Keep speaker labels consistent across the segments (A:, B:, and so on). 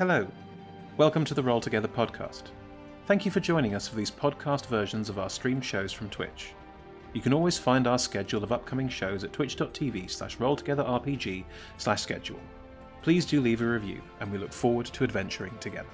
A: Hello. Welcome to the Roll Together podcast. Thank you for joining us for these podcast versions of our streamed shows from Twitch. You can always find our schedule of upcoming shows at twitch.tv slash rolltogetherrpg slash schedule. Please do leave a review, and we look forward to adventuring together.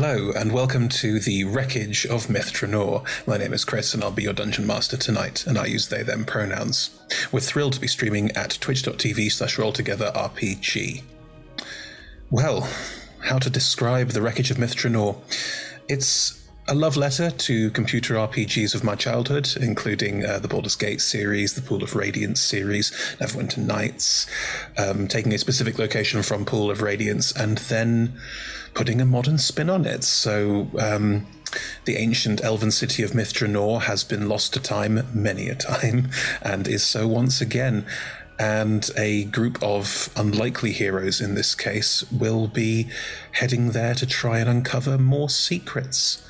A: Hello, and welcome to the Wreckage of Myth My name is Chris, and I'll be your dungeon master tonight, and I use they them pronouns. We're thrilled to be streaming at twitch.tv slash rolltogetherrpg. Well, how to describe the Wreckage of Myth It's a love letter to computer RPGs of my childhood, including uh, the Baldur's Gate series, the Pool of Radiance series, Neverwinter Nights, um, taking a specific location from Pool of Radiance and then putting a modern spin on it. So, um, the ancient elven city of Myth Drannor has been lost to time many a time, and is so once again. And a group of unlikely heroes in this case will be heading there to try and uncover more secrets.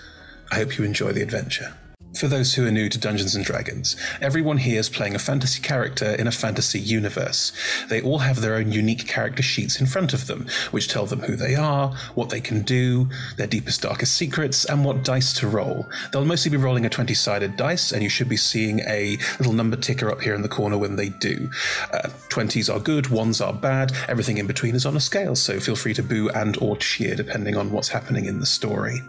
A: I hope you enjoy the adventure. For those who are new to Dungeons and Dragons, everyone here is playing a fantasy character in a fantasy universe. They all have their own unique character sheets in front of them, which tell them who they are, what they can do, their deepest, darkest secrets, and what dice to roll. They'll mostly be rolling a 20 sided dice, and you should be seeing a little number ticker up here in the corner when they do. Uh, 20s are good, 1s are bad, everything in between is on a scale, so feel free to boo and or cheer depending on what's happening in the story.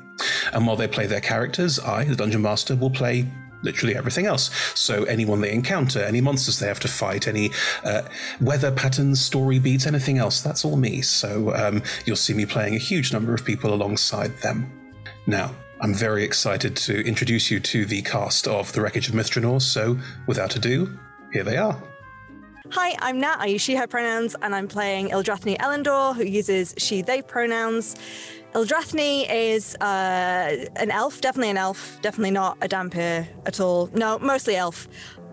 A: And while they play their characters, I, the Dungeon Master, will play literally everything else. So anyone they encounter, any monsters they have to fight, any uh, weather patterns, story beats, anything else, that's all me. So um, you'll see me playing a huge number of people alongside them. Now, I'm very excited to introduce you to the cast of The Wreckage of Myth Drannor, so without ado, here they are.
B: Hi, I'm Nat. I use she, her pronouns, and I'm playing Ildrathni Elendor, who uses she, they pronouns. Ildrathni is uh, an elf, definitely an elf, definitely not a Dhampir at all. No, mostly elf.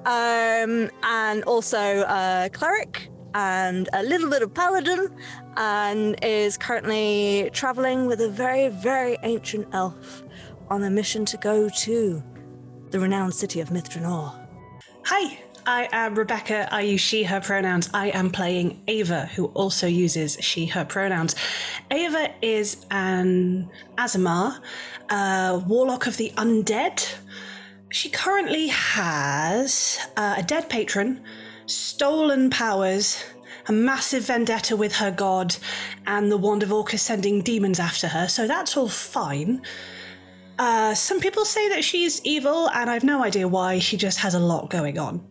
B: Um, and also a cleric and a little bit of paladin, and is currently traveling with a very, very ancient elf on a mission to go to the renowned city of Myth Drannor.
C: Hi, I am Rebecca. I use she, her pronouns. I am playing Ava, who also uses she, her pronouns. Ava is an Aasimar, a warlock of the undead. She currently has uh, a dead patron, stolen powers, a massive vendetta with her god, and the Wand of Orcus sending demons after her, so that's all fine. Uh, some people say that she's evil, and I've no idea why. She just has a lot going on.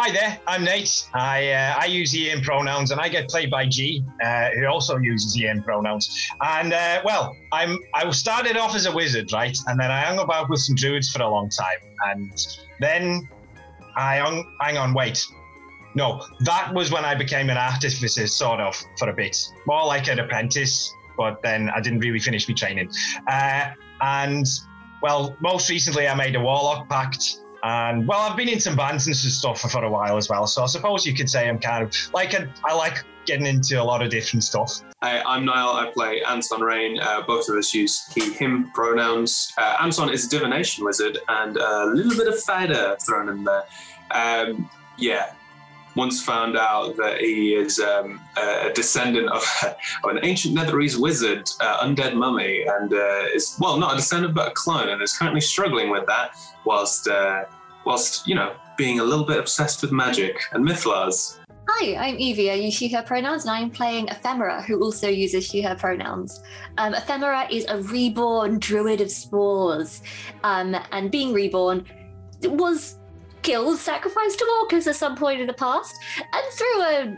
D: Hi there, I'm Nate. I uh, I use he him pronouns, and I get played by G, uh, who also uses he him pronouns. And uh, well, I'm I started off as a wizard, right, and then I hung about with some druids for a long time, and then I hung hang on, wait, no, that was when I became an artificer, sort of, for a bit, more like an apprentice, but then I didn't really finish my training. Uh, and well, most recently I made a warlock pact and well, I've been in some bands and stuff for, for a while as well. So I suppose you could say I'm kind of like I like getting into a lot of different stuff.
E: Hi, I'm Niall. I play Anton Rain. Uh, both of us use he, him pronouns. Uh, Anton is a divination wizard and a little bit of fighter thrown in there. Um, yeah, once found out that he is um, a descendant of, of, an ancient Netherese wizard, uh, undead mummy, and uh, is well not a descendant but a clone, and is currently struggling with that whilst uh, whilst you know being a little bit obsessed with magic and mythals.
F: Hi, I'm Evie. I use she, her pronouns, and I'm playing Ephemera, who also uses she, her pronouns. Um, Ephemera is a reborn druid of spores, um, and being reborn was killed, sacrificed to Orcus at some point in the past, and through a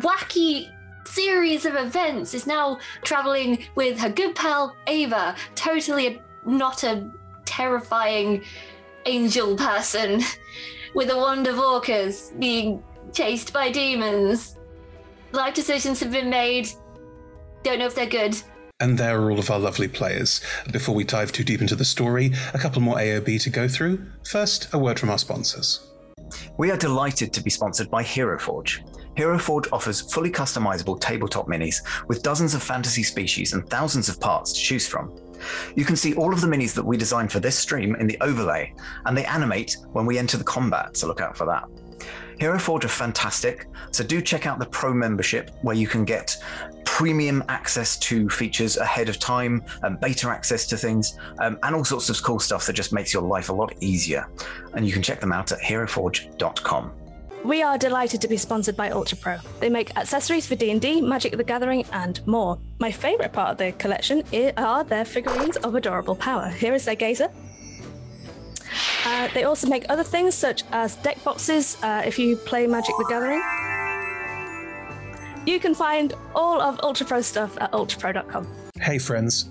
F: wacky series of events is now traveling with her good pal Ava, totally a, not a terrifying angel person, with a wand of Orcus being chased by demons. Life decisions have been made. Don't know if they're good.
A: And there are all of our lovely players. Before we dive too deep into the story, a couple more AOB to go through. First, a word from our sponsors.
G: We are delighted to be sponsored by Hero Forge. Hero Forge offers fully customizable tabletop minis with dozens of fantasy species and thousands of parts to choose from. You can see all of the minis that we designed for this stream in the overlay, and they animate when we enter the combat, so look out for that. Hero Forge are fantastic, so do check out the Pro membership where you can get premium access to features ahead of time, and beta access to things, um, and all sorts of cool stuff that just makes your life a lot easier. And you can check them out at heroforge.com.
H: We are delighted to be sponsored by Ultra Pro. They make accessories for D&D, Magic the Gathering, and more. My favorite part of their collection are their figurines of adorable power. Here is their gazer. Uh, they also make other things such as deck boxes uh, if you play Magic the Gathering. You can find all of Ultra Pro stuff at ultrapro.com.
A: Hey, friends.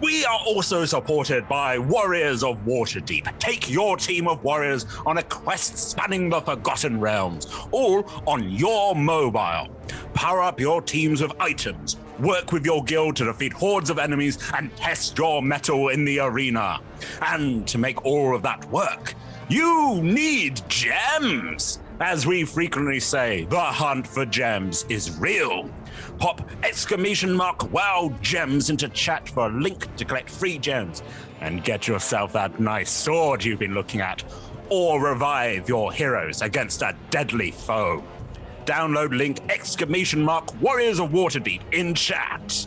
I: We are also supported by Warriors of Waterdeep. Take your team of warriors on a quest spanning the Forgotten Realms, all on your mobile. Power up your teams with items, work with your guild to defeat hordes of enemies, and test your mettle in the arena. And to make all of that work, you need gems! As we frequently say, the hunt for gems is real. Pop exclamation mark wow gems into chat for a link to collect free gems and get yourself that nice sword you've been looking at, or revive your heroes against a deadly foe. Download link exclamation mark Warriors of Waterdeep in chat.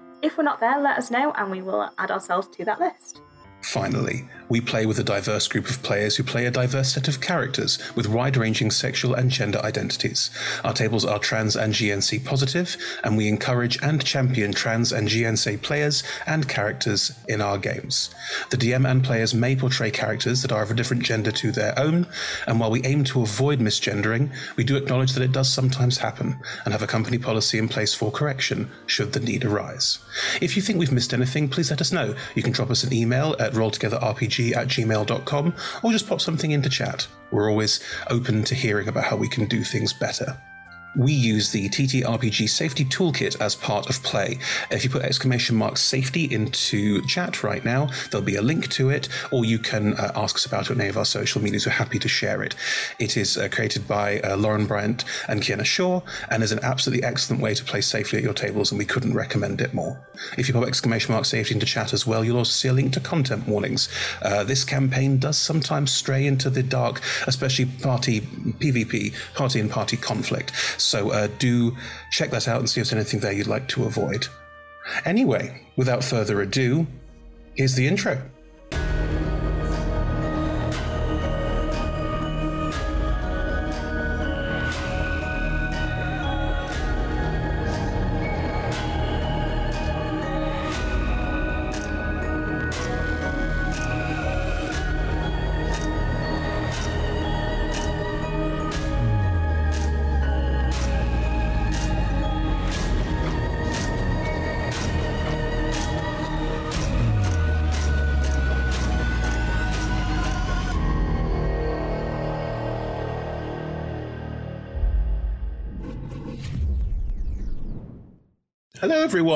J: If we're not there, let us know and we will add ourselves to that list.
A: Finally, we play with a diverse group of players who play a diverse set of characters with wide ranging sexual and gender identities. Our tables are trans and GNC positive, and we encourage and champion trans and GNC players and characters in our games. The DM and players may portray characters that are of a different gender to their own, and while we aim to avoid misgendering, we do acknowledge that it does sometimes happen and have a company policy in place for correction should the need arise. If you think we've missed anything, please let us know. You can drop us an email at rolltogetherrpg at gmail.com or just pop something into chat. We're always open to hearing about how we can do things better. We use the TTRPG Safety Toolkit as part of play. If you put exclamation mark safety into chat right now, there'll be a link to it, or you can uh, ask us about it on any of our social medias. We're happy to share it. It is uh, created by uh, Lauren Bryant and Kienna Shaw, and is an absolutely excellent way to play safely at your tables, and we couldn't recommend it more. If you pop exclamation mark safety into chat as well, you'll also see a link to content warnings. Uh, this campaign does sometimes stray into the dark, especially party PvP, party and party conflict. So uh, do check that out and see if there's anything there you'd like to avoid. Anyway, without further ado, here's the intro.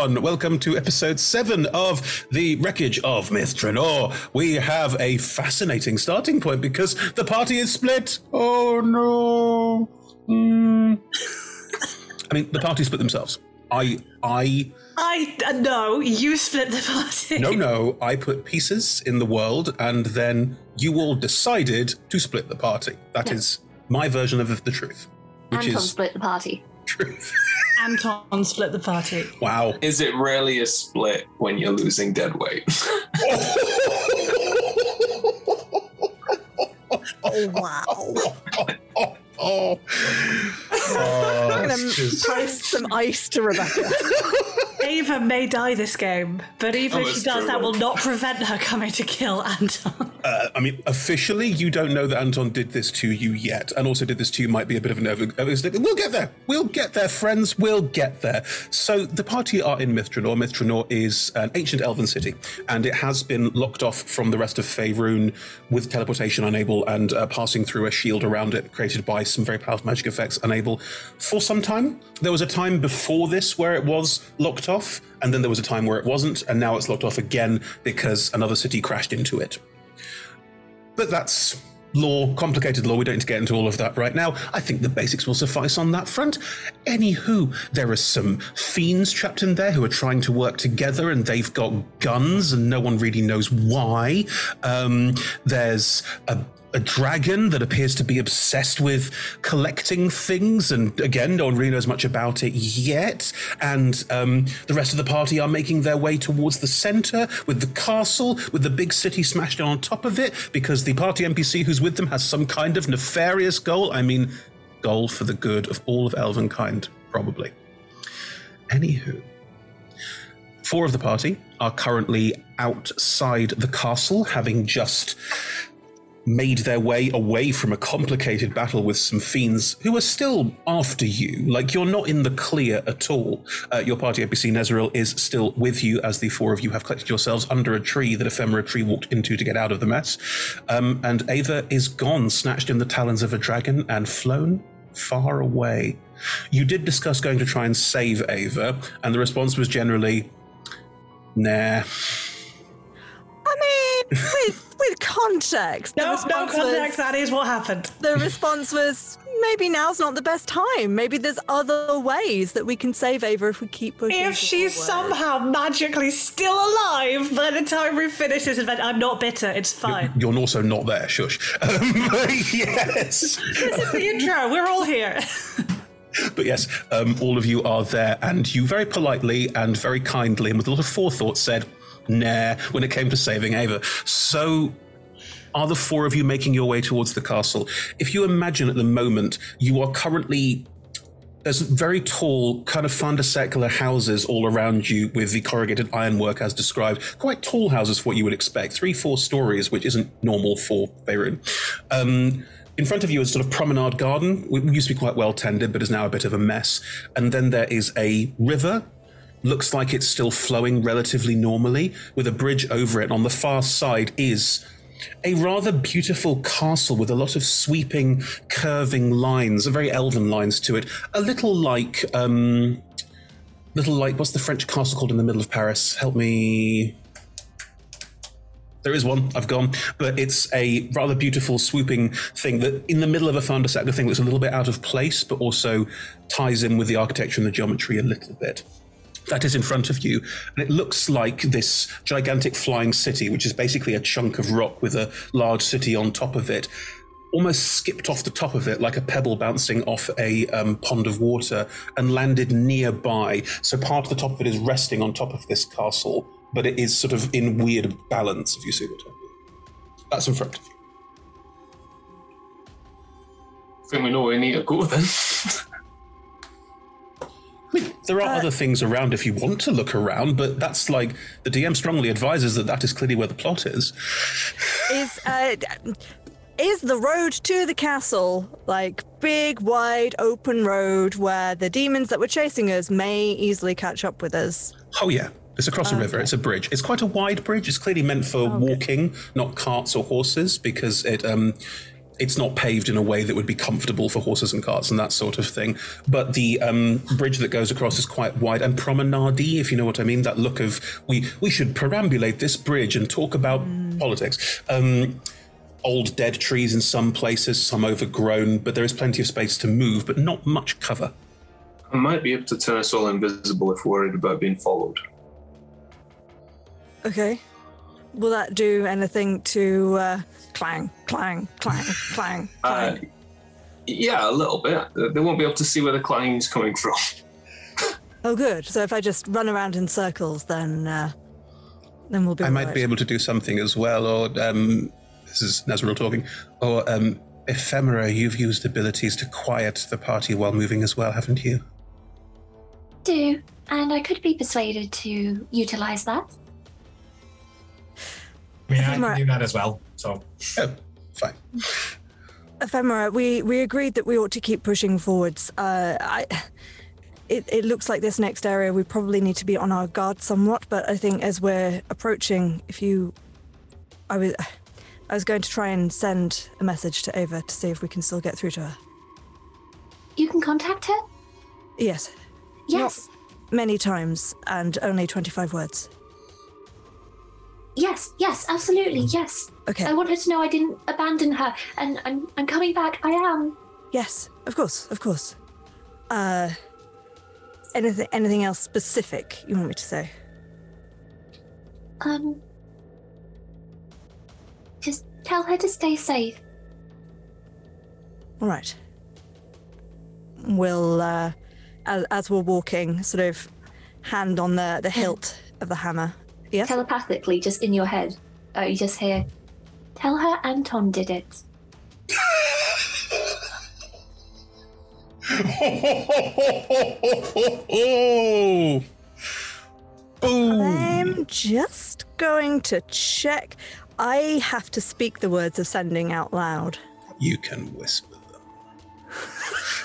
A: Everyone. Welcome to episode seven of The Wreckage of Myth Drannor. We have a fascinating starting point because the party is split. Oh, no. Mm. I mean, the party split themselves. I, I,
C: I uh, no, you split the party.
A: no, no, I put pieces in the world and then you all decided to split the party. That is my version of the truth, which
F: Anton
A: is
F: split the party.
A: truth.
C: Anton split the party.
A: Wow.
E: Is it really a split when you're losing dead weight?
B: Oh wow!
A: Oh,
B: I'm gonna post some ice to Rebecca.
C: Ava may die this game, but even
A: Oh,
C: if she
A: that's
C: does,
A: true.
C: that will not prevent her coming to kill Anton.
A: Uh, I mean, officially, you don't know that Anton did this to you yet, and also did this to you might be a bit of an over. over- We'll get there. We'll get there, friends. We'll get there. So the party are in Myth Drannor. Mithranor is an ancient elven city, and it has been locked off from the rest of Faerun with teleportation unable and uh, passing through a shield around it created by some very powerful magic effects unable for some time. There was a time before this where it was locked off, and then there was a time where it wasn't, and now it's locked off again because another city crashed into it. But that's law, complicated law. We don't need to get into all of that right now. I think the basics will suffice on that front. Anywho, there are some fiends trapped in there who are trying to work together and they've got guns and no one really knows why. Um, there's a a dragon that appears to be obsessed with collecting things, and again, no one really knows much about it yet. And um, the rest of the party are making their way towards the center with the castle, with the big city smashed on top of it, because the party NPC who's with them has some kind of nefarious goal. I mean, goal for the good of all of Elvenkind, probably. Anywho. Four of the party are currently outside the castle, having just made their way away from a complicated battle with some fiends who are still after you. Like you're not in the clear at all. Uh, your party NPC Nezeril is still with you as the four of you have collected yourselves under a tree that Ephemera Tree walked into to get out of the mess. Um, and Ava is gone, snatched in the talons of a dragon and flown far away. You did discuss going to try and save Ava, and the response was generally, nah.
B: I mean, with with context.
C: No, no context.
B: was-
C: That is what happened.
B: The response was maybe now's not the best time. Maybe there's other ways that we can save Ava if we keep pushing.
C: If she's
B: forward.
C: somehow magically still alive by the time we finish this event, I'm not bitter. It's fine.
A: You're also not there, shush. Um, yes.
C: this is the intro. We're all here.
A: But yes, um, all of you are there, and you very politely and very kindly and with a lot of forethought said, nah, when it came to saving Ava. So are the four of you making your way towards the castle? If you imagine at the moment, you are currently. There's very tall, kind of fundasecular houses all around you with the corrugated ironwork as described. Quite tall houses for what you would expect. Three, four stories, which isn't normal for Beirut. Um, in front of you is sort of promenade garden. It used to be quite well tended, but is now a bit of a mess. And then there is a river. Looks like it's still flowing relatively normally, with a bridge over it. On the far side is a rather beautiful castle with a lot of sweeping, curving lines, very elven lines to it. A little like, um, little like, what's the French castle called in the middle of Paris? Help me. There is one. I've gone, but it's a rather beautiful, swooping thing that, in the middle of a Thundersacker thing, that's a little bit out of place, but also ties in with the architecture and the geometry a little bit. That is in front of you, and it looks like this gigantic flying city, which is basically a chunk of rock with a large city on top of it. Almost skipped off the top of it like a pebble bouncing off a um, pond of water and landed nearby. So part of the top of it is resting on top of this castle, but it is sort of in weird balance, if you see what I mean. That's in front of you.
E: I think we know where we need to go then.
A: There are other things around if you want to look around, but that's like the DM strongly advises that that is clearly where the plot is.
B: is uh, is the road to the castle like big, wide, open road where the demons that were chasing us may easily catch up with us?
A: Oh yeah, it's across a river. It's a bridge. It's quite a wide bridge. It's clearly meant for walking, not carts or horses, because it um, it's not paved in a way that would be comfortable for horses and carts and that sort of thing. But the um, bridge that goes across is quite wide and promenade if you know what I mean. That look of we we should perambulate this bridge and talk about politics. Um, old dead trees in some places, some overgrown, but there is plenty of space to move, but not much cover.
E: I might be able to turn us all invisible if worried about being followed.
B: Okay. Will that do anything to uh, clang, clang, clang, clang?
E: Uh, yeah, a little bit. They won't be able to see where the clanging is coming from.
B: Oh, good. So if I just run around in circles, then uh, then we'll be.
A: I might
B: alright.
A: be able to do something as well, or um, this is Nazaril talking, or um, ephemera. You've used abilities to quiet the party while moving as well, haven't you?
F: Do, and I could be persuaded to utilize that.
D: I mean, I can do that as well. So
A: Oh, fine.
B: Ephemera, we, we agreed that we ought to keep pushing forwards. Uh, I, it, it looks like this next area we probably need to be on our guard somewhat, but I think as we're approaching, if you. I was, I was going to try and send a message to Ava to see if we can still get through to her.
F: You can contact her?
B: Yes.
F: Yes.
B: Many times and only 25 words.
F: Yes, yes, absolutely, yes.
B: Okay.
F: I want her to know I didn't abandon her, and I'm, I'm coming back. I am.
B: Yes, of course, of course. Uh, anything, anything else specific you want me to say?
F: Um. Just tell her to stay safe.
B: All right. We'll, uh, as, as we're walking, sort of hand on the, the hilt of the hammer. Yes?
F: Telepathically, just in your head. Uh, you just hear, tell her Anton did it.
B: I'm just going to check. I have to speak the words of sending out loud.
A: You can whisper them.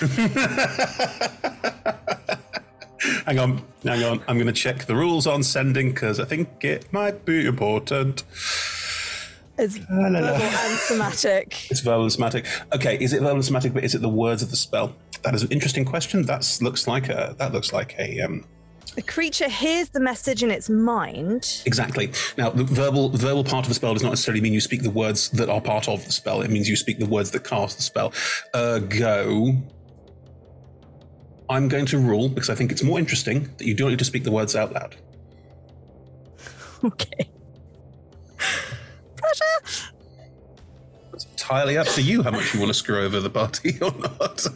A: hang on, hang on. I'm going to check the rules on sending because I think it might be important.
B: It's verbal and somatic.
A: It's verbal and somatic. Okay, is it verbal and somatic, but is it the words of the spell? That is an interesting question. That looks like a that looks like a um,
B: A creature hears the message in its mind.
A: Exactly. Now, the verbal verbal part of the spell does not necessarily mean you speak the words that are part of the spell. It means you speak the words that cast the spell. Ergo, I'm going to rule because I think it's more interesting that you don't need to speak the words out loud.
B: Okay. Pressure.
A: It's entirely up to you how much you want to screw over the party or not.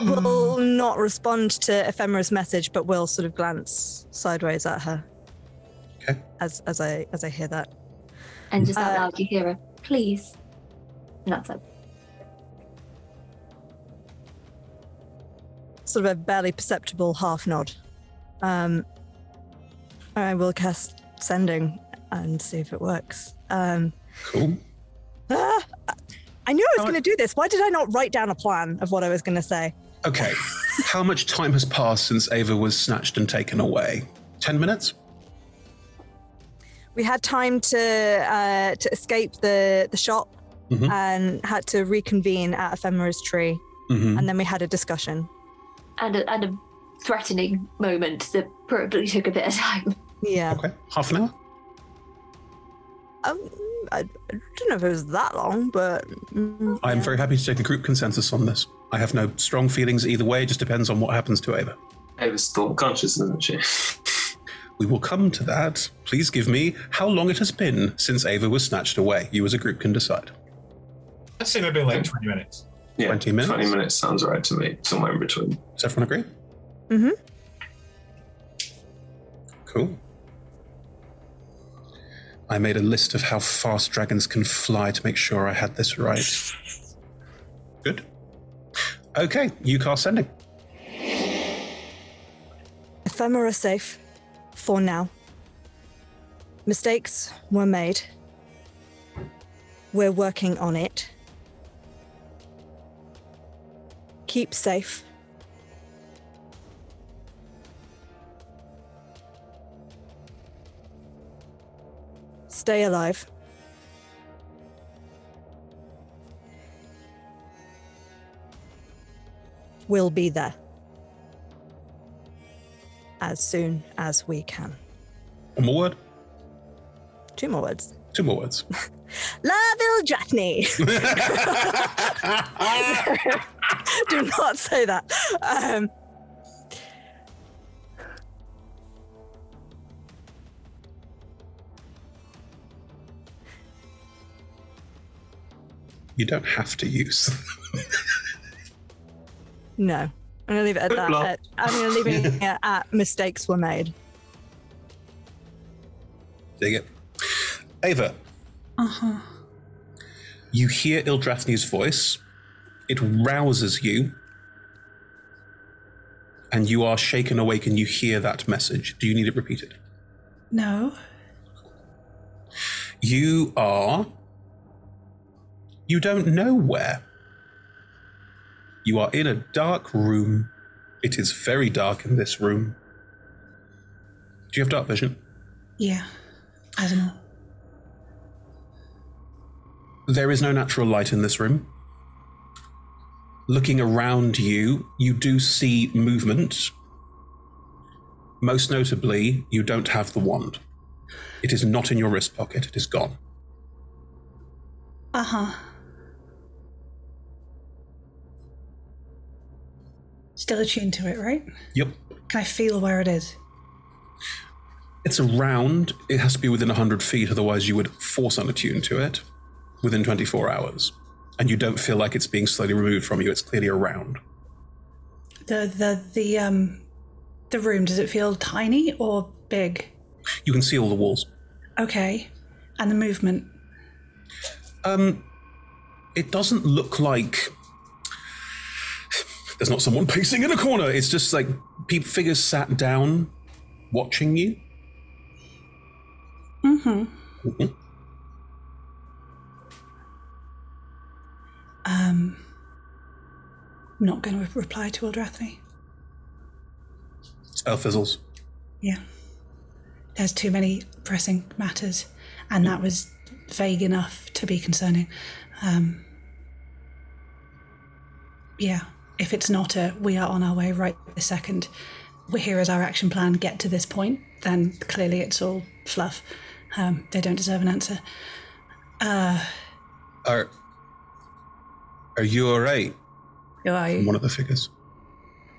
B: We'll not respond to Ephemera's message, but we'll sort of glance sideways at her.
A: Okay.
B: As as I as I hear that.
F: And just out
B: Uh,
F: loud, you hear her, please. And that's it.
B: Sort of a barely perceptible half nod. Um, I will cast sending and see if it works. Um,
A: cool.
B: ah, I knew I was going to do this. Why did I not write down a plan of what I was going to say?
A: Okay. how much time has passed since Ava was snatched and taken away? Ten minutes?
B: We had time to uh, to escape the the shop
A: Mhm.
B: and had to reconvene at Ephemera's tree,
A: Mhm.
B: and then we had a discussion.
F: And a, and a threatening moment that probably took a bit of time.
B: Yeah.
A: Okay. Half an hour?
B: Um, I, I don't know if it was that long, but mm,
A: I am very happy to take a group consensus on this. I have no strong feelings either way. It just depends on what happens to Ava.
E: Ava's thought conscious, isn't she?
A: We will come to that. Please give me how long it has been since Ava was snatched away. You as a group can decide.
K: Let's say maybe like 20 minutes.
E: Yeah,
A: 20 minutes?
E: 20 minutes sounds right to me. Somewhere in between.
A: Does everyone agree?
B: Mm hmm.
A: Cool. I made a list of how fast dragons can fly to make sure I had this right. Good. Okay, you cast sending.
B: Ephemera safe for now. Mistakes were made. We're working on it. Keep safe. Stay alive. We'll be there as soon as we can.
A: One more word.
B: Two more words.
A: Two more words.
B: Love Ildrathni. Do not say that. Um,
A: You don't have to use.
B: no, I'm gonna leave it at that.
A: Blah.
B: At- I'm gonna leave it at, at mistakes were made.
A: Dig it. Ava,
C: Uh huh.
A: you hear Ildrathni's voice. It rouses you. And you are shaken awake and you hear that message. Do you need it repeated?
C: No.
A: You are. You don't know where. You are in a dark room. It is very dark in this room. Do you have dark vision?
C: Yeah. I don't know.
A: There is no natural light in this room. Looking around you, you do see movement. Most notably, you don't have the wand. It is not in your wrist pocket, it is gone.
C: Uh huh. Still attuned to it, right?
A: Yep.
C: Can I feel where it is?
A: It's around. It has to be within 100 feet, otherwise, you would force unattune to it within 24 hours. And you don't feel like it's being slowly removed from you, it's clearly around.
C: The the the um the room. Does it feel tiny or big?
A: You can see all the walls.
C: Okay. And the movement.
A: Um, it doesn't look like there's not someone pacing in a corner. It's just like pe- figures sat down, watching you.
C: Mm-hmm.
A: Mhm.
C: Um, I'm not going to reply to Ildrathni.
A: Spell fizzles.
C: Yeah. There's too many pressing matters, and that was vague enough to be concerning. Um, yeah, if it's not a we are on our way right this second, we're here as our action plan, get to this point, then clearly it's all fluff. Um, they don't deserve an answer. Uh,
A: Are Are you alright?
C: who are you?
A: One of the figures.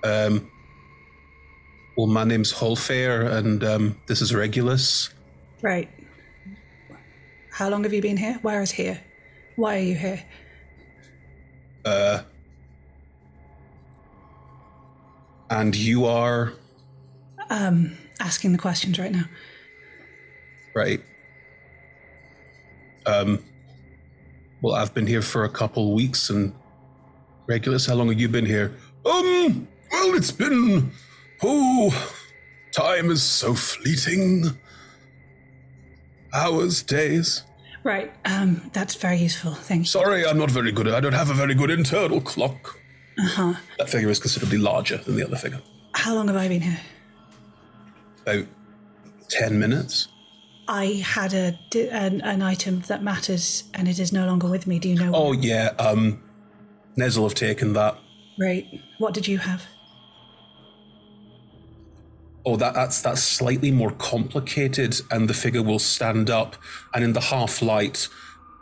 A: Um. Well, my name's Holfair, and um, this is Regulus.
C: Right. How long have you been here? Where is here? Why are you here?
A: Uh. And you are
C: Um, asking the questions right now.
A: right. Um. Well, I've been here for a couple weeks, and Regulus, how long have you been here? Um. Well, it's been. Oh, time is so fleeting. Hours, days.
C: Right. Um, that's very useful. Thank you.
A: Sorry, I'm not very good. I don't have a very good internal clock.
C: Uh huh.
A: That figure is considerably larger than the other figure.
C: How long have I been here?
A: About ten minutes.
C: I had a an, an item that matters, and it is no longer with me. Do you know?
A: Oh yeah. Um, have taken that.
C: Right. What did you have?
A: Oh, that, that's that's slightly more complicated, and the figure will stand up, and in the half light,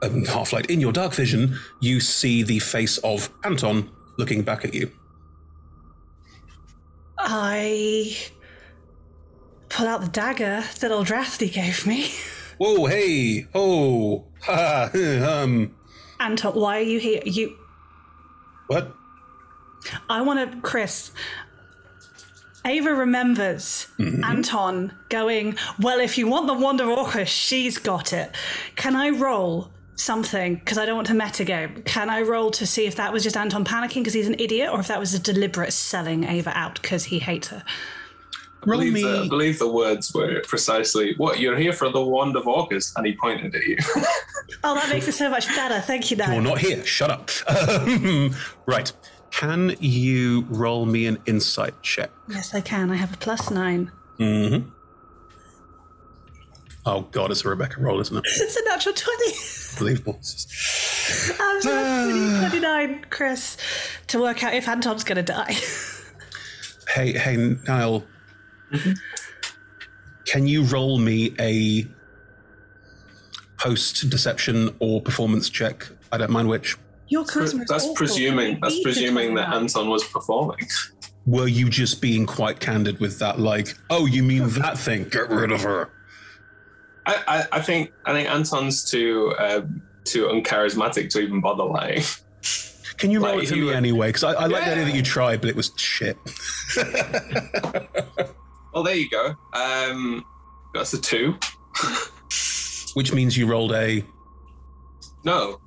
A: um, half light in your dark vision, you see the face of Anton looking back at you.
C: I pull out the dagger that Ildrathni gave me.
A: Whoa, hey, oh, ha, um,
C: Anton, why are you here? You.
A: What?
C: I want to, Chris. Ava remembers
A: Mm-hmm.
C: Anton going, Well, if you want the Wand of Orcus, she's got it. Can I roll something? Because I don't want to metagame. Can I roll to see if that was just Anton panicking because he's an idiot or if that was a deliberate selling Ava out because he hates her?
E: I believe, the, I believe the words were precisely, "What you're here for the wand of Orcus," and he pointed at you.
C: Oh, that makes it so much better. Thank you, Dan.
A: You're not here. Shut up. Um, right. Can you roll me an insight check?
C: Yes, I can. I have a plus nine.
A: Mm-hmm. Oh god, it's a Rebecca roll, isn't it?
C: It's a natural 20.
A: Unbelievable.
C: I'm so 29, Chris, to work out if Anton's going to die.
A: Hey, hey, Niall. Can you roll me a post deception or performance check? I don't mind which.
C: Your charisma is
E: that's
C: awful.
E: presuming. That's
C: You need to
E: presuming that Anton was performing.
A: Were you just being quite candid with that? Like, oh, you mean that thing? Get rid of her.
E: I, I, I think I think Anton's too uh, too uncharismatic to even bother lying.
A: Can you roll
E: Like,
A: it for me
E: would-
A: anyway? Because I, I like the idea that you tried, but it was shit.
E: Well, there you go. Um, that's a two.
A: Which means you rolled a.
E: No,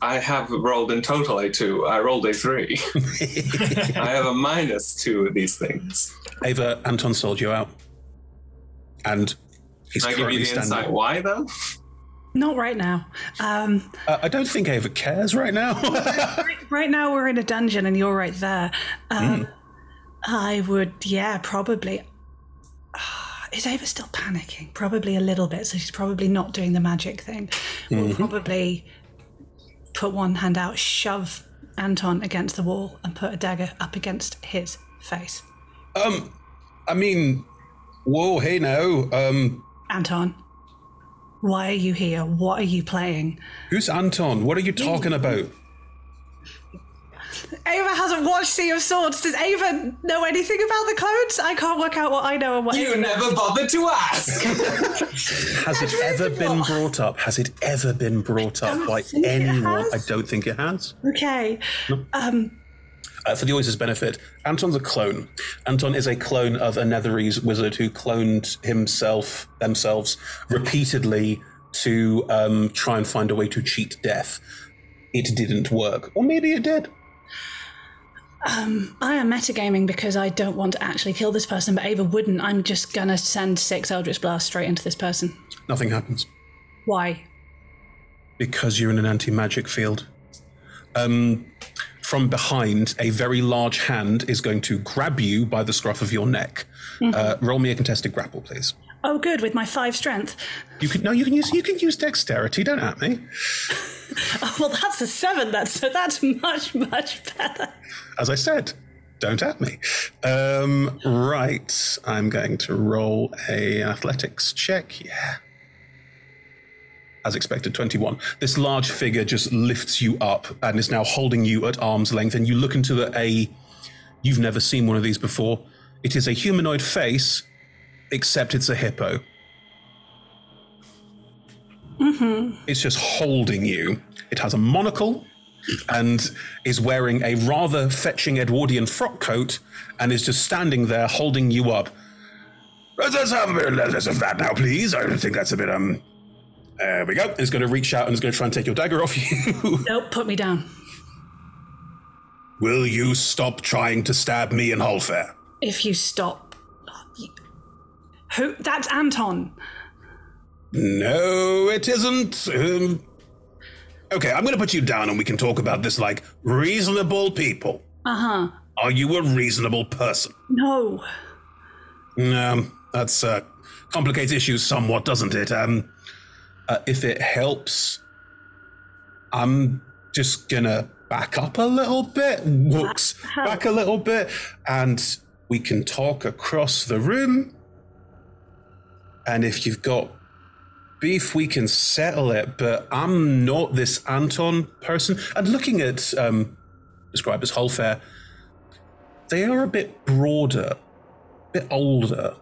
E: I have rolled in total a two. I rolled a three. I have a minus two of these things.
A: Ava, Anton sold you out. And he's
E: Can I give
A: currently
E: you the
A: standing.
E: insight why though?
C: Not right now. Um,
A: Uh, I don't think Ava cares right now.
C: right, right now, we're in a dungeon and you're right there. Um, I would, yeah, probably. Is Ava still panicking? Probably a little bit. So she's probably not doing the magic thing. We'll
A: Mhm.
C: probably put one hand out, shove Anton against the wall, and put a dagger up against his face.
A: um, I mean, whoa, hey now. Um,
C: Anton, why are you here? What are you playing?
A: who's Anton? What are you talking about?
C: Ava hasn't watched Sea of Swords. Does Ava know anything about the clones? I can't work out what I know and what
E: You
C: Ava
E: never
C: knows.
E: bothered to ask.
A: Has it ever been brought up? Has it ever been brought up by anyone? I don't think it has.
C: Okay. Um,
A: Uh, for the audience's benefit, Anton's a clone. Anton is a clone of a Netherese wizard who cloned himself, themselves, repeatedly to um, try and find a way to cheat death. It didn't work. Or maybe it did.
C: Um, I am metagaming because I don't want to actually kill this person, but Ava wouldn't. I'm just gonna send six Eldritch Blasts straight into this person.
A: Nothing happens
C: Why?
A: because you're in an anti-magic field. Um, from behind, a very large hand is going to grab you by the scruff of your neck.
C: Mhm.
A: Uh, roll me a contested grapple, please.
C: Oh, good. With my five strength.
A: You can no, you can use you can use dexterity. Don't at me.
C: Oh, well, that's a seven. That's so that's much much better.
A: As I said, don't at me. Um, right, I'm going to roll a athletics check. Yeah. As expected, 21. This large figure just lifts you up and is now holding you at arm's length. And you look into the, a. You've never seen one of these before. It is a humanoid face, except it's a hippo.
C: Mm-hmm.
A: It's just holding you. It has a monocle and is wearing a rather fetching Edwardian frock coat and is just standing there holding you up. Let's have a bit less of that now, please. I think that's a bit, um. There we go. It's going to reach out and is going to try and take your dagger off you.
C: Nope. Put me down.
A: Will you stop trying to stab me and Holfair?
C: If you stop. Who? That's Anton.
A: No, it isn't. Um, okay, I'm going to put you down and we can talk about this like reasonable people.
C: Uh huh.
A: Are you a reasonable person?
C: No.
A: Um, that's uh, complicates issues somewhat, doesn't it? Um, uh, if it helps, I'm just gonna back up a little bit, walks back a little bit, and we can talk across the room. And if you've got beef, we can settle it. But I'm not this Anton person. And looking at um, described as Holfair, they are a bit broader, a bit older.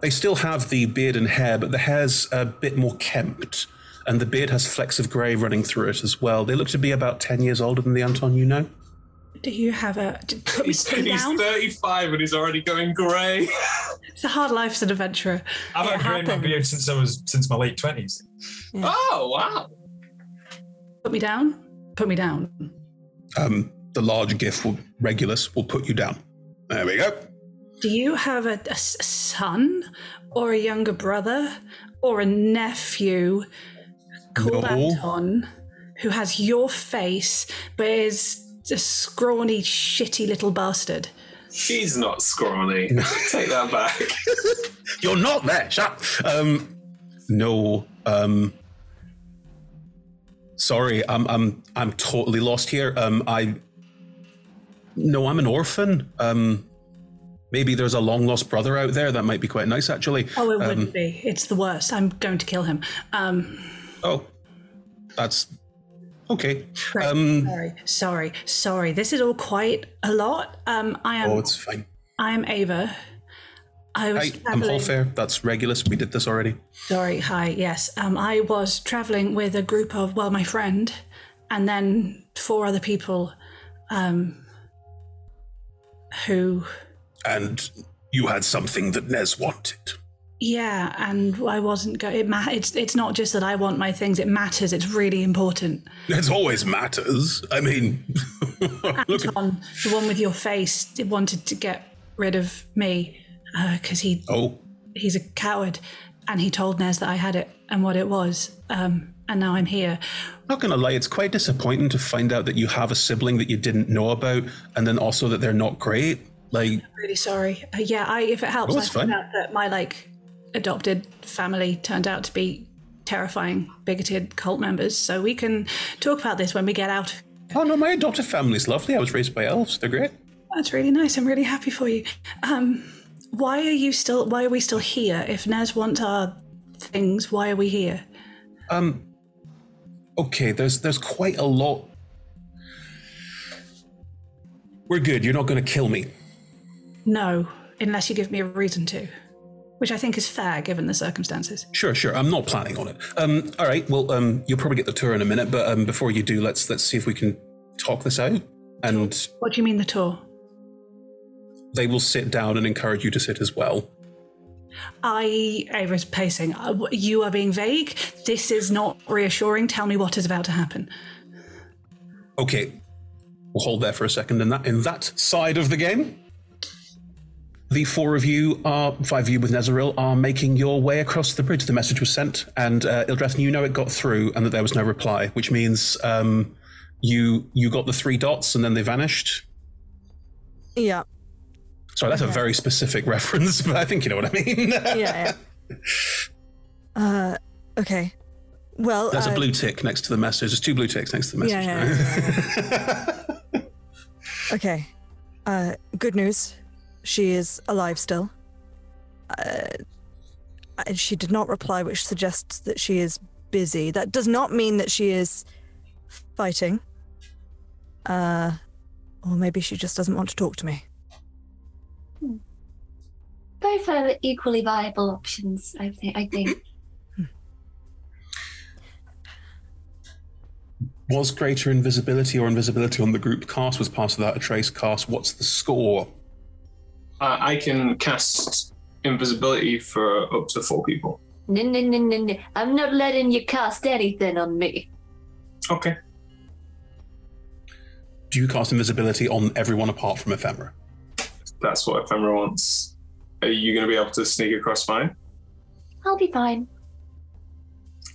A: They still have the beard and hair, but the hair's a bit more kempt, and the beard has flecks of grey running through it as well. They look to be about 10 years older than the Anton you know.
C: Do you have a? Put me,
E: He's,
C: put
E: he's 35 and he's already going grey.
C: It's a hard life as an adventurer.
D: I've had grey in my beard since I was since my late twenties.
E: Oh, wow.
C: Put me down. Put me down.
A: Um, the large gift will, Regulus will put you down. There we go.
C: Do you have a son or a younger brother or a nephew called
A: No.
C: Anton who has your face but is a scrawny, shitty little bastard?
E: He's not scrawny. Take that back.
A: You're not there, shut. Um, no. Um, sorry, I'm I'm I'm totally lost here. Um, I. No, I'm an orphan. Um, maybe there's a long lost brother out there that might be quite nice, actually.
C: Oh, it
A: Um,
C: wouldn't be. It's the worst. I'm going to kill him. Um,
A: Oh, that's okay.
C: right.
A: Um,
C: sorry, sorry, sorry. This is all quite a lot. Um, I am.
A: oh, it's fine.
C: I am Ava. I was
A: Hi, I'm. Holfair. That's Regulus. We did this already.
C: Sorry, hi, yes. Um, I was traveling with a group of, well, my friend, and then four other people um, who,
A: And you had something that Nez wanted.
C: Yeah, and I wasn't going. It ma- it's, it's not just that I want my things, it matters. It's really important.
A: It always matters. I mean,
C: Anton, the one with your face, wanted to get rid of me because he
A: oh,
C: he's a coward, and he told Nez that I had it and what it was. Um, and now I'm here.
A: Not gonna lie, it's quite disappointing to find out that you have a sibling that you didn't know about, and then also that they're not great. Like,
C: really sorry. Uh, yeah, I if it helps,
A: Oh,
C: I found out that my like adopted family turned out to be terrifying, bigoted cult members. So we can talk about this when we get out.
A: oh no, my adopted family's lovely. I was raised by elves. They're great.
C: That's really nice. I'm really happy for you. Um, why are you still? Why are we still here? If Nez wants our things, why are we here?
A: Um, okay, there's there's quite a lot. We're good. You're not gonna kill me.
C: No, unless you give me a reason to, which I think is fair given the circumstances.
A: Sure, sure. I'm not planning on it. Um, all right. Well, um, you'll probably get the tour in a minute, but um, before you do, let's let's see if we can talk this out. And
C: What do you mean the tour?
A: they will sit down and encourage you to sit as well.
C: I, Ava's pacing. Uh, You are being vague. This is not reassuring. Tell me what is about to happen.
A: Okay. We'll hold there for a second. In that in that side of the game, the four of you are five of you with Nezeril are making your way across the bridge. The message was sent, and uh, Ildrathni, you know it got through, and that there was no reply, which means um, you you got the three dots, and then they vanished.
B: Yeah.
A: Sorry, that's a very specific reference, but I think you know what I mean.
B: yeah, yeah. Uh, okay. Well,
A: There's
B: uh,
A: a blue tick next to the message. There's two blue ticks next to the message.
B: Yeah, yeah, Okay. Uh, good news. She is alive still. Uh, and she did not reply, which suggests that she is busy. That does not mean that she is fighting. Uh, or maybe she just doesn't want to talk to me.
F: Both are equally viable options, I think. I think.
A: Was greater invisibility or invisibility on the group cast? Was part of that a trace cast? What's the score?
E: Uh, I can cast invisibility for up to four people.
F: No, no, no, no, no. I'm not letting you cast anything on me.
E: Okay.
A: Do you cast invisibility on everyone apart from Ephemera?
E: That's what Ephemera wants. Are you going to be able to sneak across fine?
F: I'll be fine.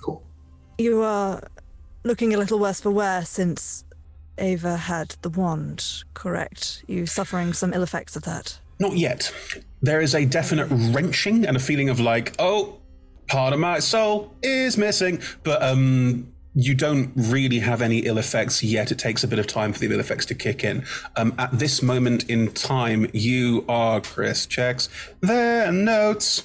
F: Cool.
B: You are looking a little worse for wear since Ava had the wand, correct? You suffering some ill effects of that?
A: Not yet. There is a definite wrenching and a feeling of like, oh, part of my soul is missing. But um, you don't really have any ill effects yet. It takes a bit of time for the ill effects to kick in. Um, at this moment in time, you are Chris checks their notes.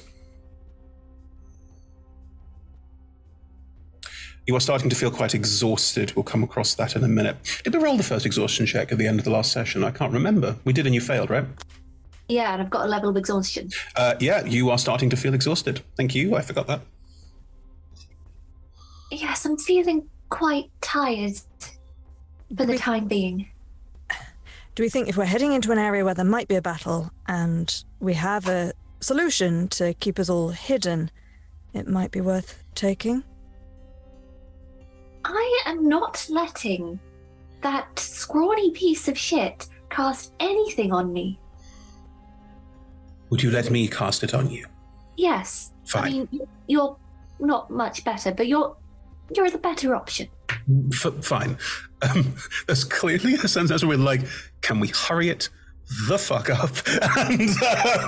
A: You are starting to feel quite exhausted. We'll come across that in a minute. Did we roll the first exhaustion check at the end of the last session? I can't remember. We did and you failed, right?
F: Yeah, and I've got a level of exhaustion.
A: Uh, yeah, you are starting to feel exhausted. Thank you. I forgot that.
F: Yes, I'm feeling quite tired for the time being.
B: Do we think if we're heading into an area where there might be a battle and we have a solution to keep us all hidden, it might be worth taking?
F: I am not letting that scrawny piece of shit cast anything on me.
A: Would you let me cast it on you?
F: Yes.
A: Fine.
F: I mean, you're not much better, but you're you're the better option.
A: F- fine. Um, there's clearly a sense as we're like, can we hurry it the fuck up? and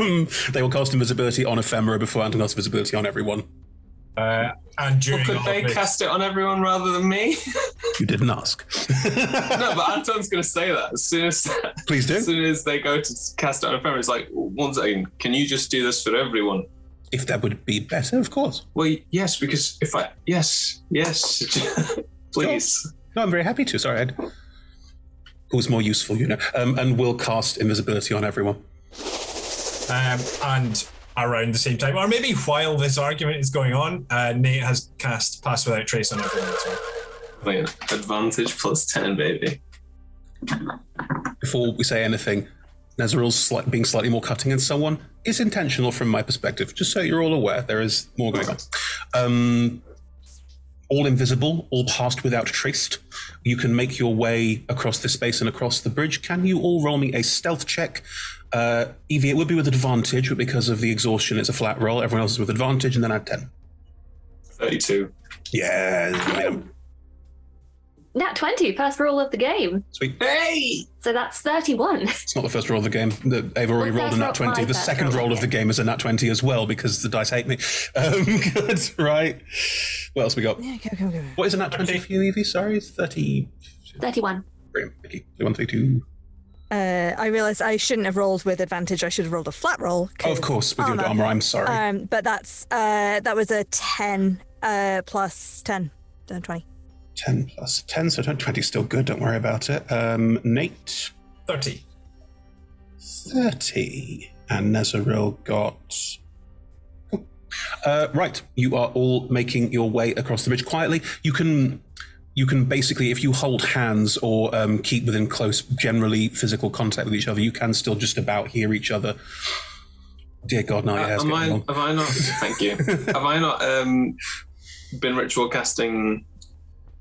A: um, they will cast invisibility on Ephemera before Anton casts invisibility on everyone.
D: Uh, and
E: Well,
D: during
E: could they
D: this-
E: cast it on everyone rather than me?
A: You didn't ask.
E: no, but Anton's going to say that as soon as
A: Please do.
E: As soon as they go to cast it on Ephemera, it's like, one second, can you just do this for everyone?
A: If that would be better, of course.
E: Well, yes, because if I yes, yes, please.
A: No, I'm very happy to. Sorry, Ed. Who's more useful, you know? Um, and we'll cast invisibility on everyone.
D: Um, and around the same time, or maybe while this argument is going on, uh, Nate has cast Pass Without Trace on everyone as well.
E: Wait, advantage plus ten, baby.
A: Before we say anything, Nezeril's slight, being slightly more cutting in someone is intentional from my perspective. Just so you're all aware, there is more going on. Um, all invisible, all passed without traced. You can make your way across the space and across the bridge. Can you all roll me a stealth check? Uh, Evie, it would be with advantage, but because of the exhaustion, it's a flat roll. Everyone else is with advantage, and then add 10.
E: Thirty-two.
A: Yeah, you.
F: Nat 20, first roll of the game.
A: Sweet.
E: Hey!
F: So that's 31.
A: It's not the first roll of the game. The- They've already
F: Well,
A: rolled a
F: first
A: nat 20. The second
F: roll
A: roll
F: of
A: of the game is a nat 20 as well because the dice hate me. Um, good, right. What else we got?
B: Yeah, go, go, go.
A: What is a nat 20 for you, Evie? Sorry, 30.
F: 31.
A: Brilliant. Thank you. 132.
B: Uh, I realized I shouldn't have rolled with advantage. I should have rolled a flat roll.
A: Oh, of course, with your armor. I'm sorry.
B: Um, but that's uh, that was a ten uh, plus ten, then twenty.
A: 10 plus 10, so 20 is still good. Don't worry about it. Um, Nate.
D: 30.
A: 30. And Nezeril got. Uh, right, you are all making your way across the bridge quietly. You can, you can basically, if you hold hands or um, keep within close, generally physical contact with each other, you can still just about hear each other. Dear God, now your
E: Uh, am I,
A: long.
E: have I not? Thank you. have I not um, been ritual casting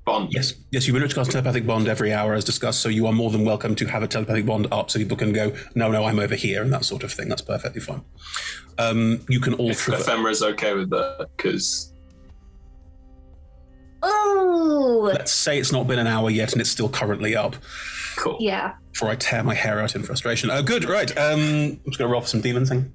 E: bond.
A: Yes, yes, you will ritual cast telepathic bond every hour as discussed. So you are more than welcome to have a telepathic bond up, so people can go, no, no, I'm over here, and that sort of thing. That's perfectly fine. Um, you can all
E: If
A: traverse.
E: Ephemera's okay with that, because
F: Oh,
A: Let's say it's not been an hour yet, and it's still currently up.
E: Cool.
F: yeah.
A: Before I tear my hair out in frustration. Oh, good. Right. Um, I'm just going to roll for some demon thing.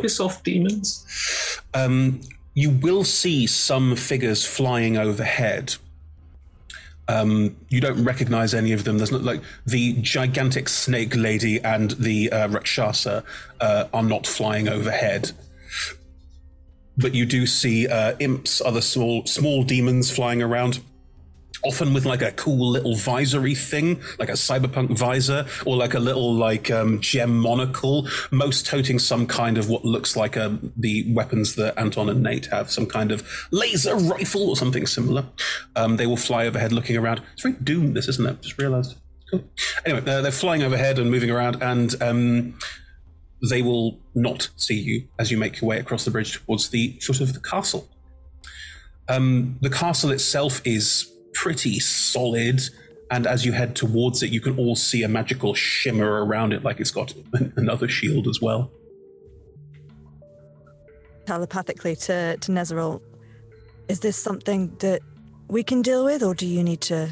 E: piss off demons.
A: Um, you will see some figures flying overhead. Um, you don't recognize any of them. There's not like the gigantic snake lady and the uh, Rakshasa uh, are not flying overhead. But you do see uh, imps, other small small demons flying around. Often with like a cool little visory thing, like a cyberpunk visor, or like a little like um, gem monocle. Most toting some kind of what looks like um, the weapons that Anton and Nate have, some kind of laser rifle or something similar. Um, they will fly overhead, looking around. It's very doomed, this isn't it? Just realised. Cool. Anyway, they're, they're flying overhead and moving around, and um, they will not see you as you make your way across the bridge towards the foot of the castle. Um, the castle itself is pretty solid, and as you head towards it, you can all see a magical shimmer around it, like it's got another shield as well.
B: telepathically to to Nezeril, is this something that we can deal with, or do you need to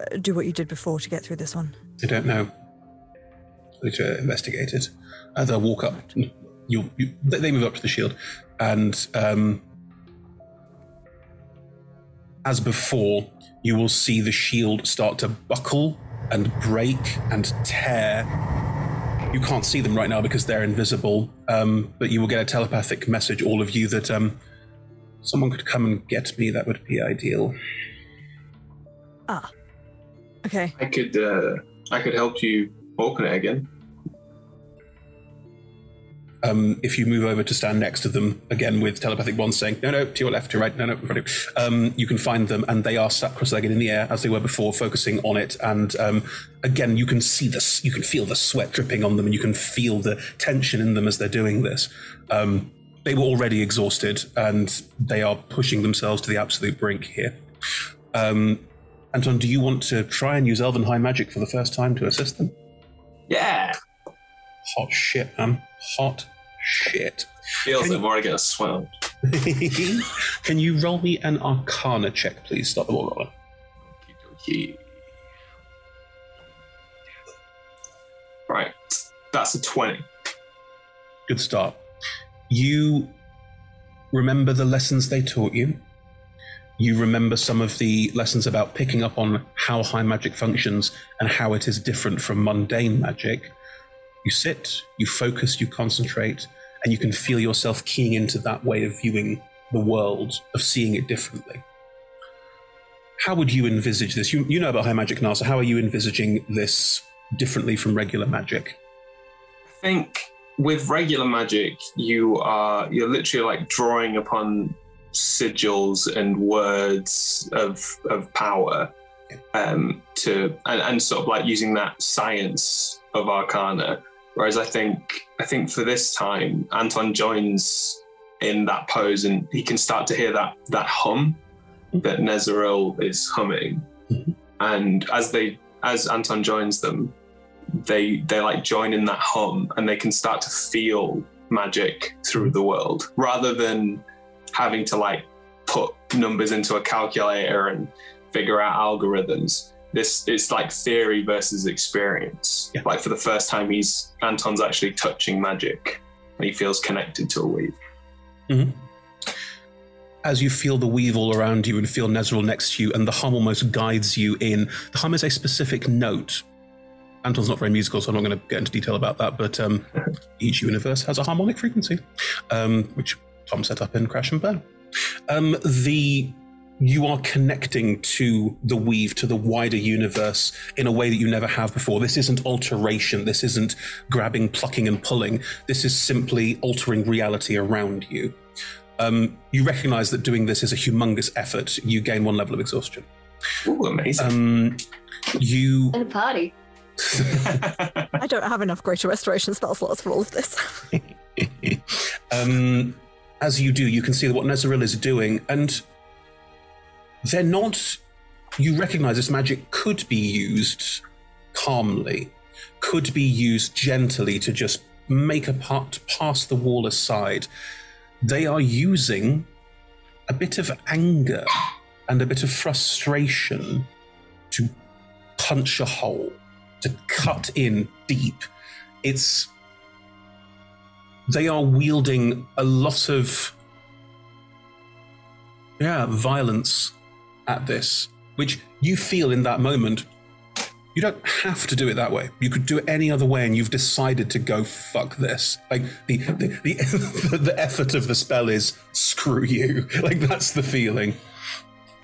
B: uh, do what you did before to get through this one?
A: I don't know. I need to investigate it. Uh, walk up. You, you, they they move up to the shield, and um, as before, you will see the shield start to buckle and break and tear. You can't see them right now because they're invisible, um, but you will get a telepathic message, all of you, that um, someone could come and get me. That would be ideal.
B: Ah, okay.
E: I could uh, I could help you again.
A: um, if you move over to stand next to them again with telepathic bonds saying no no to your left to your right no no in you," um, you can find them and they are sat cross-legged in the air as they were before focusing on it. And um, again you can see this you can feel the sweat dripping on them and you can feel the tension in them as they're doing this. Um, they were already exhausted and they are pushing themselves to the absolute brink here. Um, Anton do you want to try and use Elven High Magic for the first time to assist them
E: Yeah.
A: hot shit man hot shit
E: Feels
A: Can
E: it more I get a swell.
A: Can you roll me an Arcana check, please? Stop the ball rolling.
E: Right. That's a 20.
A: Good start. You remember the lessons they taught you. You remember some of the lessons about picking up on how high magic functions and how it is different from mundane magic. You sit, you focus, you concentrate, and you can feel yourself keying into that way of viewing the world, of seeing it differently. How would you envisage this? You, you know about high magic now, so how are you envisaging this differently from regular magic?
E: I think with regular magic, you are you're literally like drawing upon sigils and words of of power um, to and, and sort of like using that science of arcana. Whereas I think I think for this time, Anton joins in that pose and he can start to hear that that hum that Nezeril is humming. And as they as Anton joins them, they they like join in that hum and they can start to feel magic through the world rather than having to like put numbers into a calculator and figure out algorithms this is like theory versus experience like for the first time he's anton's actually touching magic and he feels connected to a weave
A: Mhm. As you feel the weave all around you and feel Nezeril next to you, and the hum almost guides you in. The hum is a specific note. Anton's not very musical, so I'm not going to get into detail about that, but um, each universe has a harmonic frequency, um, which Tom set up in Crash and Burn. Um, the you are connecting to the weave, to the wider universe in a way that you never have before. This isn't alteration. This isn't grabbing, plucking, and pulling. This is simply altering reality around you. Um, you recognize that doing this is a humongous effort. You gain one level of exhaustion.
E: Ooh, amazing.
A: Um, you
F: In a party.
B: I don't have enough greater restoration spell slots for all of this.
A: um, as you do, you can see what Nezeril is doing, and they're not. You recognize this magic could be used calmly, could be used gently to just make a part pass the wall aside. They are using a bit of anger and a bit of frustration to punch a hole, to cut in deep. It's they are wielding a lot of yeah violence at this which you feel in that moment. You don't have to do it that way. You could do it any other way and you've decided to go fuck this. Like the the, the, the effort of the spell is screw you. Like that's the feeling.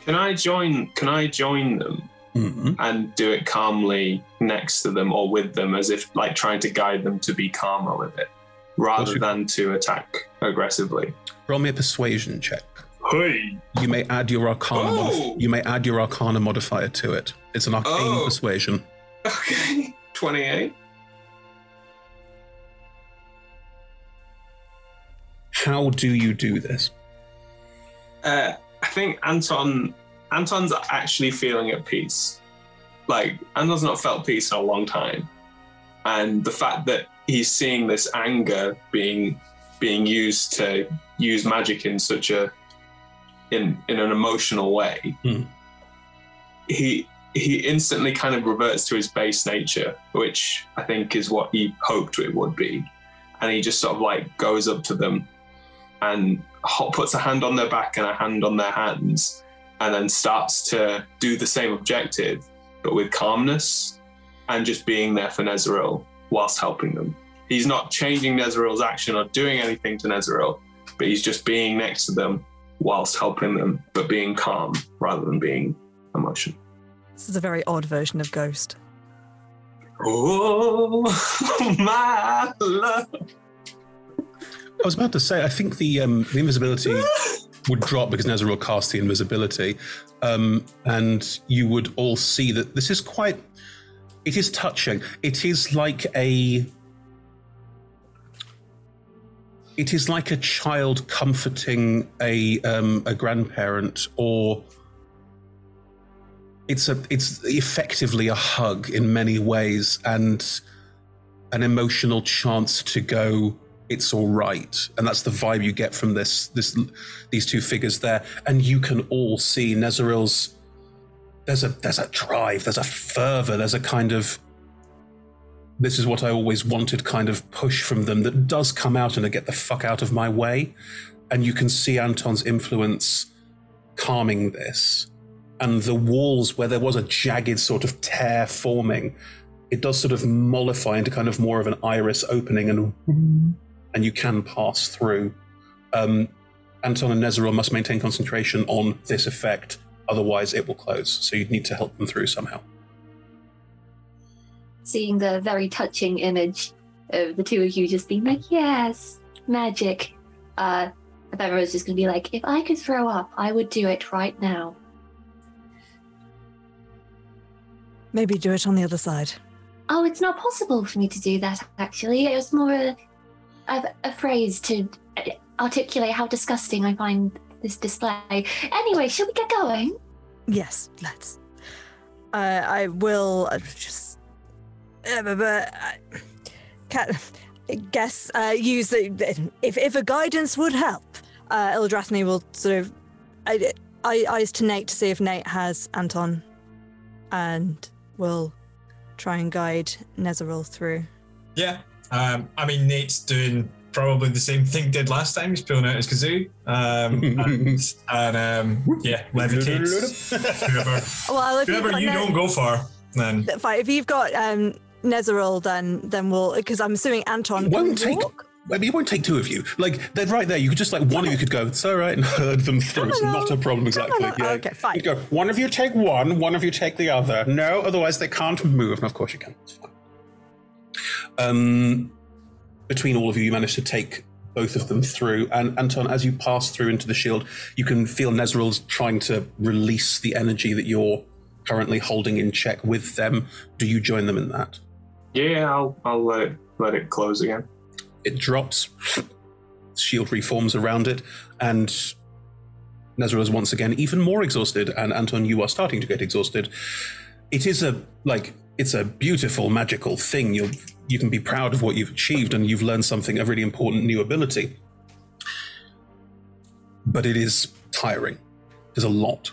E: Can I join? Can I join them mm-hmm. and do it calmly next to them or with them, as if like trying to guide them to be calmer with it, rather than to attack aggressively?
A: roll me a persuasion check
E: Hey.
A: you may add your arcana
E: Oh.
A: modif- you may add your arcana modifier to it it's an arcane
E: Oh.
A: persuasion
E: Okay, twenty-eight.
A: how do you do this
E: Uh, I think Anton Anton's actually feeling at peace. Like Anton's not felt peace in a long time, and the fact that he's seeing this anger being being used to use magic in such a in in an emotional way, hmm. he he instantly kind of reverts to his base nature, which I think is what he hoped it would be, and he just sort of like goes up to them and puts a hand on their back and a hand on their hands, and then starts to do the same objective, but with calmness and just being there for Nezeril whilst helping them. He's not changing Nezeril's action or doing anything to Nezeril, but he's just being next to them whilst helping them, but being calm rather than being emotional.
B: This is a very odd version of Ghost.
E: Oh, my love.
A: I was about to say, I think the um, the invisibility would drop because Nezeril cast the invisibility, um, and you would all see that this is quite. It is touching. It is like a. It is like a child comforting a um, a grandparent, or it's a it's effectively a hug in many ways, and an emotional chance to go it's all right and that's the vibe you get from this this these two figures there and you can all see Nezeril's there's a there's a drive there's a fervor there's a kind of this is what I always wanted kind of push from them that does come out and a get the fuck out of my way. And you can see Anton's influence calming this. And the walls where there was a jagged sort of tear forming it does sort of mollify into kind of more of an iris opening and and you can pass through. Um, Anton and Nezeril must maintain concentration on this effect, otherwise it will close. So you'd need to help them through somehow.
F: Seeing the very touching image of the two of you just being like, yes, magic. Uh, Ephemera's just going to be like, if I could throw up, I would do it right now.
B: Maybe do it on the other side.
F: Oh, it's not possible for me to do that, actually. It was more a, a, a phrase to articulate how disgusting I find this display. Anyway, shall we get going?
B: Yes, let's. Uh, I will uh, just. Uh, but, but, can, I guess uh, use the if if a guidance would help. Uh, Ildrathni will sort of I, I eyes to Nate to see if Nate has Anton, and will try and guide Nezeril through.
D: Yeah. Um, I mean, Nate's doing probably the same thing did last time. He's pulling out his kazoo. Um, and, and um, yeah, levitates. whoever
B: Well, if you've
D: whoever you don't go for, then
B: Fine, if you've got um, Nezeril, then then we'll because I'm assuming Anton
A: It won't take.
B: walk.
A: I mean, it won't take two of you. Like they're right there. You could just like one of you could go. It's all right, and herd them through. It's not a problem exactly. Yeah.
B: Okay, fine.
A: You go. One of you take one. One of you take the other. No, otherwise they can't move. And of course you can. It's fine. Um, between all of you, you manage to take both of them through. And Anton, as you pass through into the shield, you can feel Nezeril's trying to release the energy that you're currently holding in check with them. Do you join them in that?
E: Yeah, I'll I'll let it let it close again.
A: It drops shield reforms around it, and Nezra is once again even more exhausted, and Anton, you are starting to get exhausted. It is a like it's a beautiful magical thing. You you can be proud of what you've achieved, and you've learned something a really important new ability. But it is tiring. There's a lot.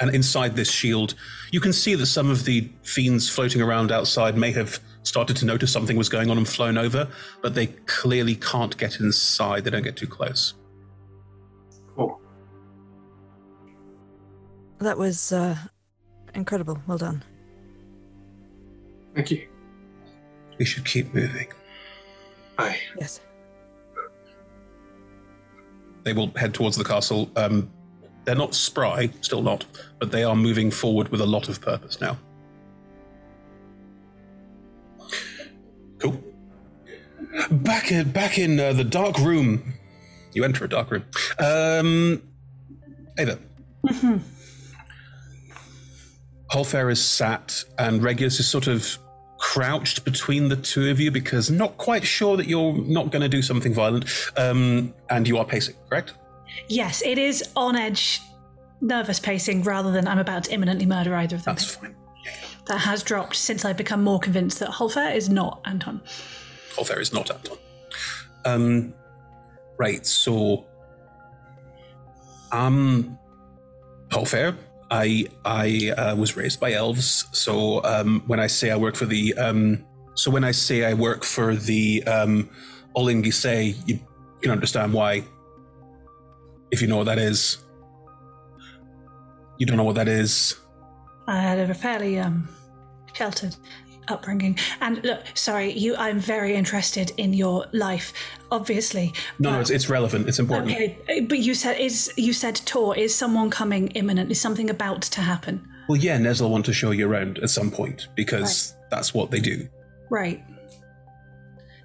A: And inside this shield, you can see that some of the fiends floating around outside may have started to notice something was going on and flown over, but they clearly can't get inside. They don't get too close. Cool.
B: That was uh, incredible. Well done.
E: Thank you.
A: We should keep moving.
E: Aye.
B: Yes.
A: They will head towards the castle. Um, they're not spry, still not, but they are moving forward with a lot of purpose now. Cool. Back in back in uh, the dark room. You enter a dark room. Um, Ava.
C: Mm-hmm.
A: Holfair is sat, and Regulus is sort of crouched between the two of you because not quite sure that you're not going to do something violent. Um, and you are pacing, correct?
C: Yes, it is on edge, nervous pacing rather than I'm about to imminently murder either of them.
A: That's fine.
C: That has dropped since I've become more convinced that Holfair is not Anton.
A: Holfair is not Anton. Um, right, so. Um, Holfair, I I uh, was raised by elves, so um, when I say I work for the um, so when I say I work for the um, Olin Gisei, you can understand why. If you know what that is, you don't know what that is.
C: I had a fairly um, sheltered upbringing. And look, sorry, you. I'm very interested in your life, obviously.
A: No, no, it's, it's relevant. It's important.
C: Okay, but you said is you said Tor is someone coming imminent? Is something about to happen?
A: Well, yeah, Nez will want to show you around at some point because that's what they do.
C: Right.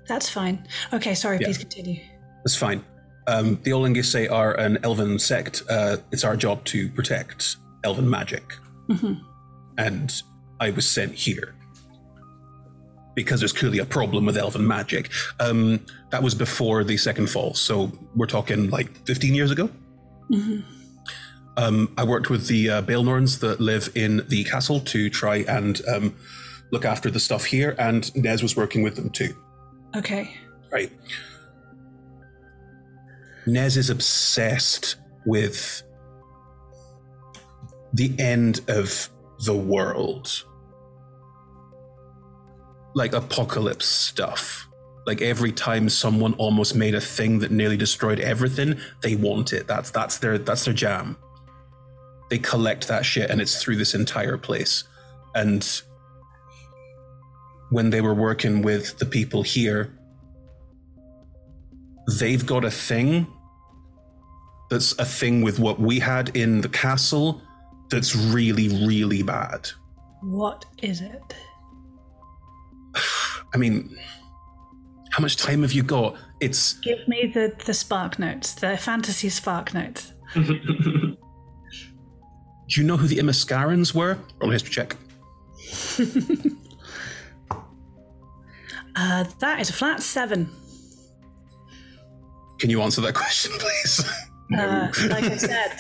C: That's fine. Okay, sorry.
A: Yeah.
C: Please continue.
A: That's fine. Um, the Olingisei are an elven sect. Uh, it's our job to protect elven magic.
C: hmm
A: And I was sent here because there's clearly a problem with elven magic. Um, that was before the second fall, so we're talking like 15 years ago.
C: hmm
A: Um, I worked with the uh, Baelnorns that live in the castle to try and um, look after the stuff here, and Nez was working with them too.
C: Okay.
A: Right. Nez is obsessed with the end of the world. Like apocalypse stuff. Like every time someone almost made a thing that nearly destroyed everything, they want it. That's that's their that's their jam. They collect that shit and it's through this entire place. And when they were working with the people here, they've got a thing that's a thing with what we had in the castle that's really, really bad.
C: What is it?
A: I mean, how much time have you got? It's
C: Give me the the spark notes, the fantasy spark notes.
A: do you know who the Imascarans were? Roll a history check.
C: Uh, that is a flat seven.
A: Can you answer that question, please?
C: Uh, like I said,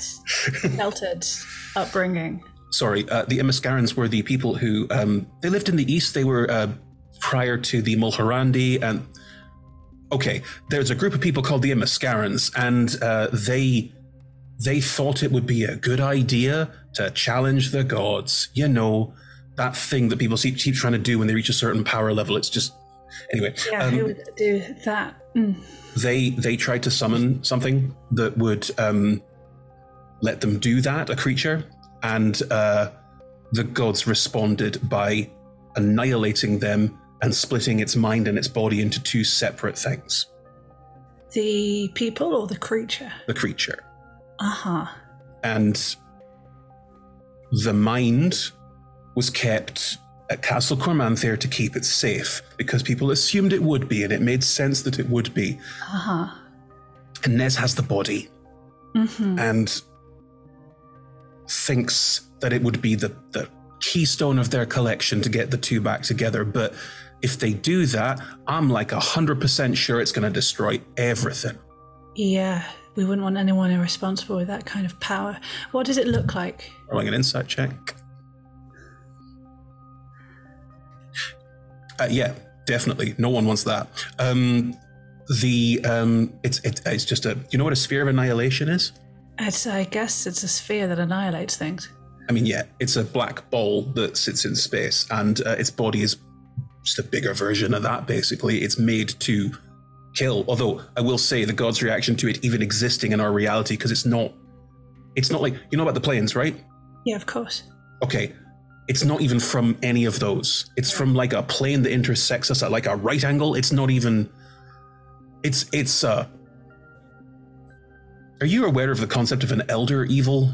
C: sheltered upbringing.
A: Sorry, uh, the Imascarans were the people who um, they lived in the east. They were uh, prior to the Mulhorandi, and okay, there's a group of people called the Imascarans, and uh, they they thought it would be a good idea to challenge the gods. You know, that thing that people keep, keep trying to do when they reach a certain power level. It's just anyway.
C: Yeah,
A: um,
C: who would do that? Mm.
A: they they tried to summon something that would um, let them do that, a creature, and uh, the gods responded by annihilating them and splitting its mind and its body into two separate things.
C: The people or the creature?
A: The creature
C: Uh huh.
A: and the mind was kept at Castle Cormanther to keep it safe because people assumed it would be, and it made sense that it would be.
C: Uh huh.
A: And Nez has the body.
C: Mm-hmm.
A: and thinks that it would be the, the keystone of their collection to get the two back together. But If they do that, I'm like 100% sure it's going to destroy everything.
C: Yeah, we wouldn't want anyone irresponsible with that kind of power. What does it look like?
A: Rolling an insight check. Uh, yeah, definitely. No one wants that. Um, the um, it's it, it's just a. You know what a sphere of annihilation is?
C: It's, I guess it's a sphere that annihilates things.
A: I mean, yeah, it's a black ball that sits in space, and uh, its body is just a bigger version of that. Basically, it's made to kill. Although I will say the god's reaction to it even existing in our reality, because it's not. It's not like you know about the planes, right?
C: Yeah, of course.
A: Okay, it's not even from any of those. It's from like a plane that intersects us at like a right angle. It's not even. It's it's uh. Are you aware of the concept of an elder evil?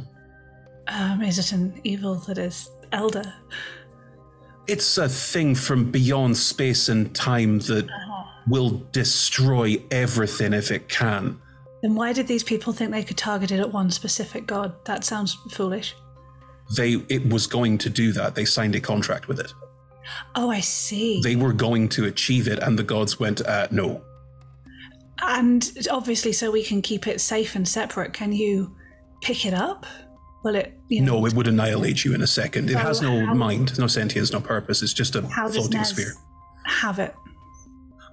C: Um, is it an evil that is elder?
A: It's a thing from beyond space and time that will destroy everything if it can.
C: Then why did these people think they could target it at one specific god? That sounds foolish.
A: They it was going to do that. They signed a contract with it.
C: Oh, I see.
A: They were going to achieve it, and the gods went, uh, "No,
C: And obviously, so we can keep it safe and separate, can you pick it up? Will it, you know,
A: no, it would annihilate you in a second. It has no
C: how-
A: mind, no sentience, no purpose. It's just a floating
C: Nez
A: sphere."
C: have it?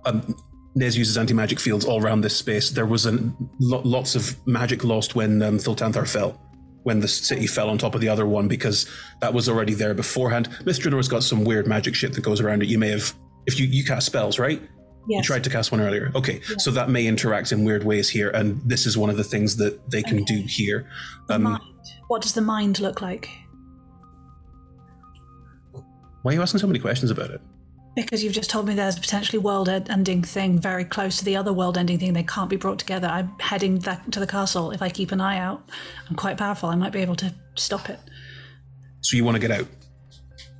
A: um, Nez uses anti magic fields all around this space. There was an, lo- lots of magic lost when um, Thultanthar fell, when the city fell on top of the other one, because that was already there beforehand. Myth Drannor's got some weird magic shit that goes around it. You may have, if you, you cast spells, right? You tried to cast one earlier. Okay, so that may interact in weird ways here, and this is one of the things that they can do here. Um,
C: What does the mind look like?
A: why are you asking so many questions about it?
C: Because you've just told me there's a potentially world-ending thing very close to the other world-ending thing. They can't be brought together. I'm heading back to the castle. If I keep an eye out, I'm quite powerful. I might be able to stop it.
A: So you want to get out?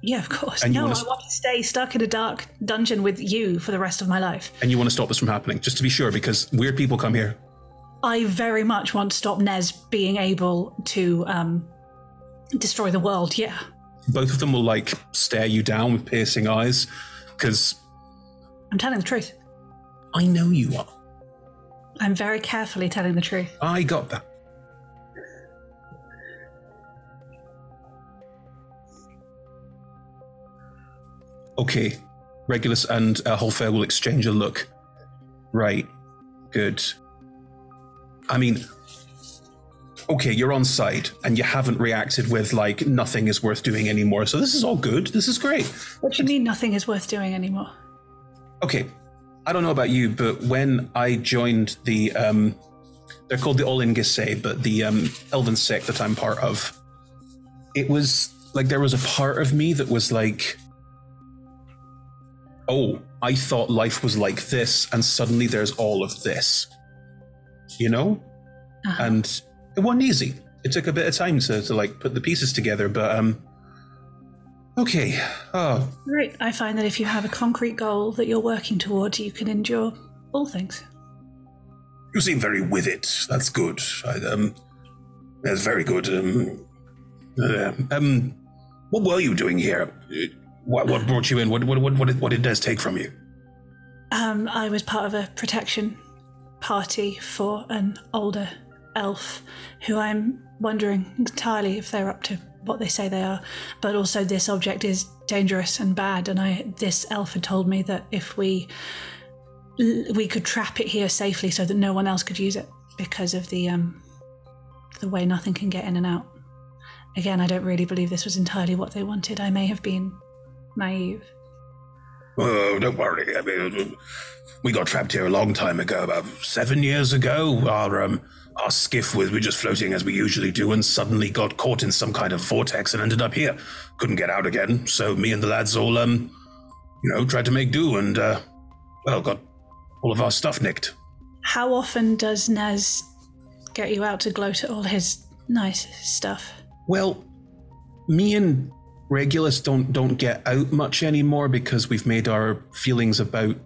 C: Yeah, of course.
A: And you
C: no,
A: wanna
C: I
A: s-
C: want to stay stuck in a dark dungeon with you for the rest of my life.
A: And you want to stop this from happening, just to be sure, because weird people come here.
C: I very much want to stop Nez being able to um, destroy the world. Yeah.
A: Both of them will like stare you down with piercing eyes, because
C: I'm telling the truth.
A: I know you are.
C: I'm very carefully telling the truth.
A: I got that. Okay, Regulus and uh, Holfair will exchange a look. Right, good. I mean, okay, you're on site and you haven't reacted with like nothing is worth doing anymore. So this is all good. This is great.
C: What do you mean nothing is worth doing anymore?
A: Okay, I don't know about you, but when I joined the, um, they're called the All In Gise, but the um, Elven sect that I'm part of, it was like there was a part of me that was like, oh, I thought life was like this, and suddenly there's all of this, you know? And it wasn't easy. It took a bit of time to, to like put the pieces together, but um, okay. Oh,
C: Right. I find that if you have a concrete goal that you're working towards, you can endure all things.
A: You seem very with it. That's good. I, um, that's very good. Um, uh, um, what were you doing here? What, what brought you in? What, what, what, what, did, what did Des take from you?
C: Um, I was part of a protection party for an older elf who I'm wondering entirely if they're up to what they say they are. But also, this object is dangerous and bad, and I this elf had told me that if we we could trap it here safely so that no one else could use it because of the um the way nothing can get in and out. Again, I don't really believe this was entirely what they wanted. I may have been naive.
A: Oh, don't worry. I mean, we got trapped here a long time ago, about seven years ago. Our um, our skiff was we were just floating as we usually do, and suddenly got caught in some kind of vortex and ended up here. Couldn't get out again. So me and the lads all um, you know, tried to make do, and uh, well, got all of our stuff nicked.
C: How often does Nez get you out to gloat at all his nice stuff?
A: Well, me and Regulus don't don't get out much anymore because we've made our feelings about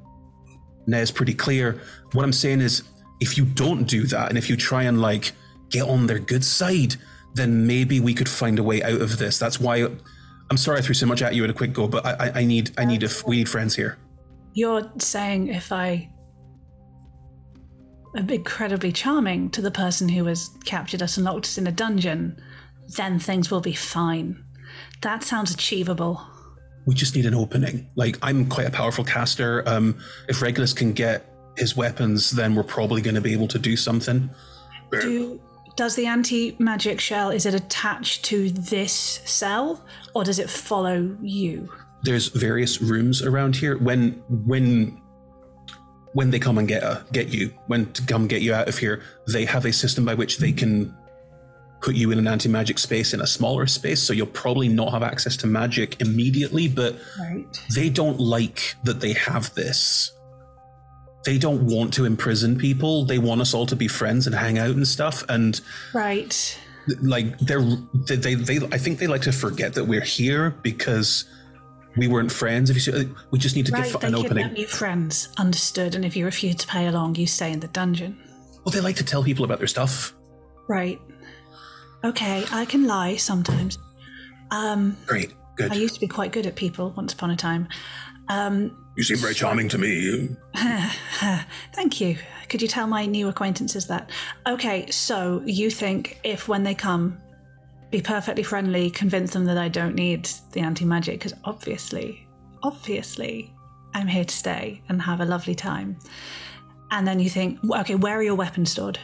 A: Nez pretty clear. What I'm saying is, if you don't do that, and if you try and like get on their good side, then maybe we could find a way out of this. That's why I'm sorry I threw so much at you at a quick go, but I, I, need I need if we need friends here.
C: You're saying if I am incredibly charming to the person who has captured us and locked us in a dungeon, then things will be fine. That sounds achievable.
A: We just need an opening. Like I'm quite a powerful caster. Um, if Regulus can get his weapons, then we're probably going to be able to do something.
C: Do, does the anti magic shell is it attached to this cell or does it follow you?
A: There's various rooms around here. When when when they come and get uh, get you, when to come get you out of here, they have a system by which they can put you in an anti-magic space in a smaller space. So you'll probably not have access to magic immediately, but
C: Right.
A: they don't like that they have this. They don't want to imprison people. They want us all to be friends and hang out and stuff. And
C: Right.
A: like they're they, they they I think they like to forget that we're here because we weren't friends. If you see, we just need to
C: right,
A: give
C: they
A: an opening.
C: you friends. Understood. And if you refuse to pay along, you stay in the dungeon.
A: Well, they like to tell people about their stuff.
C: Right. Okay, I can lie sometimes. Um,
A: Great, good.
C: I used to be quite good at people once upon a time. Um,
A: You seem very charming to me.
C: Thank you. Could you tell my new acquaintances that? Okay, so you think if when they come, be perfectly friendly, convince them that I don't need the anti magic, because obviously, obviously, I'm here to stay and have a lovely time. And then you think, okay, where are your weapons stored?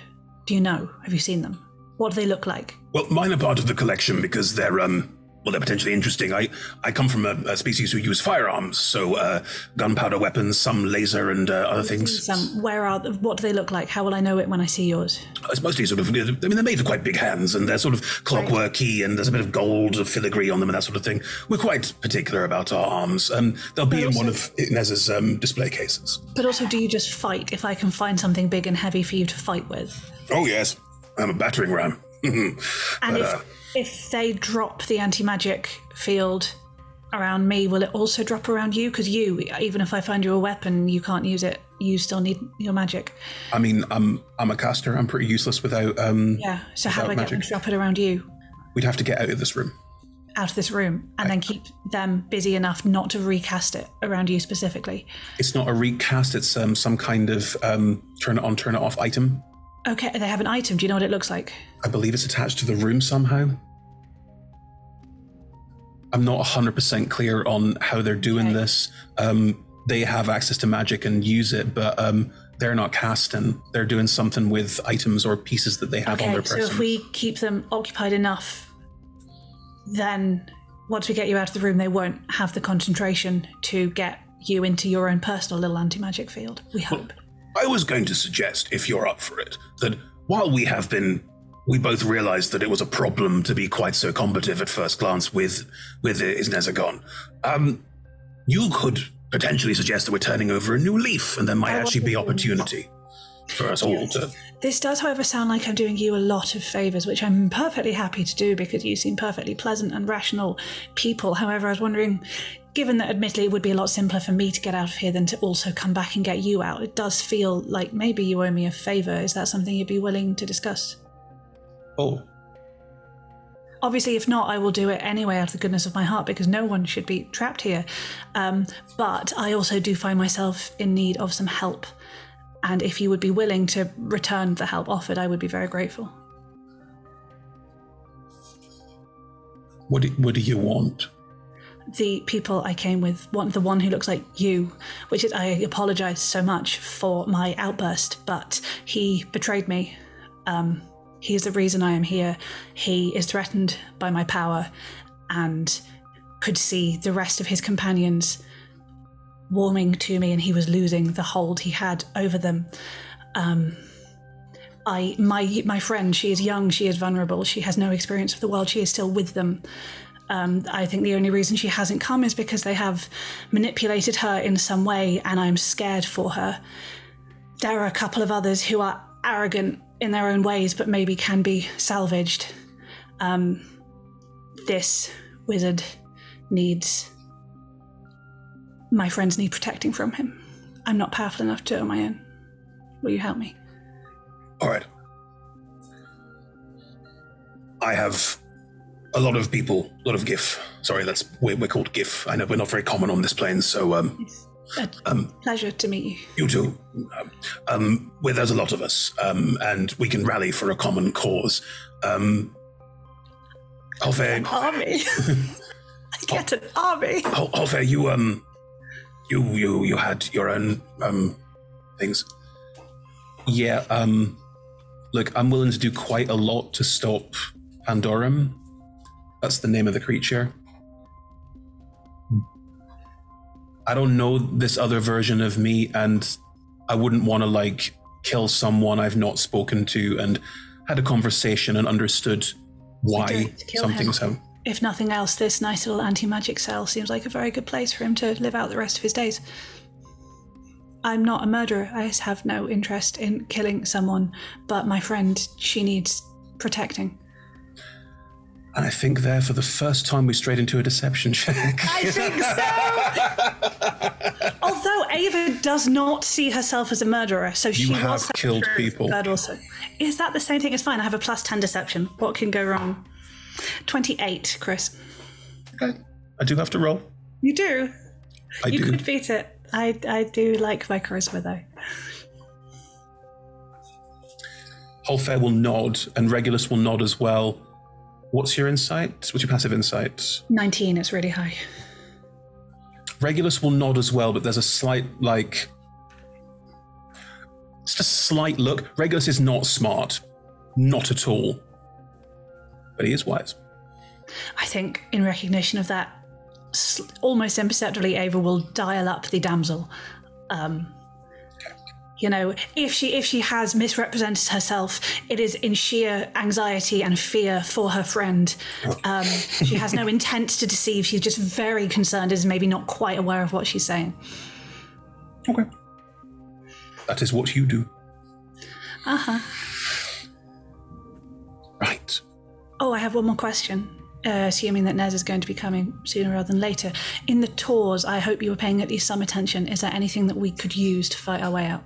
C: Do you know? Have you seen them? What do they look like?
A: Well, mine are part of the collection because they're um well they're potentially interesting. I I come from a, a species who use firearms, so uh, gunpowder weapons, some laser and uh, other things.
C: Some, where are? The, what do they look like? How will I know it when I see yours?
A: It's mostly sort of. I mean, they're made with quite big hands, and they're sort of clockworky, and there's a bit of gold filigree on them, and that sort of thing. We're quite particular about our arms, and they'll be in one of Inez's um, display cases.
C: But also, do you just fight if I can find something big and heavy for you to fight with?
A: Oh yes, I'm a battering ram.
C: And
A: But,
C: if
A: uh,
C: if they drop the anti magic field around me, will it also drop around you? Because you, even if I find you a weapon, you can't use it. You still need your magic.
A: I mean, I'm I'm a caster. I'm pretty useless without um.
C: Yeah. So how do I
A: without
C: get them to drop it around you,
A: We'd have to get out of this room.
C: out of this room, and then keep them busy enough not to recast it around you specifically?
A: It's not a recast. It's um some kind of um turn it on, turn it off item.
C: Okay. They have an item. Do you know what it looks like?
A: I believe it's attached to the room somehow. I'm not 100% clear on how they're doing this. Um, they have access to magic and use it, but um, they're not casting. They're doing something with items or pieces that they have on
C: Okay,
A: their
C: so
A: person.
C: if we keep them occupied enough, then once we get you out of the room, they won't have the concentration to get you into your own personal little anti magic field. We hope.
A: I was going to suggest, if you're up for it, that while we have been, we both realised that it was a problem to be quite so combative at first glance with with Isnezagon. Um, you could potentially suggest that we're turning over a new leaf, and there might actually be opportunity for us all to.
C: This does, however, sound like I'm doing you a lot of favours, which I'm perfectly happy to do because you seem perfectly pleasant and rational people. However, I was wondering, given that admittedly it would be a lot simpler for me to get out of here than to also come back and get you out, it does feel like maybe you owe me a favour. Is that something you'd be willing to discuss?
A: Oh,
C: Obviously, if not, I will do it anyway out of the goodness of my heart because no one should be trapped here. Um, but I also do find myself in need of some help. And if you would be willing to return the help offered, I would be very grateful.
A: what do, what do you want?
C: The people I came with, one, the one who looks like you, which is, I apologize so much for my outburst, but he betrayed me. Um, he is the reason I am here. He is threatened by my power and could see the rest of his companions warming to me, and he was losing the hold he had over them. Um, I, my, my friend, she is young, she is vulnerable, she has no experience of the world, she is still with them. Um, I think the only reason she hasn't come is because they have manipulated her in some way, and I'm scared for her. There are a couple of others who are arrogant in their own ways, but maybe can be salvaged. Um, this wizard needs. My friends need protecting from him. I'm not powerful enough to on my own. Will you help me?
A: All right. I have a lot of people, a lot of giff. Sorry, that's we're, we're called giff. I know we're not very common on this plane, so um,
C: A pleasure to meet you.
A: You too. Um, um, well, there's a lot of us, um, and we can rally for a common cause. Um, Alve,
C: Army. I get an army.
A: Al- Alve, you um, you you you had your own um things. Yeah. Um, look, I'm willing to do quite a lot to stop Pandorum. That's the name of the creature. I don't know this other version of me, and I wouldn't want to like kill someone I've not spoken to and had a conversation and understood why something's happened.
C: If nothing else, this nice little anti magic cell seems like a very good place for him to live out the rest of his days. I'm not a murderer. I have no interest in killing someone, but my friend, she needs protecting.
A: And I think there, for the first time, we strayed into a deception check.
C: I think so. Although Ava does not see herself as a murderer, so she
A: have
C: was
A: killed people.
C: That also is that the same thing? It's fine. I have a plus ten deception. What can go wrong? Twenty-eight, Chris. Okay.
A: I do have to roll.
C: You do.
A: I
C: you
A: do.
C: could beat it. I I do like my charisma though.
A: Holfair will nod, and Regulus will nod as well. What's your insight? What's your passive insight?
C: Nineteen. It's really high.
A: Regulus will nod as well, but there's a slight, like. It's just a slight look. Regulus is not smart. Not at all. But he is wise.
C: I think in recognition of that, almost imperceptibly, Ava will dial up the damsel. Um, you know, if she if she has misrepresented herself, it is in sheer anxiety and fear for her friend. Um, she has no intent to deceive. She's just very concerned. Is maybe not quite aware of what she's saying.
A: Okay that is what you do.
C: Uh huh.
A: Right.
C: Oh, I have one more question. Uh, assuming that Nez is going to be coming sooner rather than later. In the tours, I hope you were paying at least some attention. Is there anything that we could use to fight our way out?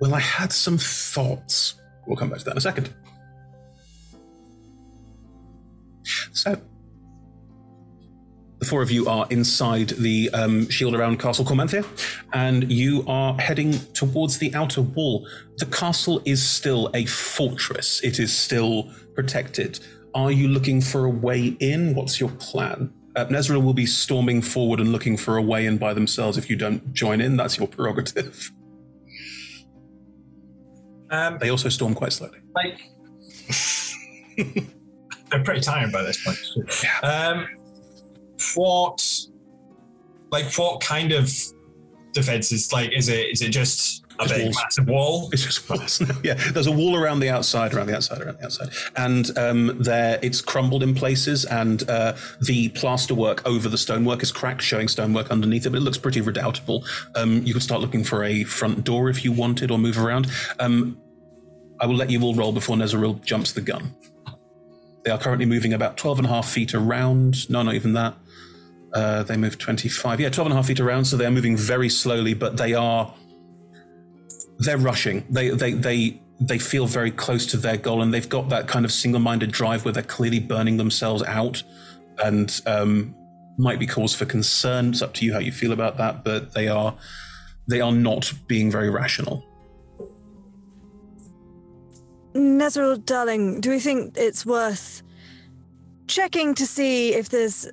A: Well, I had some thoughts. We'll come back to that in a second. So, the four of you are inside the um, shield around Castle Cormanthor, and you are heading towards the outer wall. The castle is still a fortress, it is still protected. Are you looking for a way in? What's your plan? Uh, Nezeril will be storming forward and looking for a way in by themselves. If you don't join in, that's your prerogative.
D: Um,
A: they also storm quite slowly.
D: Like, they're pretty tired by this point. Um, what, like, what kind of defenses? Like, is it is it just a big
A: walls.
D: massive wall?
A: It's just walls. yeah, there's a wall around the outside, around the outside, around the outside, and um, there it's crumbled in places, and uh, the plasterwork over the stonework is cracked, showing stonework underneath it. But it looks pretty redoubtable. Um, you could start looking for a front door if you wanted, or move around. Um, I will let you all roll before Nezeril jumps the gun. They are currently moving about 12 and a half feet around. No, not even that. Uh, they move 25. Yeah, 12 and a half feet around, so they are moving very slowly, but they are they're rushing. They they they they feel very close to their goal, and they've got that kind of single-minded drive where they're clearly burning themselves out, and um, might be cause for concern. It's up to you how you feel about that, but they are they are not being very rational.
B: Nezeril, darling, do we think it's worth checking to see if there's.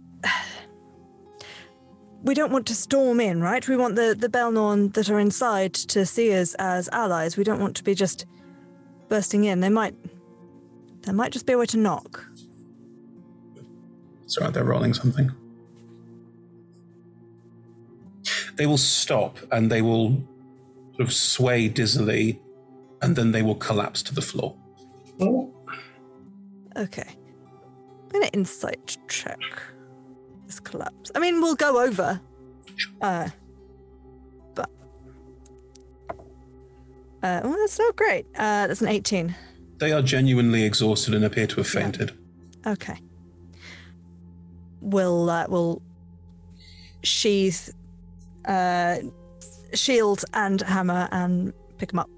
B: We don't want to storm in, right? We want the, the Belnorn that are inside to see us as allies. We don't want to be just bursting in. They might. There might just be a way to knock.
A: So are they're rolling something. They will stop and they will sort of sway dizzily, and then they will collapse to the floor. Oh.
B: Okay. I'm gonna insight check this collapse. I mean, we'll go over. Uh, but. Uh, well, that's not great. Uh, that's an 18.
A: They are genuinely exhausted and appear to have fainted.
B: Okay. We'll, uh, we'll sheath uh, shield and hammer and pick them up.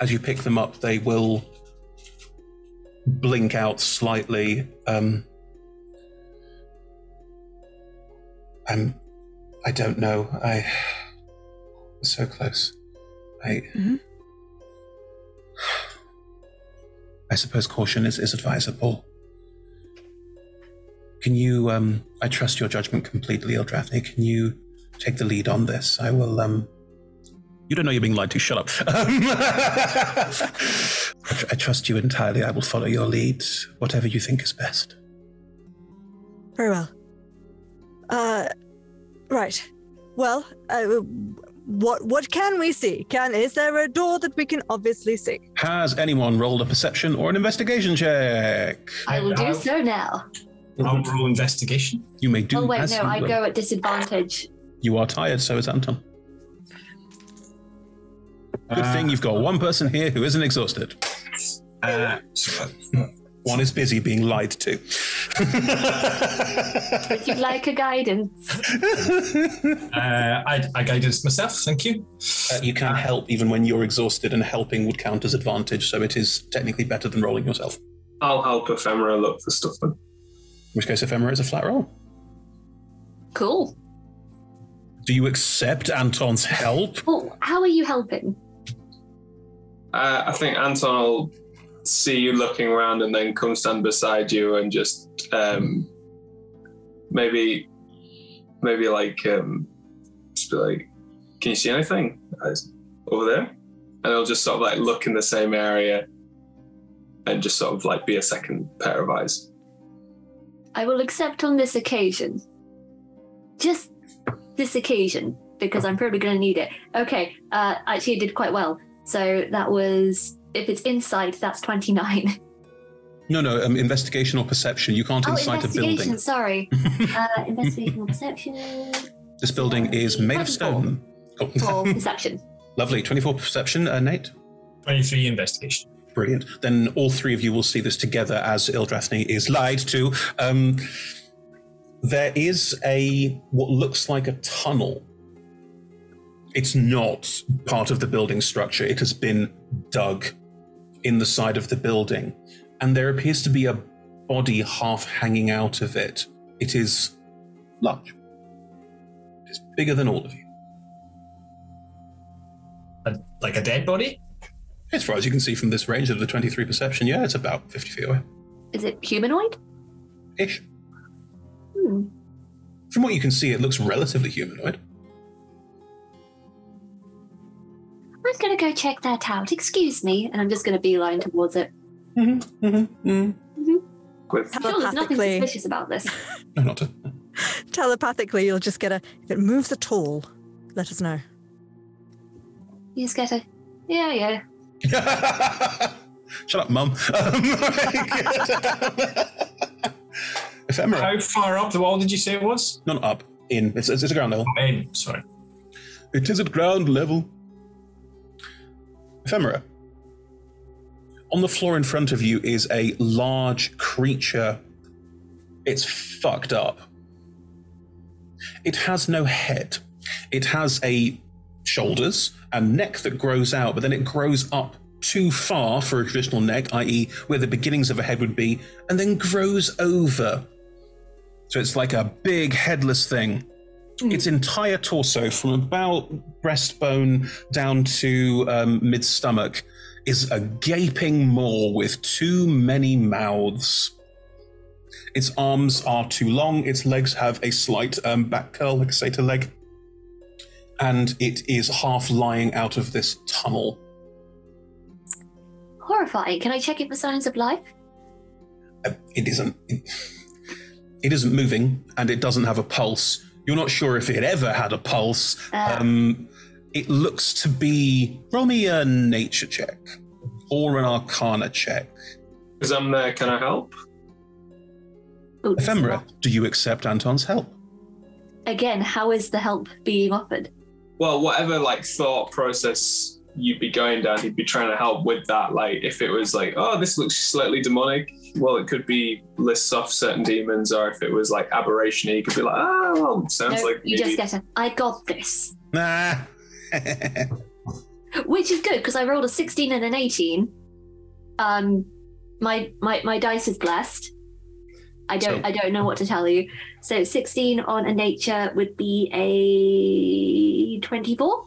A: As you pick them up, they will blink out slightly. Um, I'm, I don't know. I was so close. I. I suppose caution is, is advisable. Can you, um, I trust your judgment completely, Ildrathni. Can you take the lead on this? I will, um, you don't know you're being lied to, shut up. I, tr- I trust you entirely. I will follow your lead, whatever you think is best.
B: Very well. Uh, right. Well, uh, what what can we see? Can is there a door that we can obviously see?
A: Has anyone rolled a perception or an investigation check?
F: I will do so now.
D: I'll roll investigation.
A: You may do
F: oh wait,
A: as
F: no,
A: you
F: I
A: will.
F: go at disadvantage.
A: You are tired, so is Anton. Good
D: Uh,
A: thing you've got one person here who isn't exhausted.
D: Uh,
A: One is busy being lied to.
F: Would you like a guidance?
D: Uh, I, I guidance myself, thank you.
A: Uh, you can help even when you're exhausted, and helping would count as advantage, so it is technically better than rolling yourself.
E: I'll help Ephemera look for stuff then.
A: In which case, ephemera is a flat roll.
F: Cool.
A: Do you accept Anton's help?
F: Well, how are you helping?
E: Uh, I think Anton will see you looking around and then come stand beside you and just um, maybe, maybe like, um, just be like, "Can you see anything over there?" And he'll just sort of like look in the same area and just sort of like be a second pair of eyes.
F: I will accept on this occasion. Just this occasion, because I'm probably going to need it. Okay, uh, actually, I did quite well. So that was, if it's insight, that's 29.
A: No, no, um, investigation or perception. You can't
F: oh,
A: incite a
F: investigation,
A: building.
F: sorry. uh, investigation or perception
A: This building is made of stone.
F: for
A: Oh.
F: perception.
A: Lovely. 24 perception, uh, Nate?
D: 23 investigation.
A: Brilliant. Then all three of you will see this together as Ildrathni is lied to. Um, there is a what looks like a tunnel. It's not part of the building structure. It has been dug in the side of the building, and there appears to be a body half hanging out of it. It is large. It is bigger than all of you.
D: like a dead body?
A: As far as you can see from this range of the 23 perception, yeah, it's about 50 feet away.
F: Is it humanoid?
A: Ish.
F: Hmm.
A: From what you can see, it looks relatively humanoid.
F: I'm going to go check that out. Excuse me. And I'm just going to beeline towards it.
A: Mm-hmm. Mm-hmm.
F: Sure, there's nothing suspicious about this.
A: No, not to.
B: Telepathically, you'll just get a. If it moves at all, let us know.
F: You just get a, yeah, yeah.
A: Shut up, mum. Ephemera.
D: How far up the wall did you say it was?
A: Not up. In. It's, it's, it's a ground level.
D: In, sorry.
A: It is at ground level. Ephemera. On the floor in front of you is a large creature. It's fucked up. It has no head. It has a shoulders and neck that grows out, but then it grows up too far for a traditional neck, i.e., where the beginnings of a head would be, and then grows over. So it's like a big headless thing. Its entire torso, from about breastbone down to um, mid stomach, is a gaping maw with too many mouths. Its arms are too long, its legs have a slight um, back curl, like a satyr leg, and it is half lying out of this tunnel.
F: Horrifying. Can I check it for signs of life?
A: Uh, It isn't. It, it isn't moving, and it doesn't have a pulse. You're not sure if it ever had a pulse.
F: Ah.
A: Um, it looks to be. Roll me a nature check or an arcana check.
E: Because I'm there, can I help?
A: Ephemera, do you accept Anton's help?
F: Again, how is the help being offered?
E: Well, whatever like thought process you'd be going down, he'd be trying to help with that. Like if it was like, oh, this looks slightly demonic, well, it could be lists off certain demons, or if it was like aberration, he could be like, oh, well, sounds
F: no,
E: like
F: you
E: maybe.
F: just get a, I got this.
A: Nah.
F: Which is good because I rolled a 16 and an 18. Um, my my my dice is blessed. I don't.
L: So-
F: I don't know what to tell you. So 16 on a nature would be a 24.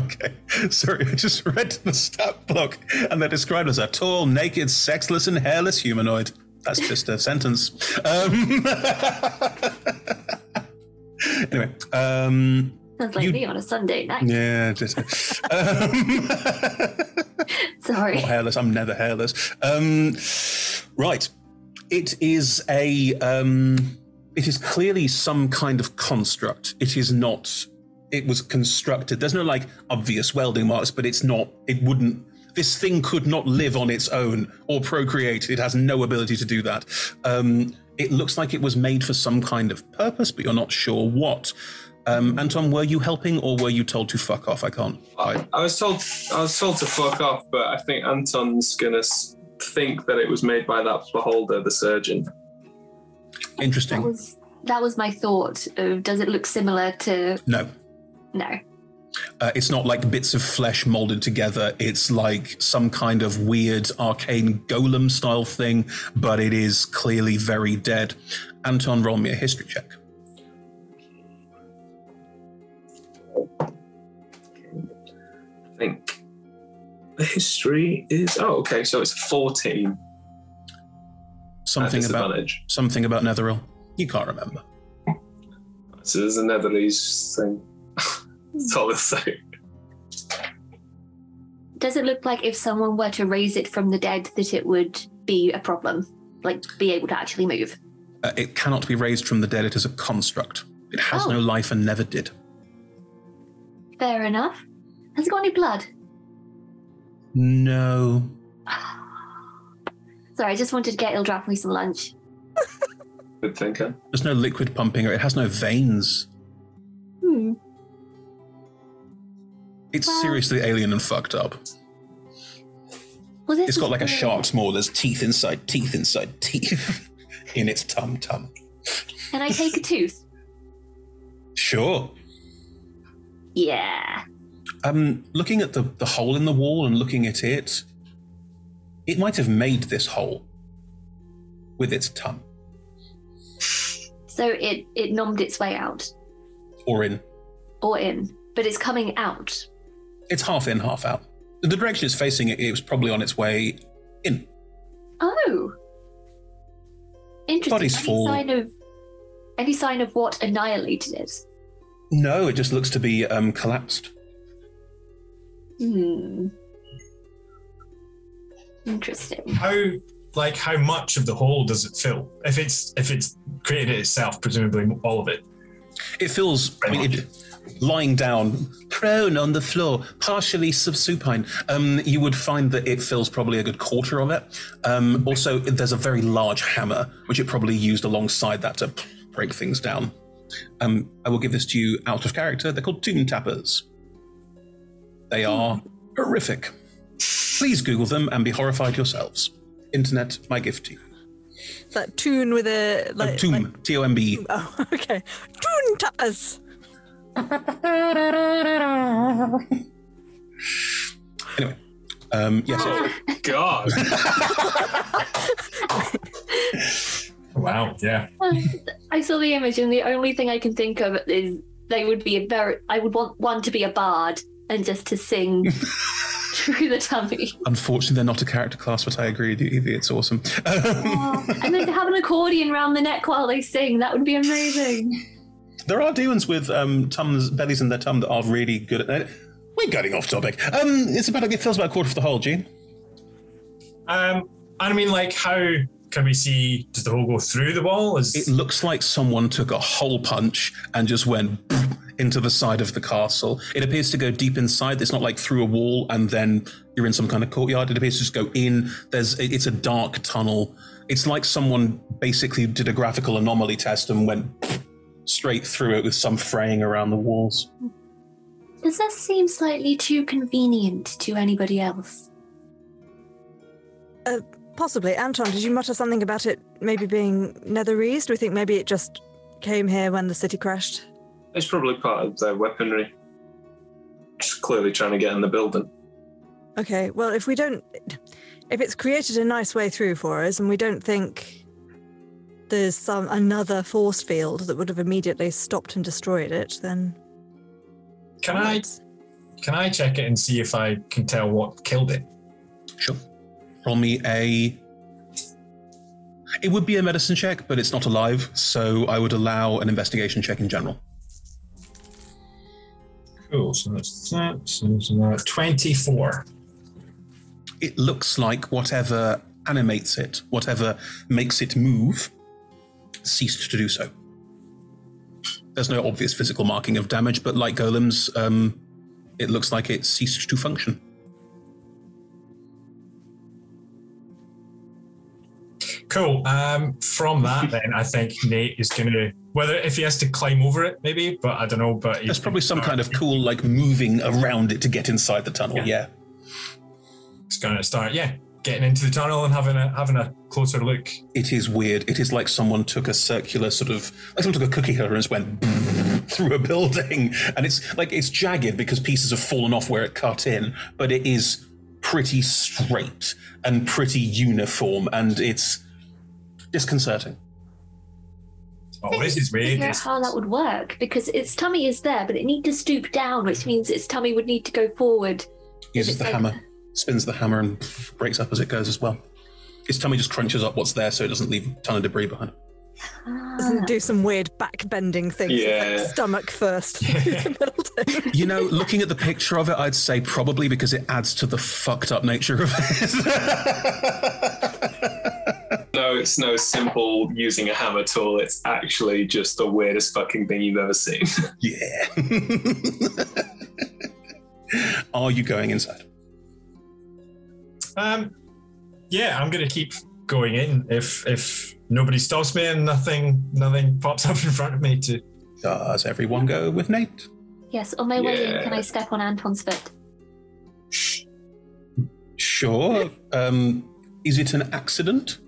A: Okay. Sorry, I just read the stat block and they're described as a tall, naked, sexless, and hairless humanoid. That's just a sentence. Um, anyway, um,
F: Sounds like me on a Sunday night.
A: yeah, just um,
F: Sorry.
A: not hairless. I'm never hairless. Um, right. It is a. Um, it is clearly some kind of construct. It is not. It was constructed. There's no like obvious welding marks, but it's not. It wouldn't. This thing could not live on its own or procreate. It has no ability to do that. Um, it looks like it was made for some kind of purpose, but you're not sure what. Um, Anton, were you helping or were you told to fuck off? I can't. I,
E: I was told I was told to fuck off, but I think Anton's gonna think that it was made by that beholder, the surgeon.
A: Interesting.
F: That was that was my thought. Of, does it look similar to?
A: No.
F: No.
A: Uh, it's not like bits of flesh molded together. It's like some kind of weird arcane golem style thing, but it is clearly very dead. Anton, roll me a history check.
E: I think the history is oh okay, so it's fourteen.
A: Something about
E: disadvantage.
A: something about Netheril. You can't remember.
E: So there's a Netherese thing. That's all I'll say.
F: Does it look like if someone were to raise it from the dead that it would be a problem? Like be able to actually move?
A: Uh, it cannot be raised from the dead. It is a construct. It has
F: Oh.
A: no life and never did.
F: Fair enough. Has it got any blood?
A: No.
F: Sorry, I just wanted to get Ildrathni some lunch.
E: Good thinker.
A: There's no liquid pumping, or it has no veins.
F: Hmm.
A: It's seriously alien and fucked up.
F: Well, this
A: It's got like a shark's maw. There's teeth inside teeth inside teeth in its tum tum.
F: Can I take a tooth?
A: Sure.
F: Yeah.
A: Um, looking at the, the hole in the wall and looking at it, it might have made this hole with its tongue
F: So it it numbed its way out
A: or in.
F: or in, but it's coming out.
A: It's half in, half out. The direction it's facing, it, it was probably on its way in.
F: Oh. Interesting.
A: Body's
F: any
A: full.
F: sign of any sign of what annihilated it?
A: No, it just looks to be um, collapsed.
F: Hmm. Interesting.
D: How like how much of the hole does it fill? If it's if it's created itself, presumably all of it.
A: It feels I mean, it, lying down, prone on the floor, partially supine. Um, you would find that it fills probably a good quarter of it. Um, also, there's a very large hammer, which it probably used alongside that to break things down. Um, I will give this to you out of character. They're called tomb tappers. They are horrific. Please Google them and be horrified yourselves. Internet, my gift to you.
B: That tune with a like.
A: tomb, T O M B.
B: Oh, okay. Tune tappers.
A: Anyway, um, yes.
E: God.
D: Wow. Yeah.
F: I saw the image, and the only thing I can think of is they would be a very. I would want one to be a bard and just to sing through the tummy,
A: Unfortunately, they're not a character class, but I agree with you, Evie. It's awesome.
F: and then to have an accordion round the neck while they sing. That would be amazing.
A: There are demons with um, tums, bellies in their tum that are really good at that. We're getting off topic. Um, it's about it feels about a quarter of the whole, Gene.
D: Um, I mean, like, how can we see? Does the hole go through the wall? Is
A: It looks like someone took a hole punch and just went into the side of the castle. It appears to go deep inside. It's not like through a wall and then you're in some kind of courtyard. It appears to just go in. There's it's a dark tunnel. It's like someone basically did a graphical anomaly test and went straight through it with some fraying around the walls.
F: Does that seem slightly too convenient to anybody else?
B: Uh, possibly. Anton, did you mutter something about it maybe being netherese? Do we think maybe it just came here when the city crashed?
E: It's probably part of their weaponry. Just clearly trying to get in the building.
B: Okay, well, if we don't. If it's created a nice way through for us and we don't think there's some another force field that would have immediately stopped and destroyed it, then
D: Can I can I check it and see if I can tell what killed it?
A: Sure. Roll me a. It would be a medicine check, but it's not alive, so I would allow an investigation check in general.
D: Cool. So that's that. So that's, Twenty-four.
A: It looks like whatever animates it, whatever makes it move, ceased to do so. There's no obvious physical marking of damage, but like golems, um, it looks like it ceased to function.
D: Cool. Um, from that, then I think Nate is going to whether if he has to climb over it, maybe, but I don't know. But
A: There's probably some kind of cool, like moving around it to get inside the tunnel. Yeah.
D: it's going to start, yeah, getting into the tunnel and having a having a closer look.
A: It is weird. It is like someone took a circular sort of, like someone took a cookie cutter and just went through a building, and it's like it's jagged because pieces have fallen off where it cut in, but it is pretty straight and pretty uniform, and it's disconcerting.
D: Oh, this is
F: Figure out how that would work because its tummy is there, but it needs to stoop down, which means its tummy would need to go forward.
A: Uses
F: it's
A: the
F: like-
A: hammer, spins the hammer, and breaks up as it goes as well. Its tummy just crunches up what's there so it doesn't leave a ton of debris behind.
B: doesn't do some weird back bending things.
A: Yeah.
B: like stomach first.
A: You know, looking at the picture of it, I'd say probably because it adds to the fucked up nature of it.
E: No, it's no simple using a hammer tool. It's actually just the weirdest fucking thing you've ever seen.
A: yeah. Are you going inside?
D: Um, yeah, I'm going to keep going in if if nobody stops me and nothing nothing pops up in front of me to.
A: Does everyone go with Nate?
F: Yes, on my way in, can I step on Anton's foot?
A: Sure. Um, is it an accident?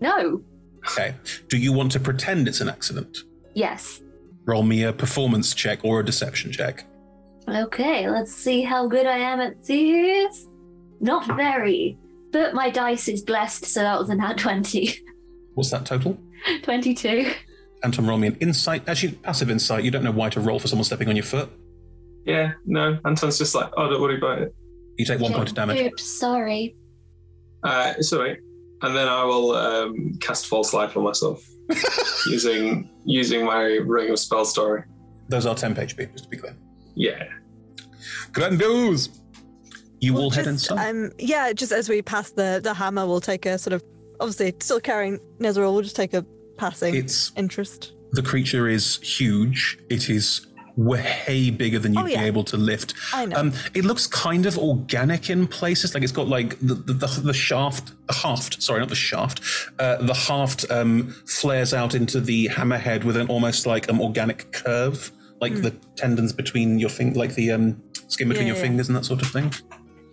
F: No.
A: Okay. Do you want to pretend it's an accident?
F: Yes.
A: Roll me a performance check or a deception check.
F: Okay, let's see how good I am at this. Not very, but my dice is blessed, so that was a nat 20.
A: What's that total?
F: 22.
A: Anton, roll me an insight. Actually, passive insight. You don't know why to roll for someone stepping on your foot.
E: yeah, no. Anton's just like, oh, don't worry about it.
A: You take one point of damage.
F: Oops, sorry.
E: Uh, it's alright. And then I will um, cast false life on myself using using my ring of spell storing.
A: Those are temp HP, just to be clear.
E: Yeah.
A: Grand Grandiose. You will head
B: Just,
A: inside.
B: um, yeah, just as we pass the the hammer, we'll take a sort of obviously still carrying Nezeril. We'll just take a passing
A: It's-
B: interest.
A: The creature is huge. It is way bigger than you'd
B: Oh, yeah.
A: be able to lift.
B: I know.
A: Um, it looks kind of organic in places. Like it's got like the the, the, the shaft, the haft. Sorry, not the shaft. Uh, the haft um, flares out into the hammerhead with an almost like um, organic curve, like
B: Hmm.
A: the tendons between your fing, like the um, skin between
B: Yeah,
A: your
B: yeah.
A: fingers and that sort of thing.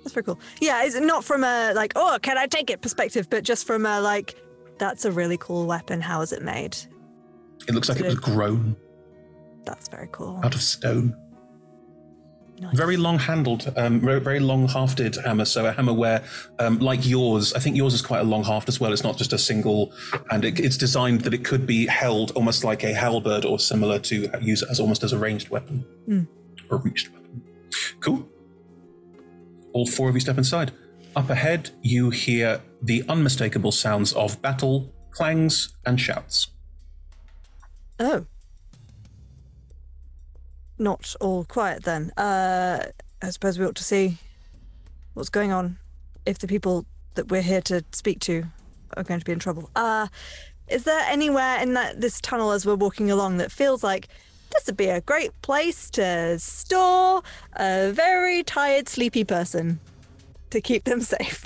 B: That's pretty cool. Yeah, it's not from a like, oh, can I take it perspective, but just from a like, that's a really cool weapon. How is it made?
A: It looks like it was grown
B: That's very cool.
A: out of stone. Very long handled, um, very, very long hafted hammer. So a hammer where, um, like yours, I think yours is quite a long haft as well. It's not just a single, and it, it's designed that it could be held almost like a halberd or similar to use it as almost as a ranged weapon
B: Hmm.
A: or reached weapon. Cool. All four of you step inside. Up ahead, you hear the unmistakable sounds of battle, clangs, and shouts.
B: Oh. Not all quiet then. Uh, I suppose we ought to see what's going on if the people that we're here to speak to are going to be in trouble. Uh, is there anywhere in that this tunnel as we're walking along that feels like this would be a great place to store a very tired, sleepy person to keep them safe?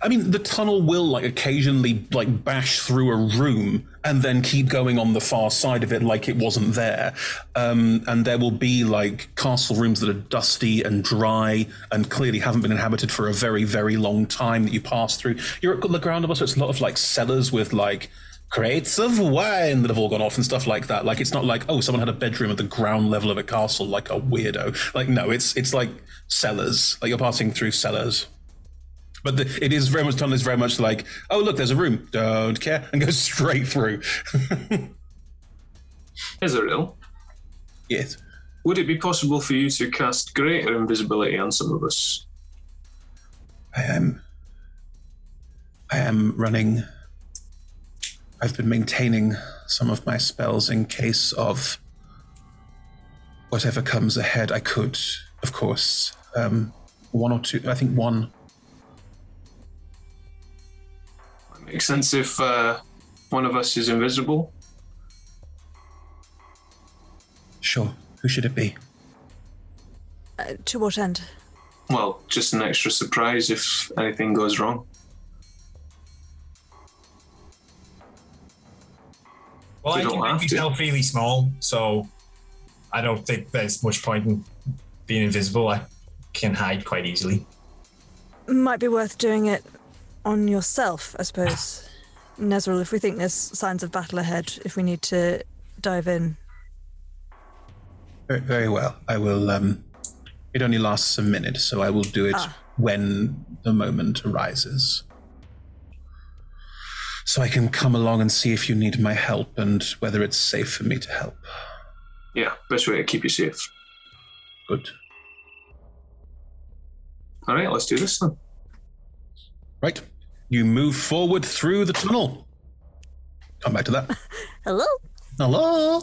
A: I mean, the tunnel will like occasionally like bash through a room and then keep going on the far side of it like it wasn't there. Um, and there will be like castle rooms that are dusty and dry and clearly haven't been inhabited for a very, very long time that you pass through. You're at the ground level, so it's a lot of like cellars with like crates of wine that have all gone off and stuff like that. Like it's not like oh, someone had a bedroom at the ground level of a castle like a weirdo. Like no, it's it's like cellars. Like you're passing through cellars but the, it is very much tunnel is very much like, oh look, there's a room, don't care, and goes straight through.
E: Israel,
A: yes.
E: would it be possible for you to cast greater invisibility on some of us?
A: I am. I am running. I've been maintaining some of my spells in case of whatever comes ahead. I could, of course, um, one or two. I think one.
E: Makes sense if uh, one of us is invisible.
A: Sure. Who should it be?
B: Uh, to what end?
E: Well, just an extra surprise if anything goes wrong.
D: Well,
E: You
D: I
E: don't
D: can
E: have
D: make
E: to.
D: myself really small, so I don't think there's much point in being invisible. I can hide quite easily.
B: Might be worth doing it on yourself, I suppose. Nezeril, if we think there's signs of battle ahead, if we need to dive in.
A: Very, very well. I will. Um, it only lasts a minute, so I will do it
B: Ah.
A: when the moment arises. So I can come along and see if you need my help and whether it's safe for me to help.
E: Yeah, best way to keep you safe.
A: Good.
E: All right, let's do this then.
A: Right. You move forward through the tunnel. Come back to that.
B: Hello?
A: Hello?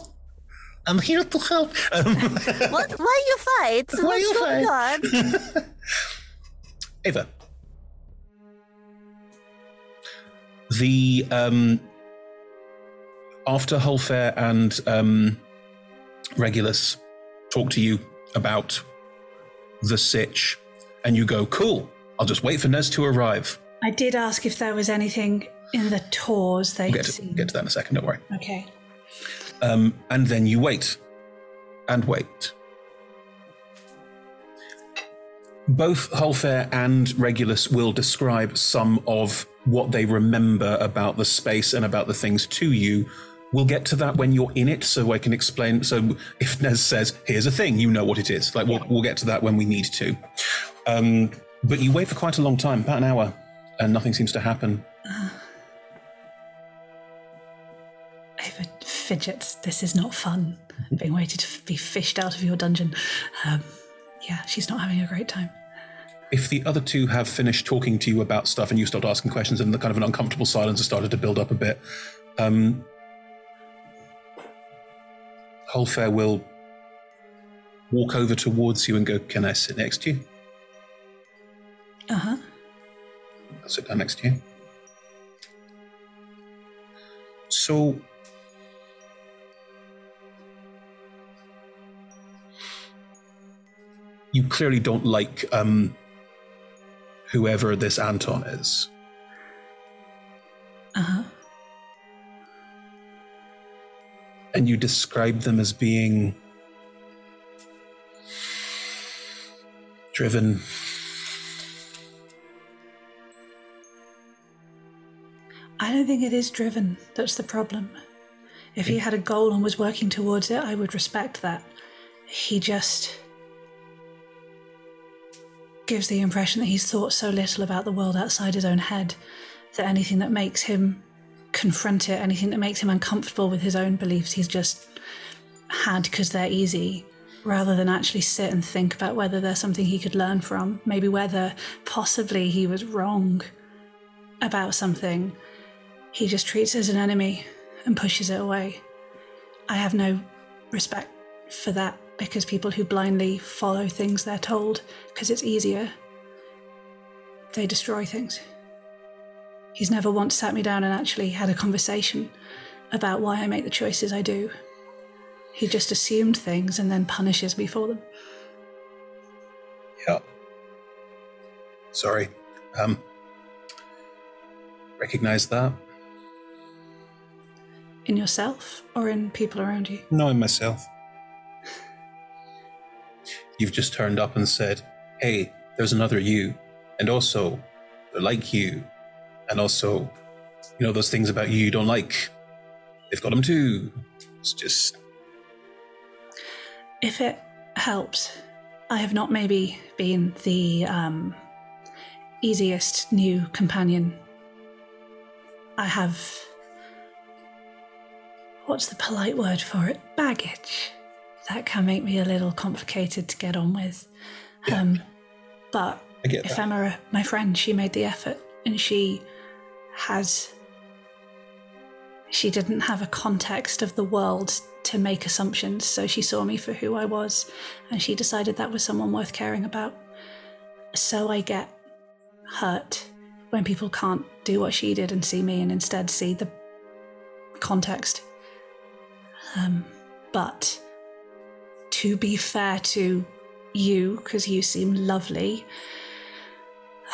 A: I'm here to help. Um,
B: what? Why you fight?
A: Why
B: What's
A: you
B: going
A: fight?
B: on?
A: Ava. The um after Hulfair and um Regulus talk to you about the sitch, and you go, Cool, I'll just wait for Nez to arrive.
C: I did ask if there was anything in the tours
A: We'll
C: they'd
A: get to, get to that in a second, don't worry.
C: Okay.
A: Um, and then you wait and wait. Both Hulfair and Regulus will describe some of what they remember about the space and about the things to you. We'll get to that when you're in it, so I can explain. So if Nez says, "Here's a thing," you know what it is. Like we'll, we'll get to that when we need to. Um, but you wait for quite a long time, about an hour, and nothing seems to happen.
C: Ava fidgets. This is not fun. Being waited to be fished out of your dungeon. Um, yeah, she's not having a great time.
A: If the other two have finished talking to you about stuff and you start asking questions and the kind of an uncomfortable silence has started to build up a bit, um, Holfair will walk over towards you and go, Can I sit next to you?
C: Uh huh.
A: I'll sit down next to you. So, you clearly don't like um, whoever this Anton is.
C: Uh huh.
A: and you describe them as being driven.
C: I don't think it is driven. That's the problem. If he had a goal and was working towards it, I would respect that. He just gives the impression that he's thought so little about the world outside his own head that anything that makes him confront it, anything that makes him uncomfortable with his own beliefs, he's just had because they're easy, rather than actually sit and think about whether there's something he could learn from, maybe whether possibly he was wrong about something. He just treats it as an enemy and pushes it away. I have no respect for that because people who blindly follow things they're told because it's easier, they destroy things. He's never once sat me down and actually had a conversation about why I make the choices I do. He just assumed things and then punishes me for them.
A: Yeah. Sorry. Um. Recognize that?
C: In yourself or in people around you?
A: No, in myself. You've just turned up and said, hey, there's another you. And also, they're like you. And also, you know, those things about you you don't like. They've got them too. It's just,
C: If it helps, I have not maybe been the um, easiest new companion. I have. What's the polite word for it? Baggage. That can make me a little complicated to get on with. Um, but
A: I get that.
C: Ephemera, my friend, she made the effort and she has. She didn't have a context of the world to make assumptions, so she saw me for who I was and she decided that was someone worth caring about. So I get hurt when people can't do what she did and see me and instead see the context. Um, but to be fair to you, because you seem lovely,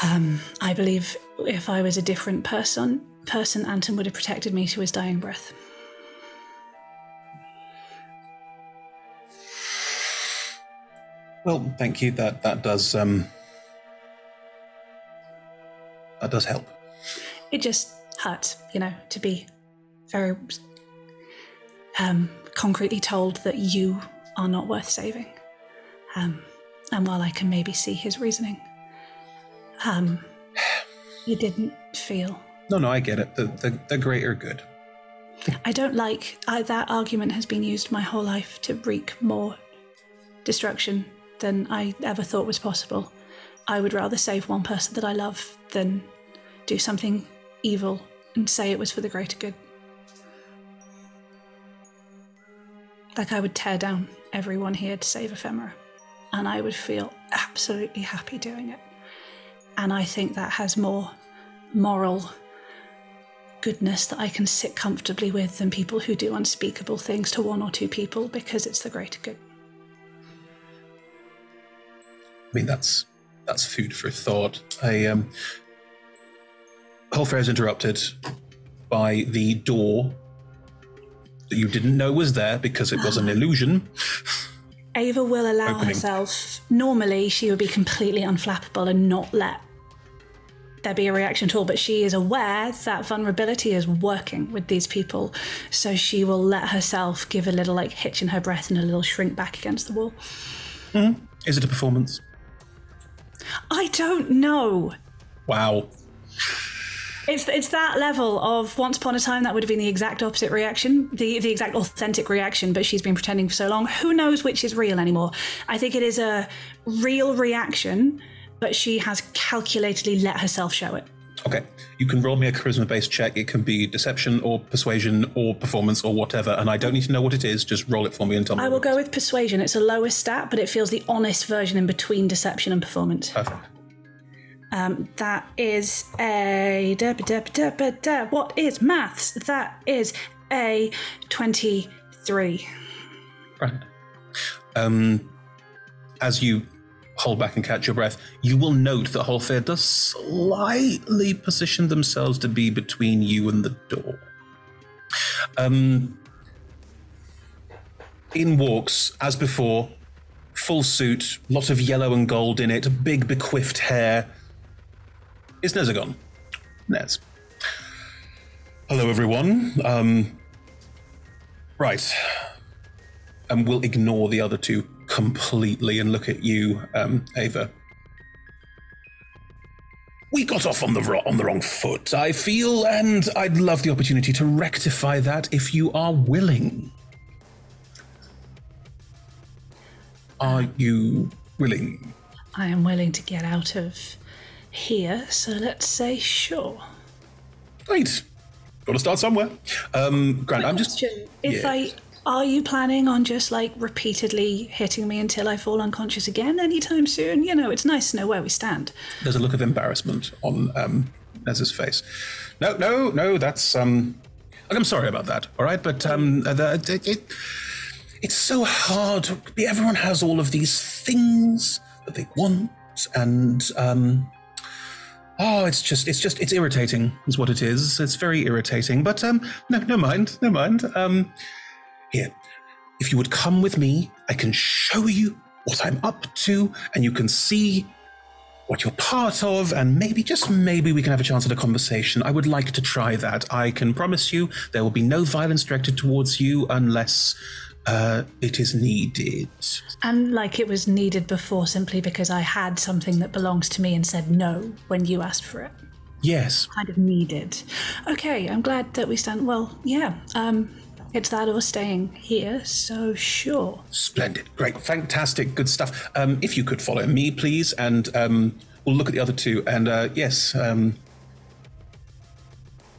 C: um, I believe if I was a different person, person Anton would have protected me to his dying breath.
A: Well, thank you. That that does um that does help.
C: It just hurts, you know, to be very um, concretely told that you are not worth saving. Um, and while I can maybe see his reasoning, um, you didn't feel.
A: No, no, I get it. The the, the greater good.
C: I don't like I, that argument has been used my whole life to wreak more destruction than I ever thought was possible. I would rather save one person that I love than do something evil and say it was for the greater good. Like I would tear down everyone here to save Ephemera, and I would feel absolutely happy doing it. And I think that has more moral goodness that I can sit comfortably with than people who do unspeakable things to one or two people because it's the greater good.
A: I mean, that's that's food for thought. I um, whole fair is interrupted by the door that you didn't know was there because it was an illusion.
C: Ava will allow
A: Opening.
C: herself. Normally, she would be completely unflappable and not let there be a reaction at all, but she is aware that vulnerability is working with these people, so she will let herself give a little like hitch in her breath and a little shrink back against the wall.
A: Mhm. Is it a performance?
C: I don't know.
A: Wow.
C: It's it's that level of once upon a time that would have been the exact opposite reaction, the the exact authentic reaction, but she's been pretending for so long. Who knows which is real anymore? I think it is a real reaction, but she has calculatedly let herself show it.
A: Okay. You can roll me a charisma based check. It can be deception or persuasion or performance or whatever, and I don't need to know what it is. Just roll it for me and tell me.
C: I will go with persuasion. It's a lower stat, but it feels the honest version in between deception and performance.
A: Perfect.
C: Um, that is a what is maths? That is a twenty-three.
A: Right. Um, as you hold back and catch your breath, you will note that Holfair does slightly position themselves to be between you and the door. Um, in walks, as before, full suit, lot of yellow and gold in it, big bequiffed hair. Is Nezagon? Nez. Hello, everyone. Um, right. And we'll ignore the other two completely and look at you, um, Ava. We got off on the ro- on the wrong foot, I feel, and I'd love the opportunity to rectify that if you are willing. Are you willing?
C: I am willing to get out of here, so let's say sure.
A: Great. Got to start somewhere. Um, Grant, I'm just.
C: If
A: Yeah.
C: I are you planning on just like repeatedly hitting me until I fall unconscious again anytime soon? You know, it's nice to know where we stand.
A: There's a look of embarrassment on um, Nez's face. No, no, no. That's um. I'm sorry about that. All right, but um, the, it, it, it's so hard. Everyone has all of these things that they want, and um. Oh, it's just, it's just, it's irritating, is what it is. It's very irritating. But um, no, no mind, no mind. Um, here, if you would come with me, I can show you what I'm up to, and you can see what you're part of, and maybe, just maybe, we can have a chance at a conversation. I would like to try that. I can promise you there will be no violence directed towards you unless Uh, it is needed.
C: And like it was needed before simply because I had something that belongs to me and said no when you asked for it.
A: Yes.
C: Kind of needed. Okay, I'm glad that we stand. Well, yeah. Um, it's that or staying here. So sure.
A: Splendid. Great. Fantastic. Good stuff. Um, if you could follow me, please, and um, we'll look at the other two. And uh, yes, um,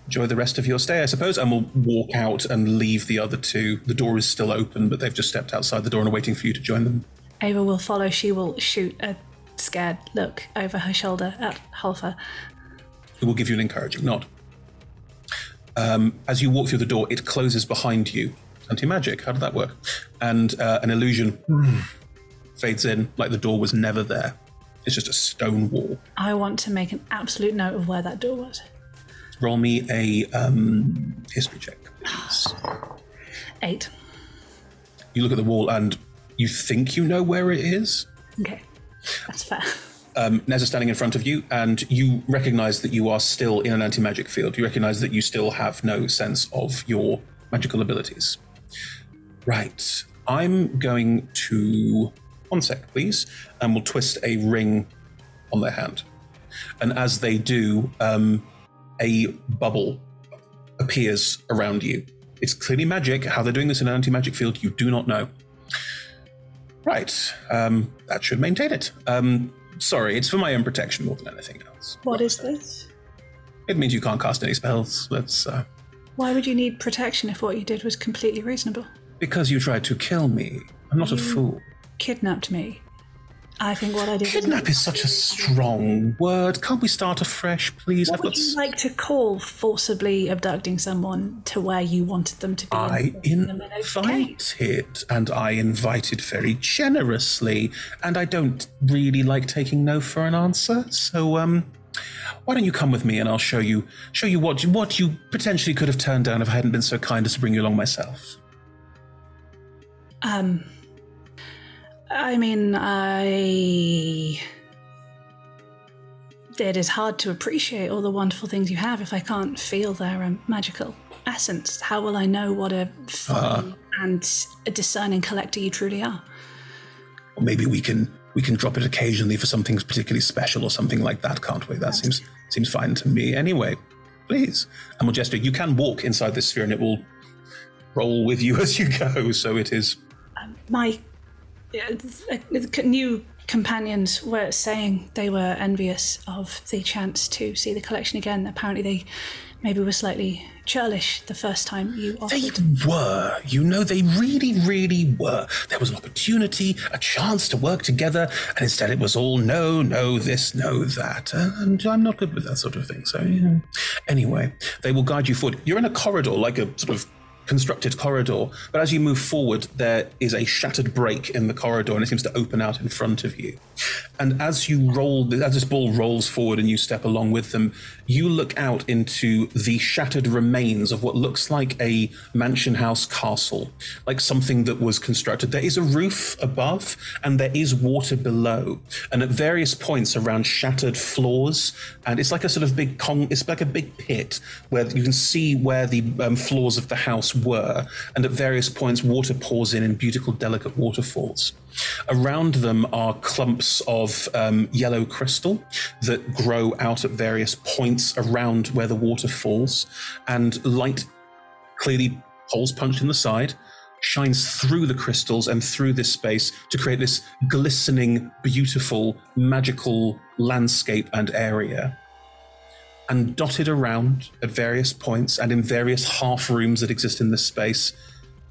A: enjoy the rest of your stay, I suppose. And we'll walk out and leave the other two. The door is still open, but they've just stepped outside the door and are waiting for you to join them.
C: Ava will follow. She will shoot a scared look over her shoulder at Holfer.
A: It will give you an encouraging nod. Um, as you walk through the door, it closes behind you. Anti magic, how did that work? And uh, an illusion fades in like the door was never there. It's just a stone wall.
C: I want to make an absolute note of where that door was.
A: Roll me a um, history check, please.
C: Eight.
A: You look at the wall and you think you know where it is.
C: Okay, that's fair.
A: Um, Nez is standing in front of you, and you recognize that you are still in an anti magic field. You recognize that you still have no sense of your magical abilities. Right. I'm going to. One sec, please. And we'll twist a ring on their hand. And as they do, um, a bubble appears around you. It's clearly magic. How they're doing this in an anti magic field, you do not know. Right. Um, that should maintain it. Um, sorry, it's for my own protection more than anything else.
C: What is this?
A: It means you can't cast any spells. That's uh,
C: Why would you need protection if what you did was completely reasonable?
A: because you tried to kill me. I'm not a fool.
C: Kidnapped me. I think what I did.
A: Kidnap is such a strong word. Can't we start afresh, please?
C: What
A: I've
C: would
A: got.
C: you like to call forcibly abducting someone to where you wanted them to be?
A: I
C: and putting them in a cage?
A: invited, and I invited very generously, and I don't really like taking no for an answer. So, um, why don't you come with me, and I'll show you show you what what you potentially could have turned down if I hadn't been so kind as to bring you along myself.
C: Um, I mean, I. It is hard to appreciate all the wonderful things you have if I can't feel their um, magical essence. How will I know what a fun and a discerning collector you truly are?
A: Or maybe we can we can drop it occasionally for something particularly special or something like that, can't we? That seems seems fine to me. Anyway, please. And. You can walk inside this sphere, and it will roll with you as you go. So it is.
C: My uh, th- new companions were saying they were envious of the chance to see the collection again. Apparently, they maybe were slightly churlish the first time you offered.
A: They were. You know, they really, really were. There was an opportunity, a chance to work together, and instead it was all no, no, this, no, that. And I'm not good with that sort of thing. So, yeah. anyway, they will guide you forward. You're in a corridor, like a sort of constructed corridor, but as you move forward, there is a shattered break in the corridor and it seems to open out in front of you. And as you roll, as this ball rolls forward and you step along with them, you look out into the shattered remains of what looks like a mansion house castle, like something that was constructed. There is a roof above and there is water below. And at various points around shattered floors, and it's like a sort of big con, it's like a big pit where you can see where the um, floors of the house were. And at various points, water pours in in beautiful, delicate waterfalls. Around them are clumps of um, yellow crystal that grow out at various points around where the water falls, and light, clearly holes punched in the side, shines through the crystals and through this space to create this glistening, beautiful, magical landscape and area. And dotted around at various points and in various half rooms that exist in this space,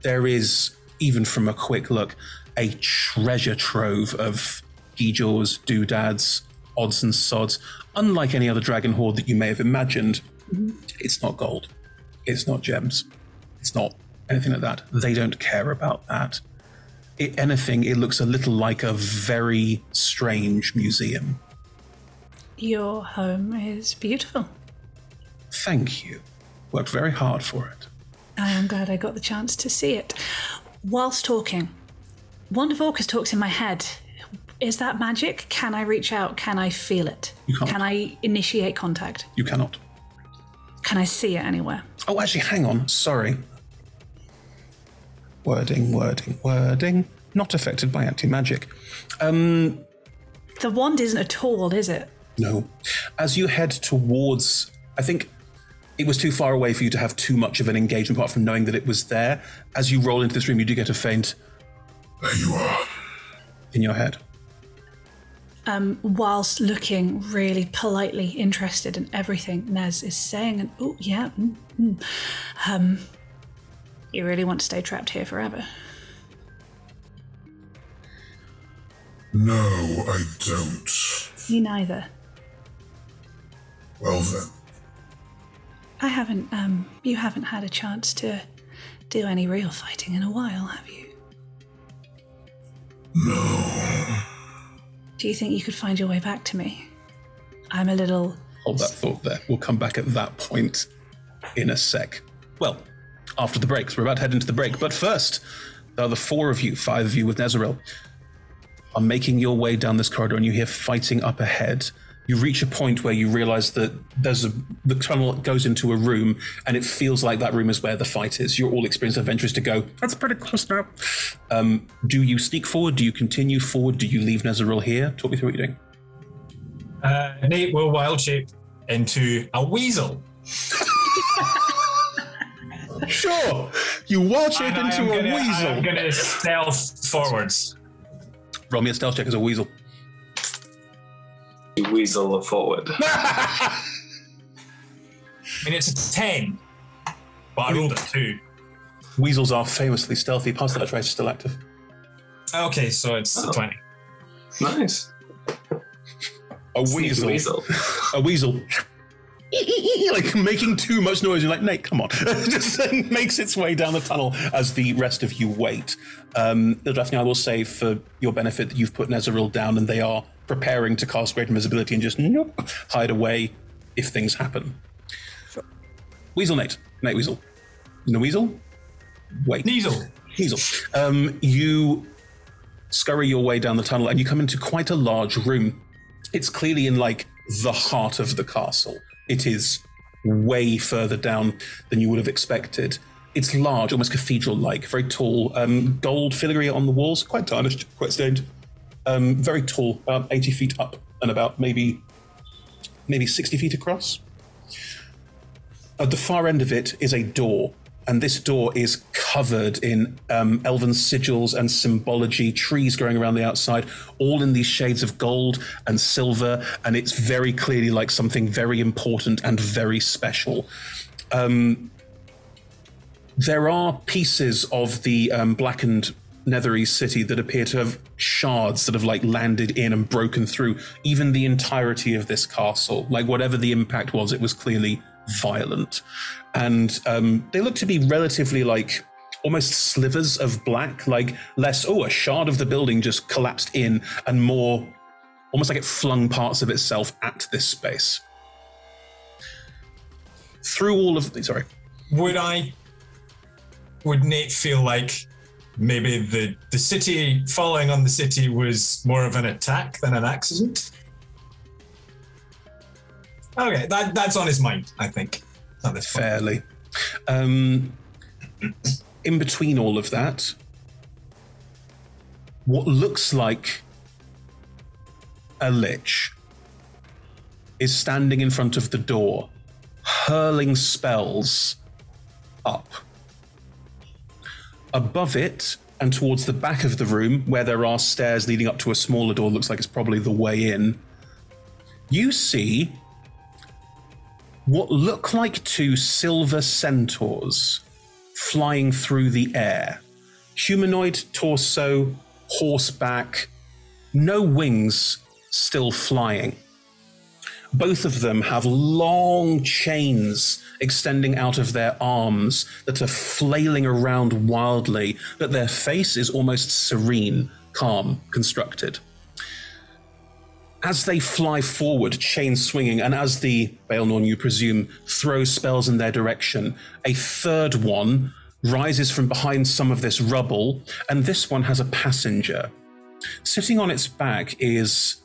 A: there is, even from a quick look, a treasure trove of geejaws, doodads, odds and sods. Unlike any other dragon hoard that you may have imagined, mm-hmm. it's not gold. It's not gems. It's not anything like that. They don't care about that. If anything, it looks a little like a very strange museum.
C: Your home is beautiful.
A: Thank you. Worked very hard for it.
C: I am glad I got the chance to see it. Whilst talking, Wand of Orcus talks in my head. Is that magic? Can I reach out? Can I feel it?
A: You can't.
C: Can I initiate contact?
A: You cannot.
C: Can I see it anywhere?
A: Oh, actually, hang on. Sorry. Wording, wording, wording. Not affected by anti magic. Um,
C: The wand isn't at all, is it?
A: No. As you head towards, I think it was too far away for you to have too much of an engagement apart from knowing that it was there. As you roll into this room, you do get a faint. There you are. In your head.
C: Um, whilst looking really politely interested in everything Nez is saying, and oh yeah, mm, mm. um, you really want to stay trapped here forever?
M: No, I don't.
C: Me neither.
M: Well then.
C: I haven't. Um, you haven't had a chance to do any real fighting in a while, have you?
M: No.
C: Do you think you could find your way back to me? I'm a little.
A: Hold that thought there. We'll come back at that point in a sec. Well, after the breaks, we're about to head into the break. But first, the other four of you, five of you with Nezeril, are making your way down this corridor and you hear fighting up ahead. You reach a point where you realize that there's a the tunnel goes into a room and it feels like that room is where the fight is. You're all experienced adventurers to go, that's pretty close now. Um, do you sneak forward? Do you continue forward? Do you leave Nezeril here? Talk me through what you're doing.
D: Uh, Nate will wild shape into a weasel.
A: Sure. You wild shape into a
D: gonna-
A: weasel.
D: I'm going to stealth forwards.
A: Roll me a stealth check as a weasel.
E: You weasel forward.
D: I mean, it's a 10, but I rolled a 2.
A: Weasels are famously stealthy. Pass that trace is still active.
D: Okay, so it's
E: Oh.
D: a 20.
E: Nice.
A: A weasel.
E: weasel.
A: A weasel. like making too much noise. You're like, Nate, come on. Just makes its way down the tunnel as the rest of you wait. Um, Ildrathni, I will say for your benefit that you've put Nezeril down and they are preparing to cast great invisibility and just nope, hide away if things happen. Weasel Nate. Nate Weasel. No Weasel? Wait.
D: Neasel.
A: Neasel. Um, you scurry your way down the tunnel and you come into quite a large room. It's clearly in like the heart of the castle. It is way further down than you would have expected. It's large, almost cathedral like, very tall. Um, gold filigree on the walls, quite tarnished, quite stained. Um, very tall, about 80 feet up and about maybe maybe 60 feet across. At the far end of it is a door, and this door is covered in um, elven sigils and symbology, trees growing around the outside, all in these shades of gold and silver, and it's very clearly like something very important and very special. Um, there are pieces of the um, blackened Netherese city that appear to have shards that have like landed in and broken through even the entirety of this castle. Like whatever the impact was, it was clearly violent, and um, they look to be relatively like almost slivers of black, like less oh a shard of the building just collapsed in, and more almost like it flung parts of itself at this space. Through all of sorry,
D: Would I. Would Nate feel like maybe the, the city falling on the city was more of an attack than an accident? Okay, that, that's on his mind, I think. Point.
A: fairly. Um, in between all of that, what looks like a lich is standing in front of the door, hurling spells up. Above it, and towards the back of the room, where there are stairs leading up to a smaller door, looks like it's probably the way in, you see what look like two silver centaurs flying through the air. Humanoid torso, horseback, no wings, still flying. Both of them have long chains extending out of their arms that are flailing around wildly, but their face is almost serene, calm, constructed as they fly forward, chains swinging, and as the Baelnorn, you presume, throws spells in their direction, a third one rises from behind some of this rubble, and this one has a passenger. Sitting on its back is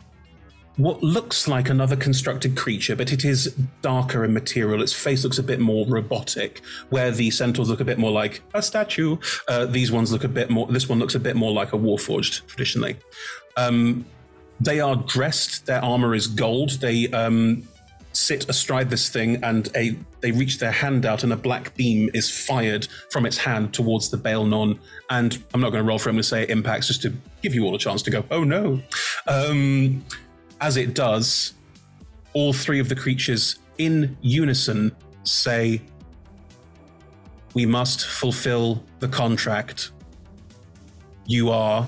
A: what looks like another constructed creature, but it is darker in material. Its face looks a bit more robotic, where the centaurs look a bit more like a statue. Uh, these ones look a bit more. This one looks a bit more like a warforged traditionally. Um, they are dressed. Their armor is gold. They um, sit astride this thing, and a they reach their hand out, and a black beam is fired from its hand towards the Baelnorn. And I'm not going to roll for him to say it impacts, just to give you all a chance to go. Oh no! Um, as it does, all three of the creatures in unison say, "We must fulfill the contract." You are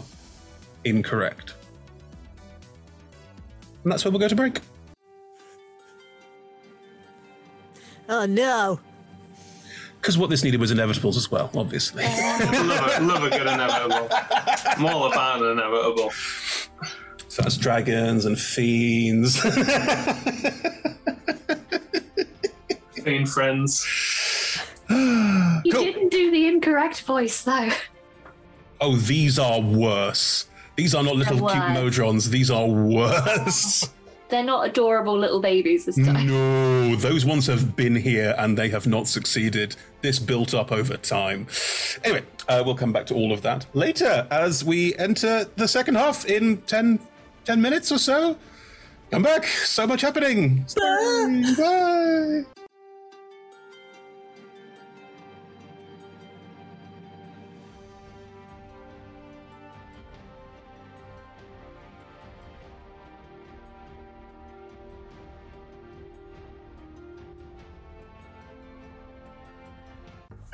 A: incorrect. And that's where we'll go to break.
B: Oh no.
A: Because what this needed was inevitables as well, obviously.
E: love, a, love a good inevitable. I'm all about an inevitable.
A: So that's dragons and fiends.
E: Fiend friends.
F: You didn't do the incorrect voice though.
A: oh, these are worse. These are not little cute
F: worse.
A: modrons. These are worse.
F: They're not adorable little babies this time.
A: No, those ones have been here and they have not succeeded. This built up over time. Anyway, uh, we'll come back to all of that later as we enter the second half in 10, 10 minutes or so. Come back. So much happening. Bye. Bye.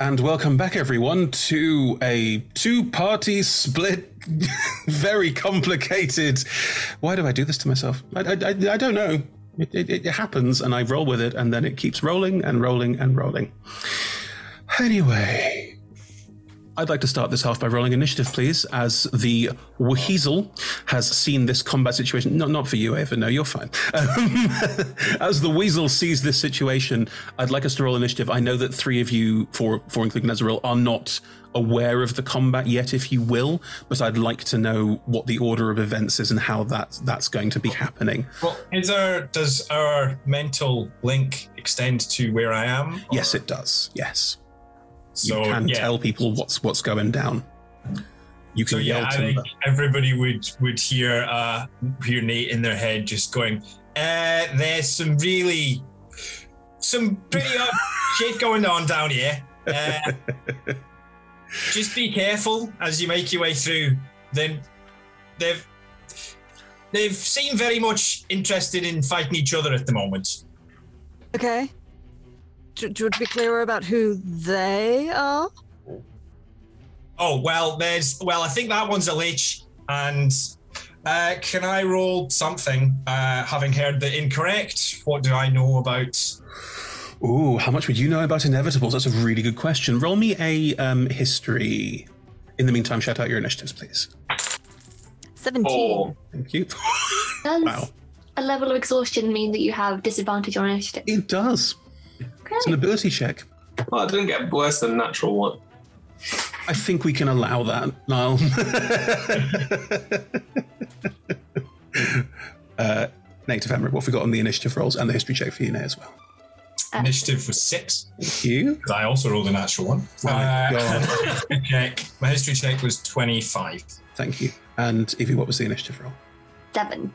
A: And welcome back, everyone, to a two party split, very complicated. Why do I do this to myself? I, I, I, don't know. It, it, it happens, and I roll with it, and then it keeps rolling and rolling and rolling. Anyway, I'd like to start this half by rolling initiative, please, as the Weasel has seen this combat situation. Not, not for you, Ava. No, you're fine. Um, as the Weasel sees this situation, I'd like us to roll initiative. I know that three of you, four, four including Nezeril, are not aware of the combat yet, if you will, but I'd like to know what the order of events is and how that that's going to be happening.
D: Well, is there does our mental link extend to where I am?
A: Yes, it does. Yes.
D: So,
A: you can
D: yeah.
A: tell people what's what's going down. You can
D: So yeah,
A: yell
D: I think
A: timber.
D: everybody would would hear uh hear Nate in their head just going, uh, there's some really some pretty up shit going on down here. Uh, just be careful as you make your way through. Then they've they've seemed very much interested in fighting each other at the moment.
B: Okay. Do, do you want to be clearer about who they are?
D: Oh well, there's well, I think that one's a lich, and uh, can I roll something? Uh, having heard the incorrect, what do I know about?
A: Ooh, how much would you know about inevitables? That's a really good question. Roll me a um, history. In the meantime, shout out your initiatives, please.
B: 17.
A: Thank you.
F: Does
A: Wow.
F: a level of exhaustion mean that you have disadvantage on initiative?
A: It does. It's an ability check.
E: Well, it didn't get worse than natural one.
A: I think we can allow that, Niall. uh, Native Emirate, what have we got on the initiative rolls and the history check for you now as well?
D: Initiative was six.
A: Thank you.
D: 'cause I also rolled a natural one.
A: My
D: Uh, history check. My history check was twenty-five.
A: Thank you. And Evie, what was the initiative roll?
F: Seven.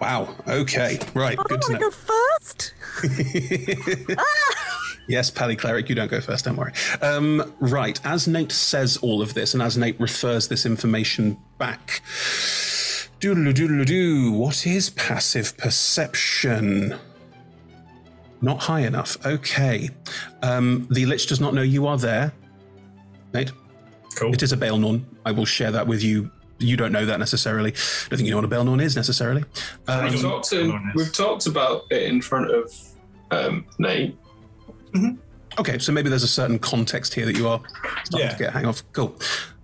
A: Wow. Okay. Right. Good to know.
B: Go first.
A: Yes, Pally Cleric, you don't go first, don't worry. Um, right, as Nate says all of this, and as Nate refers this information back, doodle doodle doo, what is passive perception? Not high enough. Okay. Um, the Lich does not know you are there. Nate?
D: Cool.
A: It is a Baelnorn. I will share that with you. You don't know that necessarily. I don't think you know what a Baelnorn is necessarily. Um,
E: we've, talked to, we've talked about it in front of um, Nate.
A: Okay, so maybe there's a certain context here that you are starting to get a hang of. Cool.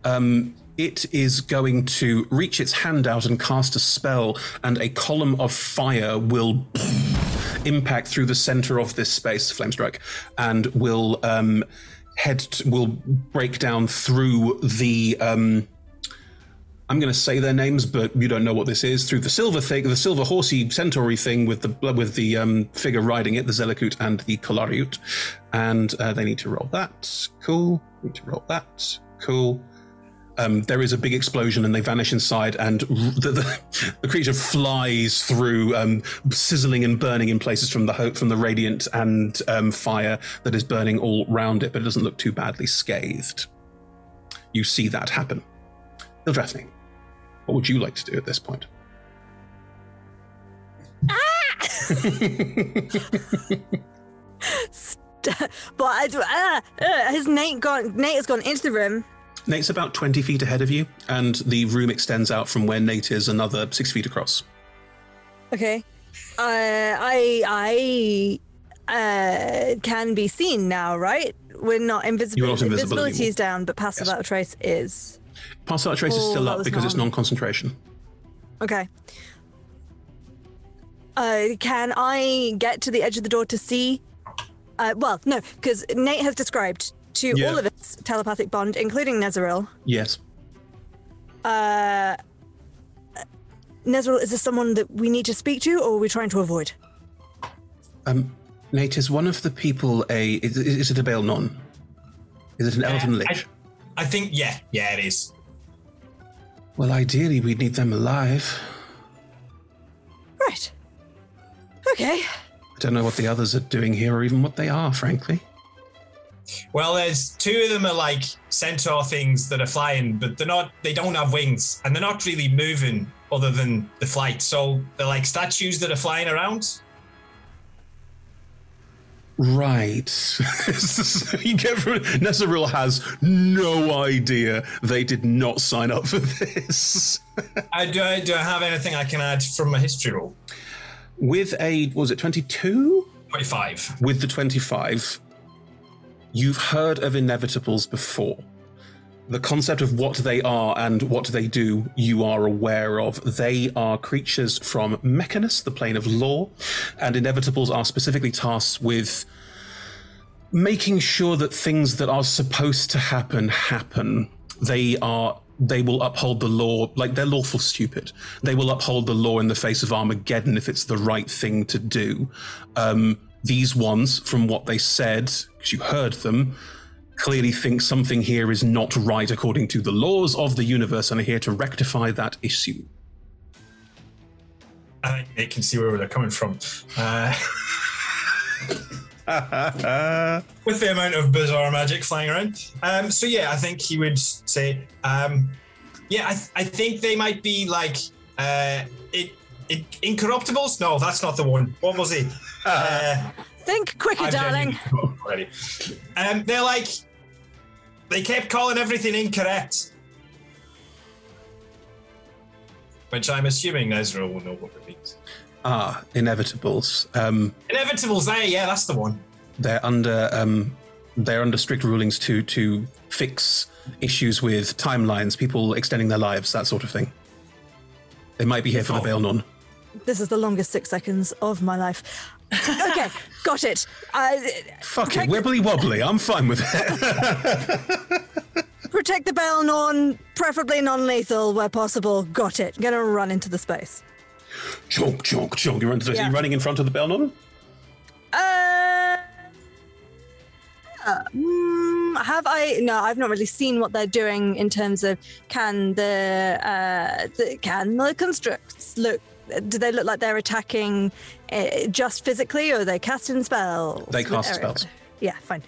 A: Um, it is going to reach its hand out and cast a spell, and a column of fire will impact through the center of this space, flame strike, and will um, head t- will break down through the um, I'm going to say their names, but you don't know what this is. Through the silver thing, the silver horsey centauri thing with the with the um, figure riding it, the Zelekhut and the Kolyarut, and uh, they need to roll that. Cool. Need to roll that. Cool. Um, there is a big explosion and they vanish inside, and the, the, the creature flies through, um, sizzling and burning in places from the from the radiant and um, fire that is burning all round it, but it doesn't look too badly scathed. You see that happen. Ildrathni, what would you like to do at this point?
B: but I, do- ah, uh, has Nate gone? Nate has gone into the room.
A: Nate's about 20 feet ahead of you, and the room extends out from where Nate is another six feet across.
B: Okay. Uh, I I uh, can be seen now, right? We're not invisible.
A: You're not invisible
B: Invisibility is down, but passive without a trace is.
A: Pass without trace is
B: Oh,
A: still
B: that
A: up
B: was
A: because it's
B: non-
A: non concentration.
B: Okay. Uh, can I get to the edge of the door to see? Uh, well, no, because Nate has described to
A: Yeah.
B: all of its telepathic bond, including Nezeril.
A: Yes.
B: Uh, Nezeril, is this someone that we need to speak to, or are we trying to avoid?
A: Um, Nate, is one of the people a. Is, is it a Baelnorn? Is it an elven lich?
D: I think, yeah, yeah, it is.
A: Well, ideally, we'd need them alive.
B: Right. Okay.
A: I don't know what the others are doing here or even what they are, frankly.
D: Well, there's two of them are like centaur things that are flying, but they're not. They don't have wings, and they're not really moving other than the flight. So they're like statues that are flying around.
A: Right. you get from Nezeril has no idea they did not sign up for this.
D: I do. I, do I have anything I can add from my history roll?
A: With a was it 22?
D: 25.
A: With the 25, you've heard of inevitables before. The concept of what they are and what they do, you are aware of. They are creatures from Mechanus, the plane of law, and inevitables are specifically tasked with making sure that things that are supposed to happen happen. They are they will uphold the law like they're lawful stupid. They will uphold the law in the face of Armageddon if it's the right thing to do. Um, these ones, from what they said, because you heard them, clearly think something here is not right according to the laws of the universe and are here to rectify that issue.
D: I think they can see where they're coming from. Uh, with the amount of bizarre magic flying around. Um, so yeah, I think he would say, um, yeah, I, th- I think they might be like uh, it, it, incorruptibles. No, that's not the one. What was it? Uh,
B: Think quicker,
D: I've
B: darling.
D: genuinely already. Um, they're like they kept calling everything incorrect, which I'm assuming Nezra will know what it means.
A: Ah, inevitables. Um,
D: Inevitables there, yeah, that's the one.
A: they're under um, they're under strict rulings to to fix issues with timelines, people extending their lives, that sort of thing. They might be here for the Baelnorn.
B: This is the longest six seconds of my life. okay, got it. Uh,
A: Fuck it, wibbly wobbly. I'm fine with it.
B: protect the bell, non, preferably non-lethal where possible. Got it. Gonna run into the space.
A: chonk, chonk, chonk. You're the,
B: Yeah.
A: you running in front of the bell, Non?
B: Uh, uh, mm, have I? No, I've not really seen what they're doing in terms of can the, uh, the can the constructs look? Do they look like they're attacking uh, just physically, or are they casting spells?
A: They cast
B: Area?
A: spells.
B: Yeah, fine.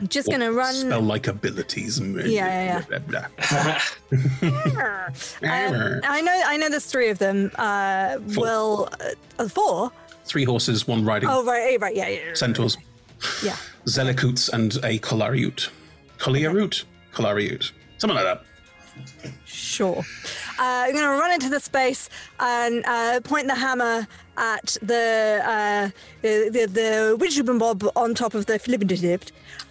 B: I'm just gonna run.
A: Spell-like abilities.
B: Yeah, yeah,
A: blah.
B: Um, I know, I know. There's three of them. Uh,
A: Four.
B: will uh, four?
A: Three horses, one riding.
B: Oh, right, right, yeah, yeah, yeah.
A: Centaurs.
B: Yeah.
A: Zelekhuts and a Kolyarut. Kolyarut? Kolyarut. Something like that.
B: Sure. Uh, I'm going to run into the space and uh, point the hammer at the uh, the the, the Widgeon Bob on top of the flippendip.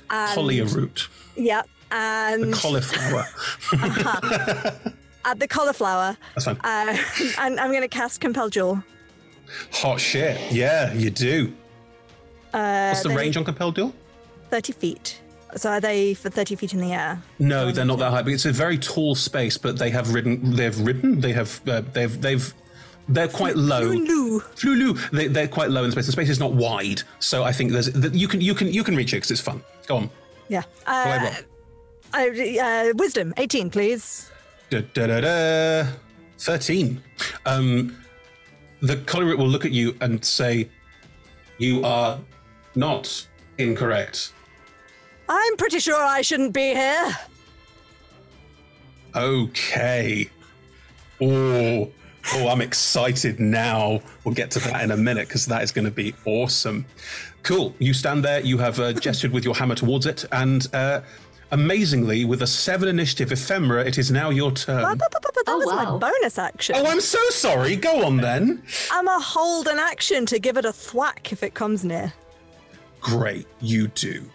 B: and-
A: root.
B: Yeah, and
A: The cauliflower.
B: at the cauliflower.
A: That's fine.
B: Uh, and I'm going to cast Compelled Duel.
A: Hot shit. Yeah, you do.
B: Uh,
A: What's the range on Compelled Duel?
B: 30 feet. So are they for 30 feet in the air?
A: No, they're not that high. But it's a very tall space. But they have ridden. They've ridden. They have. Uh, they've. They've. They're quite low. Flulu. They, they're quite low in space. The space is not wide, so I think there's that you can you can you can reach it because it's fun. Go on.
B: Yeah.
A: I
B: Uh. I, uh, wisdom, 18, please.
A: Da, da, da, da. Thirteen. Um, the colorate will look at you and say, "You are not incorrect."
B: I'm pretty sure I shouldn't be here.
A: Okay. Oh, oh, I'm excited now. We'll get to that in a minute because that is going to be awesome. Cool. You stand there. You have uh, gestured with your hammer towards it, and uh, amazingly, with a seven initiative ephemera, it is now your turn.
B: But that was my bonus action.
A: Oh, I'm so sorry. Go on then.
B: I'm a hold an action to give it a thwack if it comes near.
A: Great, you do.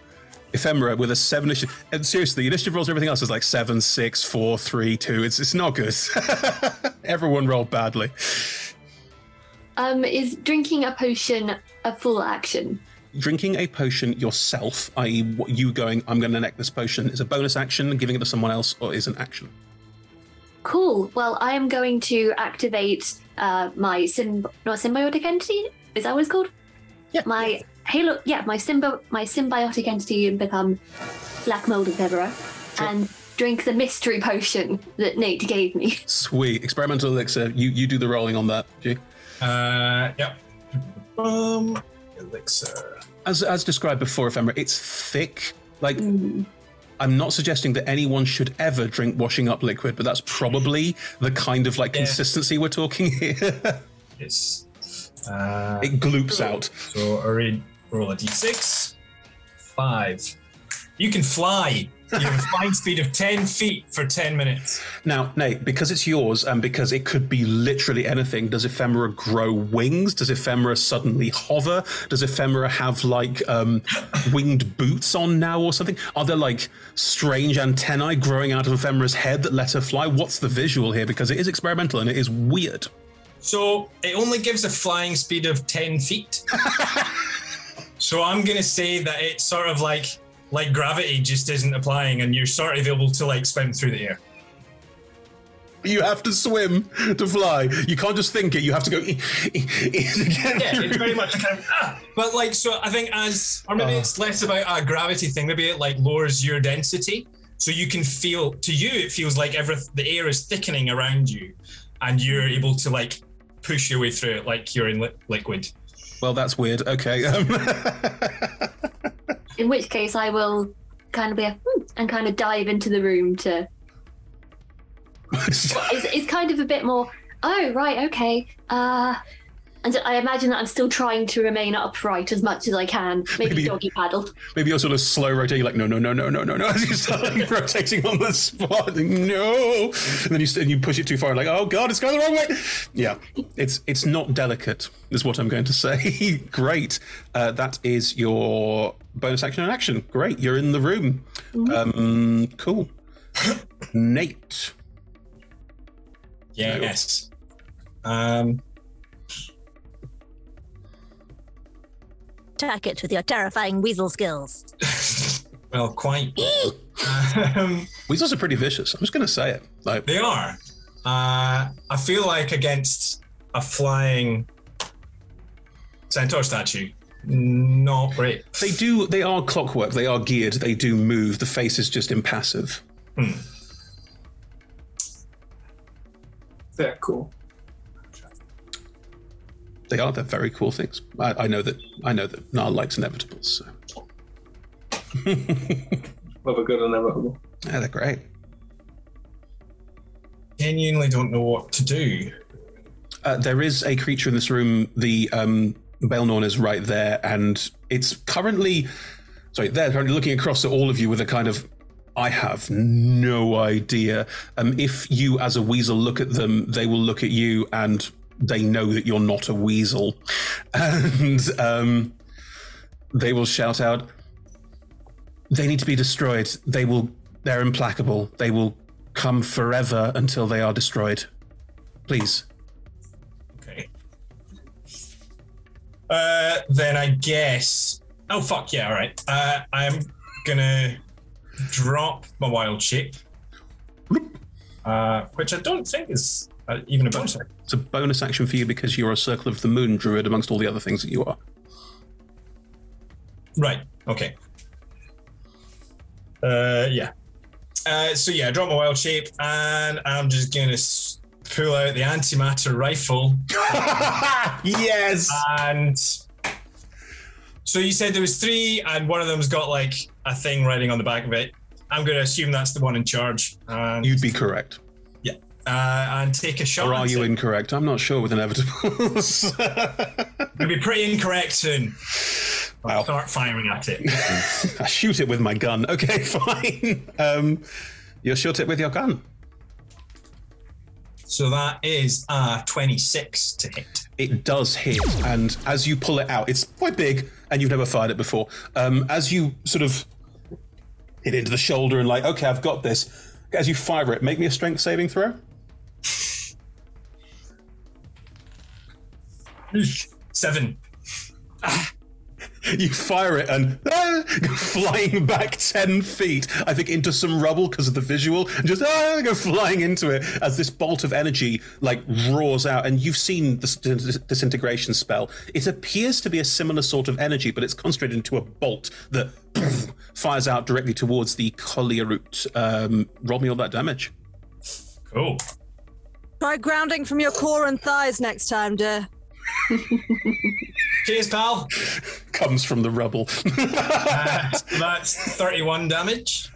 A: Ephemera with a seven initiative. And seriously, the initiative rolls, and everything else is like seven, six, four, three, two. It's it's not good. Everyone rolled badly.
F: Um, is drinking a potion a full action?
A: Drinking a potion yourself, i.e., you going, I'm going to neck this potion, is a bonus action. Giving it to someone else or is an action.
F: Cool. Well, I am going to activate uh, my symb- not symbiotic entity. Is that what it's called?
A: Yeah.
F: My halo. Yeah, my symbi- my symbiotic entity and become black mold ephemera and drink the mystery potion that Nate gave me.
A: Sweet experimental elixir. You you do the rolling on that. G.
D: Uh, yep. Um, elixir.
A: As as described before, ephemera, it's thick. Like I'm not suggesting that anyone should ever drink washing up liquid, but that's probably the kind of like
D: Yeah.
A: consistency we're talking here.
D: It's. Uh,
A: it gloops out.
D: So I read roll a d6. Five. You can fly. You have a flying speed of 10 feet for 10 minutes.
A: Now, Nate, because it's yours and because it could be literally anything, does ephemera grow wings? Does ephemera suddenly hover? Does ephemera have like um, winged boots on now or something? Are there like strange antennae growing out of ephemera's head that let her fly? What's the visual here? Because it is experimental and it is weird.
D: So it only gives a flying speed of 10 feet. so I'm going to say that it's sort of like like gravity just isn't applying and you're sort of able to like swim through the air.
A: You have to swim to fly. You can't just think it. You have to go.
D: yeah, it's very much kind of. Ah, but like, so I think as, or maybe it's less about a gravity thing. Maybe it like lowers your density, so you can feel. To you, it feels like every the air is thickening around you, and you're able to like push your way through it like you're in li- liquid.
A: Well, that's weird. Okay. Um,
F: In which case, I will kind of be a, hmm, and kind of dive into the room to. it's, it's kind of a bit more. Oh right, okay. Uh, and I imagine that I'm still trying to remain upright as much as I can. Maybe,
A: Maybe-
F: doggy paddle.
A: Maybe you're sort of slow rotating, like no, no, no, no, no, no, no, as you start like, rotating on the spot. like, no, and then you and you push it too far, like oh god, it's going the wrong way. Yeah, it's it's not delicate, is what I'm going to say. Great, uh, that is your bonus action and action. Great, you're in the room. Um, cool. Nate.
D: Yes. Um.
N: Attack it with your terrifying weasel skills.
D: Well, quite. um,
A: Weasels are pretty vicious. I'm just going to say it. Like
D: they are. Uh, I feel like against a flying centaur statue, not great.
A: They do. They are clockwork. They are geared. They do move. The face is just impassive.
D: Hmm.
E: Very cool.
A: They are. They're very cool things. I, I know that. I know that Nar likes inevitables. So.
E: Love a good inevitable.
A: Yeah, they're great.
D: Genuinely don't know what to do.
A: Uh, there is a creature in this room. The um, Baelnorn is right there, and it's currently. Sorry, they're currently looking across at all of you with a kind of. I have no idea. Um, if you, as a weasel, look at them, they will look at you, and they know that you're not a weasel, and um, they will shout out, "They need to be destroyed. They will. They're implacable. They will come forever until they are destroyed. Please."
D: Okay. Uh, then I guess. Oh fuck yeah! All right. Uh, I'm gonna drop my wild shape, uh, which I don't think is uh, even a bonus.
A: It's a bonus action for you because you're a Circle of the Moon druid amongst all the other things that you are.
D: Right. Okay. Uh, yeah. Uh, so yeah, I drop my wild shape, and I'm just gonna s- pull out the antimatter rifle.
A: yes.
D: And so you said there was three, and one of them's got like a thing writing on the back of it. I'm gonna assume that's the one in charge. And
A: You'd be correct.
D: Uh, and take a shot.
A: Or are you
D: it.
A: incorrect? I'm not sure with inevitables.
D: You'll be pretty incorrect soon. I'll
A: Wow.
D: start firing at it.
A: I shoot it with my gun. Okay, fine. Um, you'll shoot it with your gun.
D: So that is uh 26 to hit.
A: It does hit, and as you pull it out, it's quite big, and you've never fired it before. Um, as you sort of hit into the shoulder and like, okay, I've got this. As you fire it, make me a strength saving throw.
D: Seven.
A: You fire it and ah, go flying back 10 feet, I think, into some rubble because of the visual, and just ah, go flying into it as this bolt of energy like roars out. And you've seen the dis- disintegration spell. It appears to be a similar sort of energy, but it's concentrated into a bolt that fires out directly towards the Kolyarut. Um, roll me all that damage.
D: Cool.
B: Try grounding from your core and thighs next time, dear.
D: Cheers, pal.
A: Comes from the rubble.
D: Uh, that's 31 damage.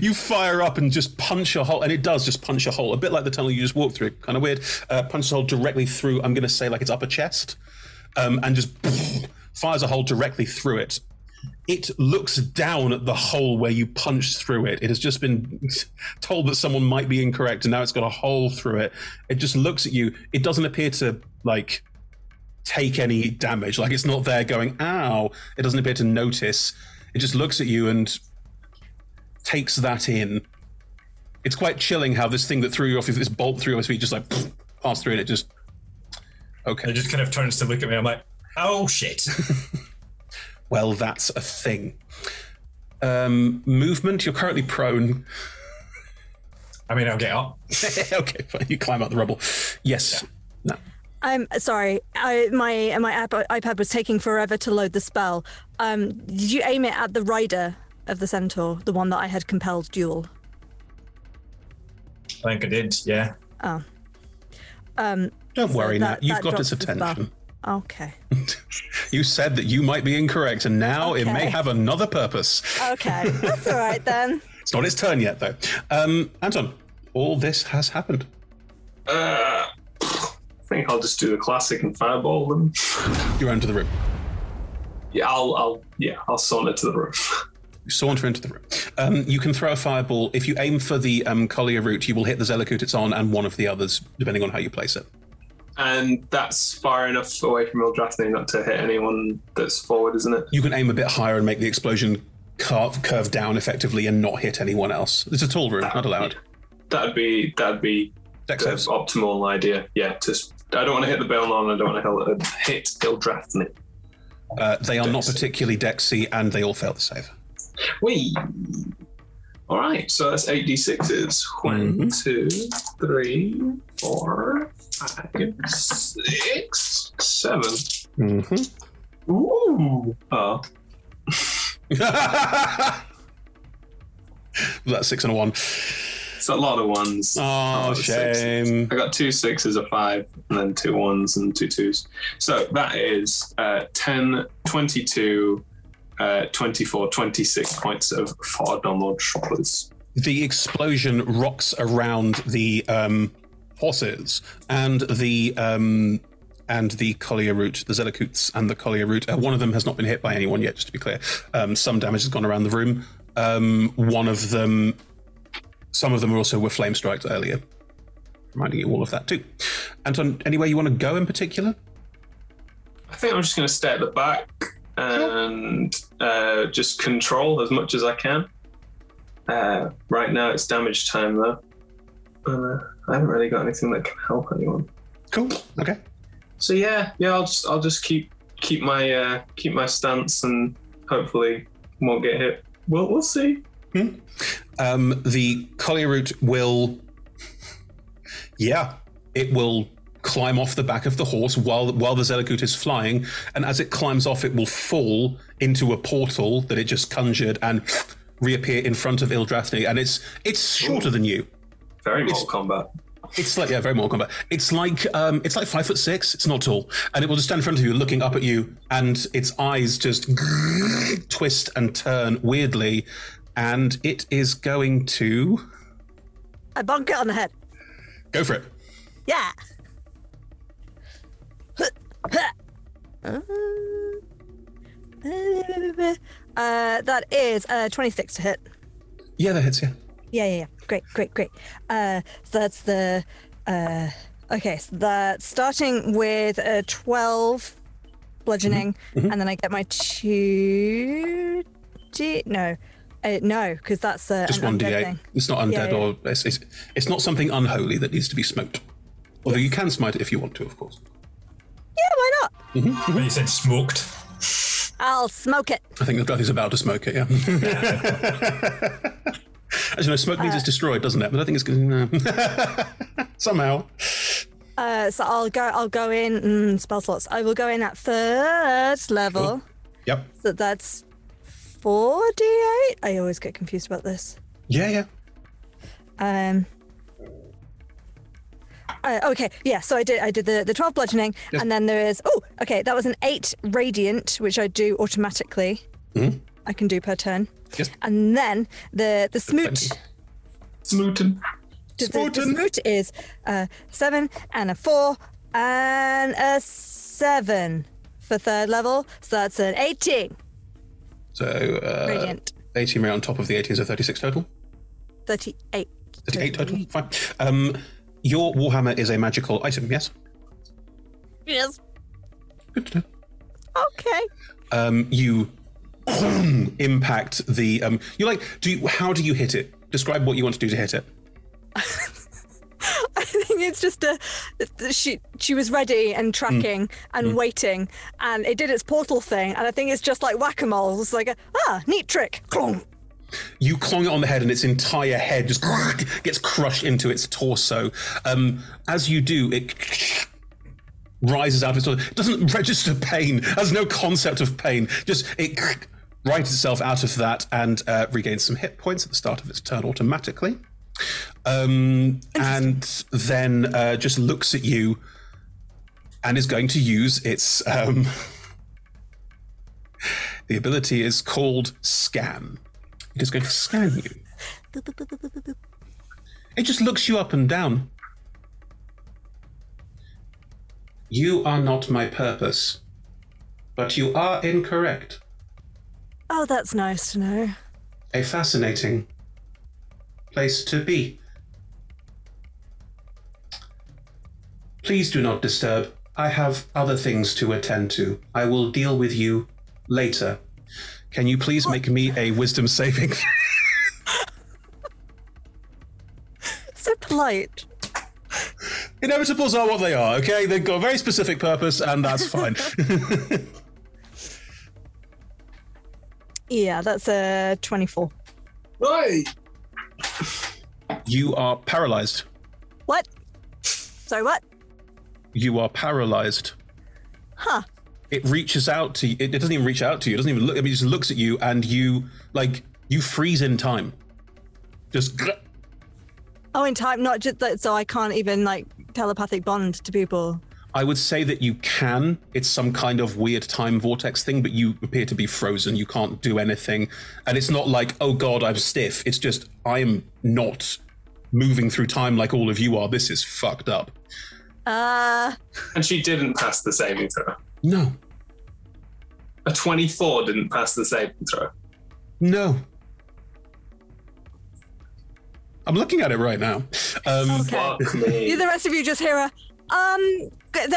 A: you fire up and just punch a hole, and it does just punch a hole, a bit like the tunnel you just walked through. Kind of weird. Uh, punch a hole directly through. I'm going to say like its upper chest, um, and just fires a hole directly through it. It looks down at the hole where you punched through it. It has just been told that someone might be incorrect, and now it's got a hole through it. It just looks at you. It doesn't appear to like take any damage. Like it's not there going, ow. It doesn't appear to notice. It just looks at you and takes that in. It's quite chilling how this thing that threw you off, this bolt through your feet, just like passed through and it just. Okay.
D: It just kind of turns to look at me. I'm like, oh shit.
A: Well, that's a thing. Um, movement, you're currently prone.
D: I mean, I'll get up.
A: okay, fine. You climb up the rubble. Yes. No.
B: I'm sorry. I, my my app, iPad was taking forever to load the spell. Um, did you aim it at the rider of the centaur, the one that I had compelled duel?
D: I think I did, yeah.
B: Oh. Um,
A: Don't
B: so
A: worry,
B: that-
A: Nat. You've
B: that
A: got his
B: drops spell.
A: attention.
B: Okay.
A: You said that you might be incorrect, and now it may have another purpose.
B: Okay. That's all right then.
A: It's not its turn yet, though. Um, Anton, all this has happened.
E: Uh, I think I'll just do the classic and fireball them.
A: You run to the room.
E: Yeah, I'll, I'll, yeah, I'll saunter to the room.
A: You saunter into the room. Um, you can throw a fireball. If you aim for the um, Kolyarut, you will hit the Zelekhut it's on and one of the others, depending on how you place it.
E: And that's far enough away from Ildrathni not to hit anyone that's forward, isn't it?
A: You can aim a bit higher and make the explosion curve, curve down effectively and not hit anyone else. It's a tall room, not allowed.
E: That'd be that'd be the optimal idea. Yeah, just I don't want to hit the Baelnorn. I don't want to hit Ildrathni.
A: Uh, they are not particularly dexy and they all fail the save.
E: We. All right, so that's eight d sixes. One, two, three, four, six, seven.
A: Mm-hmm.
E: Ooh. Oh.
A: That's six and a one.
E: It's a lot of ones.
A: Oh, shame.
E: I got two sixes, a five, and then two ones and two twos. So that is uh, 10, 22, uh, 24, 26 points of Fardonlord Shoppers.
A: The explosion rocks around the um, horses and the um, and the Kolyarut, the Zelekhuts and the Kolyarut. Uh, one of them has not been hit by anyone yet, just to be clear. Um, some damage has gone around the room. Um, one of them, some of them also were flame striked earlier. Reminding you all of that too. Anton, anywhere you want to go in particular?
E: I think I'm just going to stay at the back and uh, just control as much as I can. Uh, right now it's damage time though. I haven't really got anything that can help anyone.
A: Cool. Okay.
E: So yeah, yeah, I'll just I'll just keep keep my uh, keep my stance and hopefully won't get hit. Well, we'll see.
A: Um, the Kolyarut will, yeah, it will climb off the back of the horse while while the Zelekhut is flying, and as it climbs off, it will fall into a portal that it just conjured and reappear in front of Ildrathni, and it's it's shorter than you.
E: Very
A: It's-
E: Mortal Kombat.
A: It's like yeah, very Mortal Kombat. It's like um, it's like five foot six. It's not tall, and it will just stand in front of you, looking up at you, and its eyes just twist and turn weirdly, and it is going to
B: I bonk it on the head.
A: go for it.
B: Yeah. Uh, that is uh, 26 to hit.
A: Yeah, that hits. Yeah.
B: Yeah, yeah, yeah. Great, great, great. Uh, so that's the. Uh, okay, so that's starting with a 12 bludgeoning,
A: Mm-hmm,
B: and then I get my 2 D. No. Uh, no, because that's uh,
A: Just one
B: undead
A: d8.
B: thing.
A: It's not undead
B: Yeah, yeah.
A: or it's, it's it's not something unholy that needs to be smoked. Although you can smite it if you want to, of course.
B: Yeah, why not?
A: Mm-hmm.
D: When you said smoked.
B: I'll smoke it.
A: I think the Gluttony's about to smoke it. Yeah. As you know, smoke means
B: Uh,
A: it's destroyed, doesn't it? But I think it's going to somehow.
B: Uh, so I'll go. I'll go in mm, spell slots. I will go in at third level.
A: Yep.
B: So that's four d eight. I always get confused about this.
A: Yeah, yeah.
B: Um. Uh, okay, yeah. So I did. I did the the twelve bludgeoning,
A: Yes.
B: and then there is. Oh, okay. That was an eight radiant, which I do automatically.
A: Mhm.
B: I can do per turn.
A: Yes.
B: And then the the smoot.
E: Smootin.
B: The, the, the smoot is uh, seven and a four and a seven for third level. So that's an eighteen.
A: So uh,
B: Radiant.
A: 18 right on top of the 18, so 36 total.
B: Thirty-eight.
A: 38 total. Fine. Um, your Warhammer is a magical item, yes?
B: Yes.
A: Good to know.
B: Okay.
A: Um, you impact the. Um, you like. Do you, how do you hit it? Describe what you want to do to hit it.
B: I think it's just a she she was ready and tracking and
A: Mm.
B: waiting and it did its portal thing and I think it's just like whack-a-mole. It's like a, ah neat trick. Clong.
A: You clong it on the head, and its entire head just gets crushed into its torso. Um, as you do, it rises out of its. It doesn't register pain, has no concept of pain. Just it writes itself out of that and uh, regains some hit points at the start of its turn automatically. Um, and then uh, just looks at you and is going to use its. Um, the ability is called Scan. It is going to scan you. It just looks you up and down. You are not my purpose, but you are incorrect.
B: Oh, that's nice to know.
A: A fascinating place to be. Please do not disturb. I have other things to attend to. I will deal with you later. Can you please make me a wisdom saving?
B: So polite.
A: Inevitables are what they are, okay? They've got a very specific purpose, and that's fine.
B: Yeah, that's a 24.
E: Right.
A: you are paralyzed.
B: What? Sorry, what?
A: You are paralyzed.
B: Huh.
A: It reaches out to you. It, it doesn't even reach out to you. It doesn't even look. I mean, it just looks at you, and you like you freeze in time. Just
B: Oh, in time, not just that, so I can't even like telepathic bond to people.
A: I would say that you can. It's some kind of weird time vortex thing, but you appear to be frozen. You can't do anything. And it's not like, oh God, I'm stiff. It's just, I am not moving through time like all of you are. This is fucked up.
B: Uh,
E: And she didn't pass the saving throw.
A: No.
E: A 24 didn't pass the saving throw.
A: No. I'm looking at it right now. Um,
B: you, the rest of you just hear a, um, the,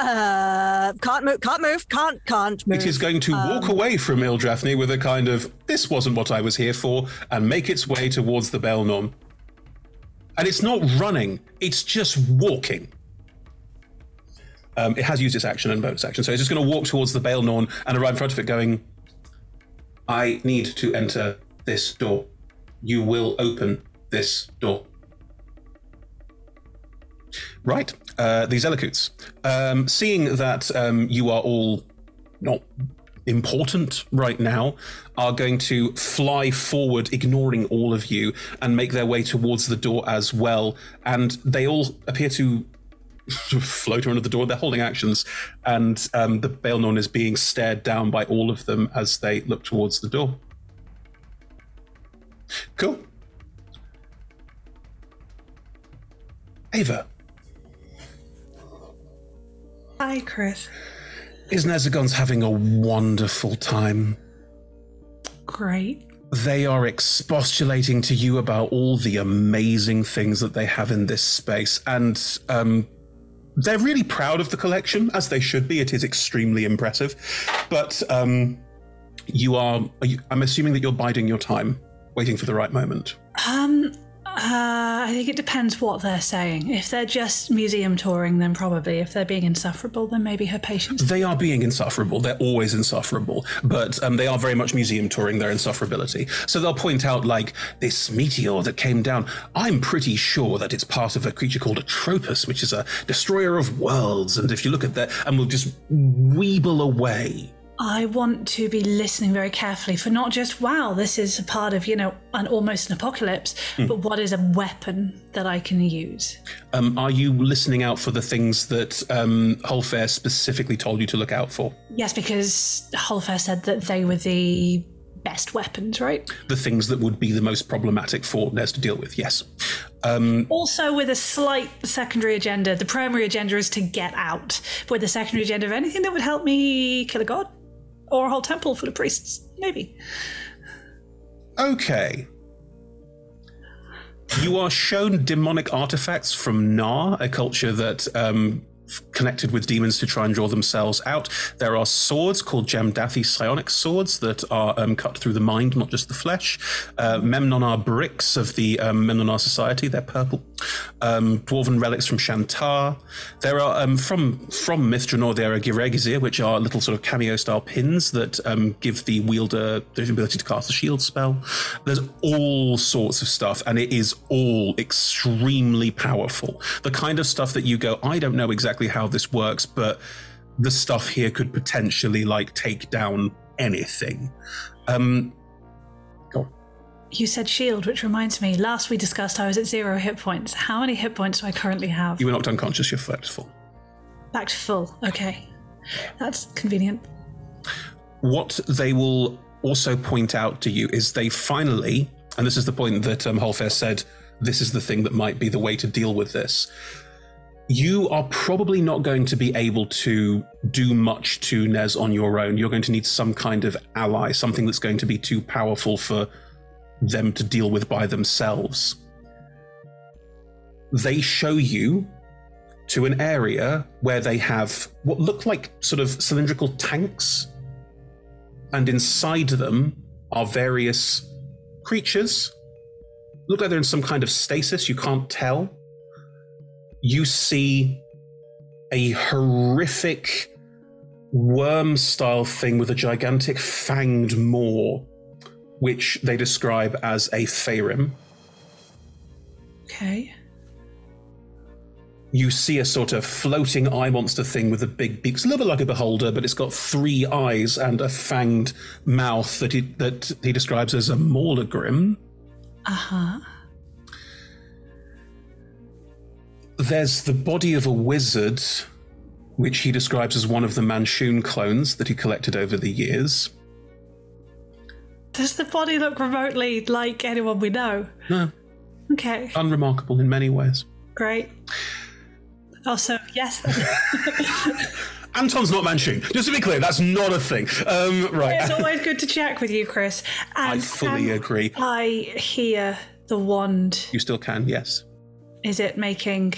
B: uh, can't move, can't move, can't, can't move.
A: It is going to walk
B: Um,
A: away from Ildrathni with a kind of, this wasn't what I was here for, and make its way towards the Baelnorn. And it's not running, it's just walking. Um, it has used its action and bonus action, so it's just going to walk towards the Baelnorn and arrive in front of it, going, I need to enter this door. You will open this door. Right, uh, these Zelekhuts. Um, seeing that um, you are all not important right now, are going to fly forward, ignoring all of you, and make their way towards the door as well. And they all appear to float around the door. They're holding actions, and um, the Baelnorn is being stared down by all of them as they look towards the door. Cool. Ava,
C: Hi, Chris.
A: is Nezagon's having a wonderful time.
C: Great.
A: They are expostulating to you about all the amazing things that they have in this space, and um, they're really proud of the collection, as they should be. It is extremely impressive. But um, you are, are you, I'm assuming that you're biding your time, waiting for the right moment.
C: Um, uh, I think it depends what they're saying. If they're just museum touring, then probably. If they're being insufferable, then maybe her patience.
A: They are being insufferable. They're always insufferable, but um, they are very much museum touring their insufferability. So they'll point out, like, this meteor that came down. I'm pretty sure that it's part of a creature called Atropus, which is a destroyer of worlds. And if you look at that, and we'll just weeble away.
C: I want to be listening very carefully for not just, wow, this is a part of, you know, an almost an apocalypse,
A: Hmm.
C: but what is a weapon that I can use?
A: Um, are you listening out for the things that um, Holfair specifically told you to look out for?
C: Yes, because Holfair said that they were the best weapons, right?
A: The things that would be the most problematic for Nez to deal with, yes. Um,
C: Also, with a slight secondary agenda. The primary agenda is to get out, with a secondary agenda of anything that would help me kill a god or a whole temple for the priests, maybe.
A: Okay. You are shown demonic artifacts from Nar, a culture that um, connected with demons to try and draw themselves out. There are swords called Jamdathi psionic swords that are um, cut through the mind, not just the flesh. Uh, Memnonar bricks of the um, Memnonar Society, they're purple. Um, dwarven relics from Shanatar. There are um, from from Myth Drannor, there are Giregizir, which are little sort of cameo style pins that um, give the wielder the ability to cast a shield spell. There's all sorts of stuff, and it is all extremely powerful. The kind of stuff that you go, I don't know exactly how this works, but the stuff here could potentially like take down anything. Um,
C: You said shield, which reminds me, last we discussed I was at zero hit points. How many hit points do I currently have?
A: you were knocked unconscious, you're flat full.
C: Back to full. Okay. That's convenient.
A: what they will also point out to you is they finally, and this is the point that um, Holfair said, this is the thing that might be the way to deal with this. You are probably not going to be able to do much to Nez on your own. You're going to need some kind of ally, something that's going to be too powerful for them to deal with by themselves. They show you to an area where they have what look like sort of cylindrical tanks and inside them are various creatures. Look like they're in some kind of stasis, you can't tell. You see a horrific worm style thing with a gigantic fanged maw, which they describe as a Farim.
C: Okay.
A: you see a sort of floating eye monster thing with a big beak. It's a little bit like a beholder, but it's got three eyes and a fanged mouth that he that he describes as a Maulagrim.
C: Uh huh.
A: There's the body of a wizard, which he describes as one of the Manshoon clones that he collected over the years.
C: Does the body look remotely like anyone we know?
A: No,
C: Okay,
A: unremarkable in many ways.
C: great. Also, yes.
A: Anton's not Manshoon. Just to be clear, that's not a thing. Um, right.
C: it's always good to check with you, Chris.
A: I fully agree.
C: I hear the wand.
A: You still can, yes.
C: Is it making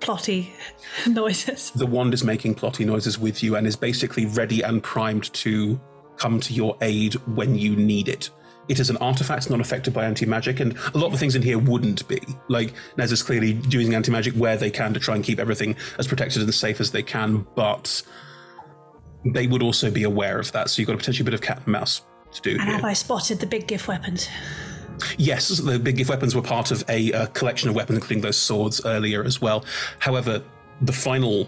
C: plotty noises?
A: The wand is making plotty noises with you and is basically ready and primed to come to your aid when you need it. It is an artifact not affected by anti magic, and a lot of the things in here wouldn't be. Like, Nez is clearly using anti magic where they can to try and keep everything as protected and safe as they can, but they would also be aware of that, so you've got a potentially bit of cat and mouse to do
C: And
A: here.
C: have I spotted the big gift weapons?
A: Yes, the big gift weapons were part of a uh, collection of weapons, including those swords earlier as well. However, the final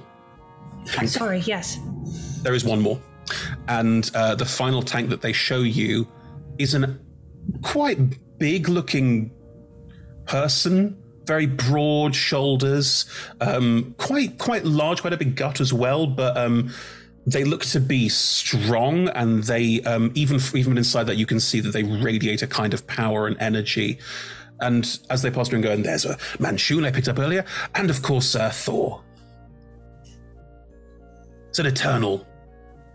A: tank, I'm
C: Sorry, yes.
A: there is one more, and uh, the final tank that they show you is an quite big-looking person, very broad shoulders, um, quite quite large, quite a big gut as well, but. Um, they look to be strong, and they um, even even inside that you can see that they radiate a kind of power and energy. And as they pass through and go, and there's a Manshoon I picked up earlier, and of course uh, Thor. It's an eternal.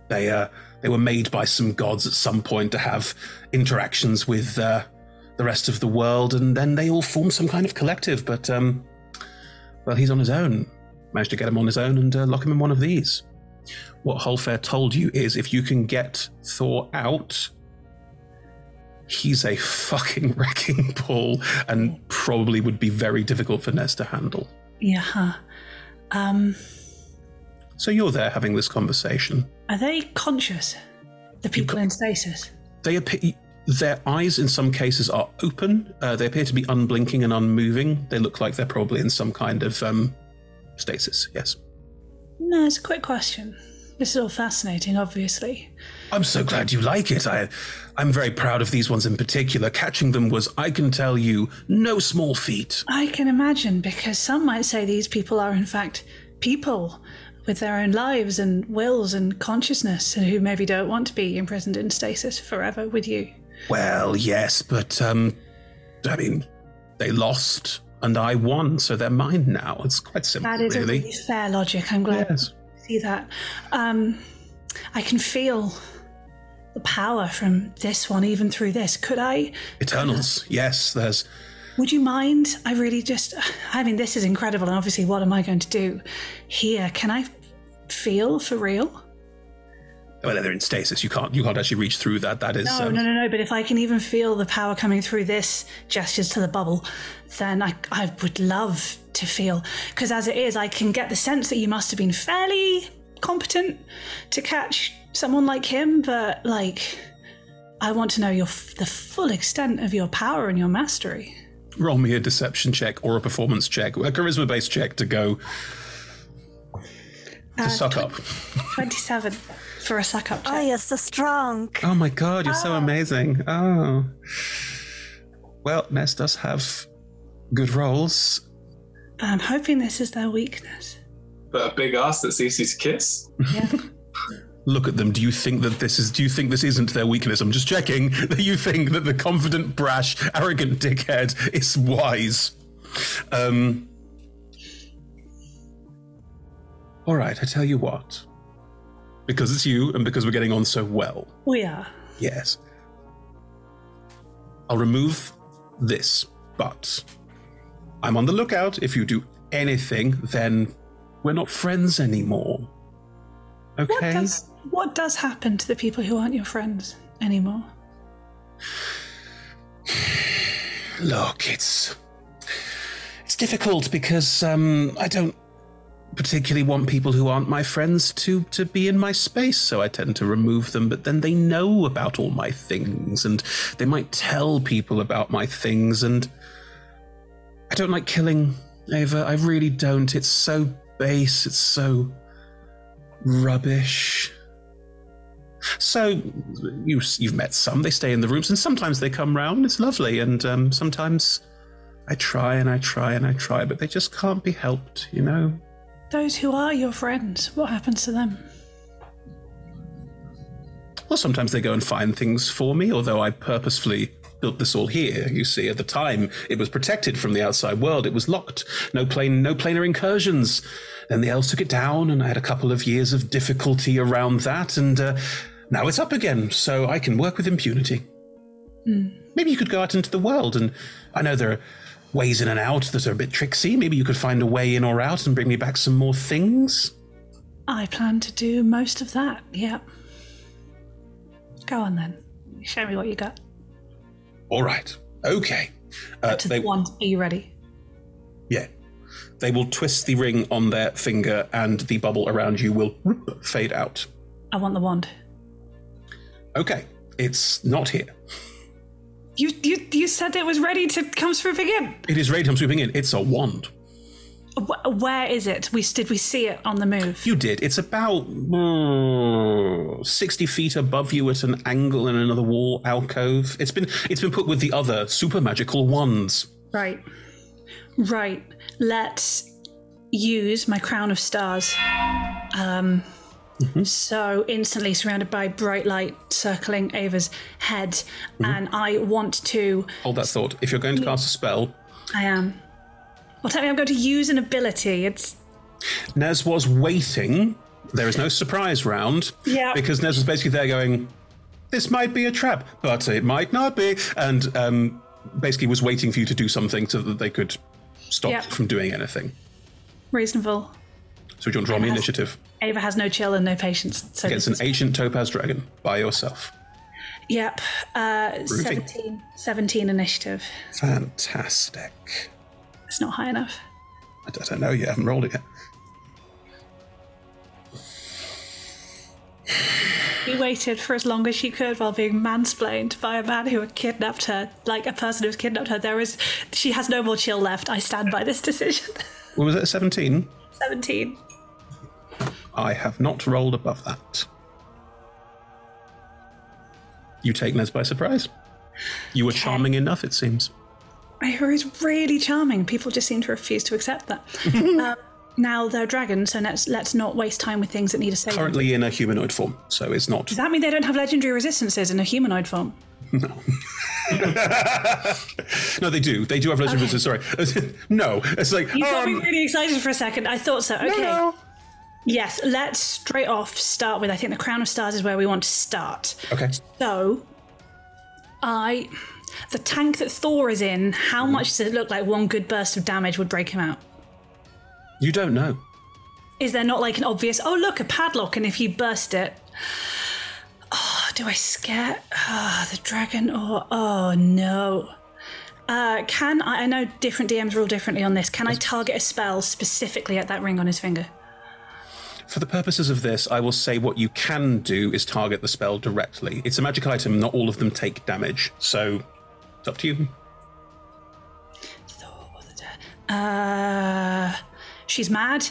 A: They uh, they were made by some gods at some point to have interactions with uh, the rest of the world, and then they all form some kind of collective. But um, well, he's on his own. Managed to get him on his own and uh, lock him in one of these. What Holfair told you is if you can get Thor out, he's a fucking wrecking ball and probably would be very difficult for Nez to handle.
C: Yeah. Um,
A: So you're there having this conversation.
C: are they conscious? The people in stasis?
A: They appear, their eyes in some cases are open. Uh, they appear to be unblinking and unmoving. They look like they're probably in some kind of um, stasis. Yes.
C: No, it's a quick question. This is all fascinating, obviously.
A: I'm so glad you like it. I, I'm very proud of these ones in particular. Catching them was, I can tell you, no small feat.
C: I can imagine because some might say these people are, in fact, people with their own lives and wills and consciousness and who maybe don't want to be imprisoned in stasis forever with you.
A: Well, yes, but um, I mean, they lost and I won, so they're mine now. It's quite simple,
C: That is a
A: really.
C: really fair logic. I'm glad
A: Yes.
C: to see that. Um, I can feel the power from this one, even through this. Could I?
A: Eternals, yes. There's
C: Would you mind? I really just. I mean, this is incredible, and obviously, what am I going to do here? Can I feel for real?
A: well, they're in stasis. You can't you can't actually reach through that. That is
C: No,
A: um,
C: no, no, no. But if I can even feel the power coming through this gestures to the bubble, then I, I would love to feel. Because as it is, I can get the sense that you must have been fairly competent to catch someone like him. But like, I want to know your f- the full extent of your power and your mastery.
A: Roll me a deception check or a performance check, a charisma based check to go to
C: Uh,
A: suck up.
C: Twenty-seven for a suck up check.
B: Oh, you're so strong.
A: Oh my god, you're so amazing. Oh. Well, Ness does have good rolls.
C: I'm hoping this is their weakness.
E: But a big ass that's easy to kiss.
C: Yeah.
A: Look at them. Do you think that this is do you think this isn't their weakness? I'm just checking that you think that the confident, brash, arrogant dickhead is wise. Um All right, I tell you what. Because it's you and because we're getting on so well.
C: we are.
A: Yes. I'll remove this, but I'm on the lookout. If you do anything, then we're not friends anymore.
C: What
A: Okay?
C: does what does happen to the people who aren't your friends anymore?
A: Look, it's it's difficult because um, I don't particularly want people who aren't my friends to to be in my space, so I tend to remove them. But then they know about all my things, and they might tell people about my things, and I don't like killing Ava. I really don't. It's so base. It's so rubbish. So you, you've met some. They stay in the rooms, and sometimes they come round. It's lovely, and um, sometimes I try and I try and I try, but they just can't be helped. You know.
C: Those who are your friends, what happens to them?
A: Well, sometimes they go and find things for me, although I purposefully built this all here. You see, at the time, it was protected from the outside world. It was locked. No plane, no planar incursions. Then the elves took it down, and I had a couple of years of difficulty around that, and uh, now it's up again, so I can work with impunity.
C: Hmm.
A: Maybe you could go out into the world, and I know there are ways in and out that are a bit tricksy. Maybe you could find a way in or out and bring me back some more things.
C: I plan to do most of that, yep. Go on then. Show me what you got.
A: All right. Okay. Uh,
C: to
A: they,
C: the wand. Are you ready?
A: Yeah. They will twist the ring on their finger and the bubble around you will fade out.
C: I want the wand.
A: Okay. It's not here.
C: You, you, you said it was ready to come swooping in.
A: It is ready to come swooping in. It's a wand.
C: Wh- Where is it? We did we see it on the move?
A: You did. It's about mm, sixty feet above you at an angle in another wall alcove. It's been it's been put with the other super magical wands.
C: Right. Right. Let's use my crown of stars. Um, So instantly surrounded by bright light circling Ava's head, and I want to.
A: Hold that thought. If you're going to cast a spell,
C: I am. Well, technically, I'm going to use an ability. It's
A: Nez was waiting. There is no surprise round.
C: Yeah.
A: Because Nez was basically there going, this might be a trap, but it might not be. And um, basically was waiting for you to do something so that they could stop
C: Yeah.
A: from doing anything.
C: reasonable.
A: So do you want to roll me initiative
C: Ava has no chill and no patience. So
A: against an ancient topaz dragon by yourself?
C: Yep. Uh, 17, 17 initiative.
A: Fantastic.
C: It's not high enough.
A: I don't, I don't know yet. I haven't rolled it yet.
C: She waited for as long as she could while being mansplained by a man who had kidnapped her, like a person who's kidnapped her. There is, she has no more chill left. I stand by this decision.
A: What was it, 17?
C: 17.
A: I have not rolled above that. You take Nez by surprise. You were charming enough, it seems.
C: Is really charming. People just seem to refuse to accept that. um, now they're dragons, so let's let's not waste time with things that need a saving.
A: Currently in a humanoid form, so it's not.
C: Does that mean they don't have legendary resistances in a humanoid form?
A: No, no, they do. They do have legendary resistances. Sorry. no, it's like.
C: You got
A: um,
C: me really excited for a second. I thought so. Okay. Yes, let's straight off start with I think the Crown of Stars is where we want to start.
A: Okay.
C: So, I. The tank that Thor is in, how much does it look like one good burst of damage would break him out?
A: You don't know.
C: Is there not like an obvious, oh, look, a padlock, and if you burst it. Oh, do I scare ah the dragon or. Oh, no. Uh, can I, I know different DMs rule differently on this. Can I target a spell specifically at that ring on his finger?
A: For the purposes of this, I will say what you can do is target the spell directly. It's a magic item, not all of them take damage, so it's up to you.
C: Uh, she's mad.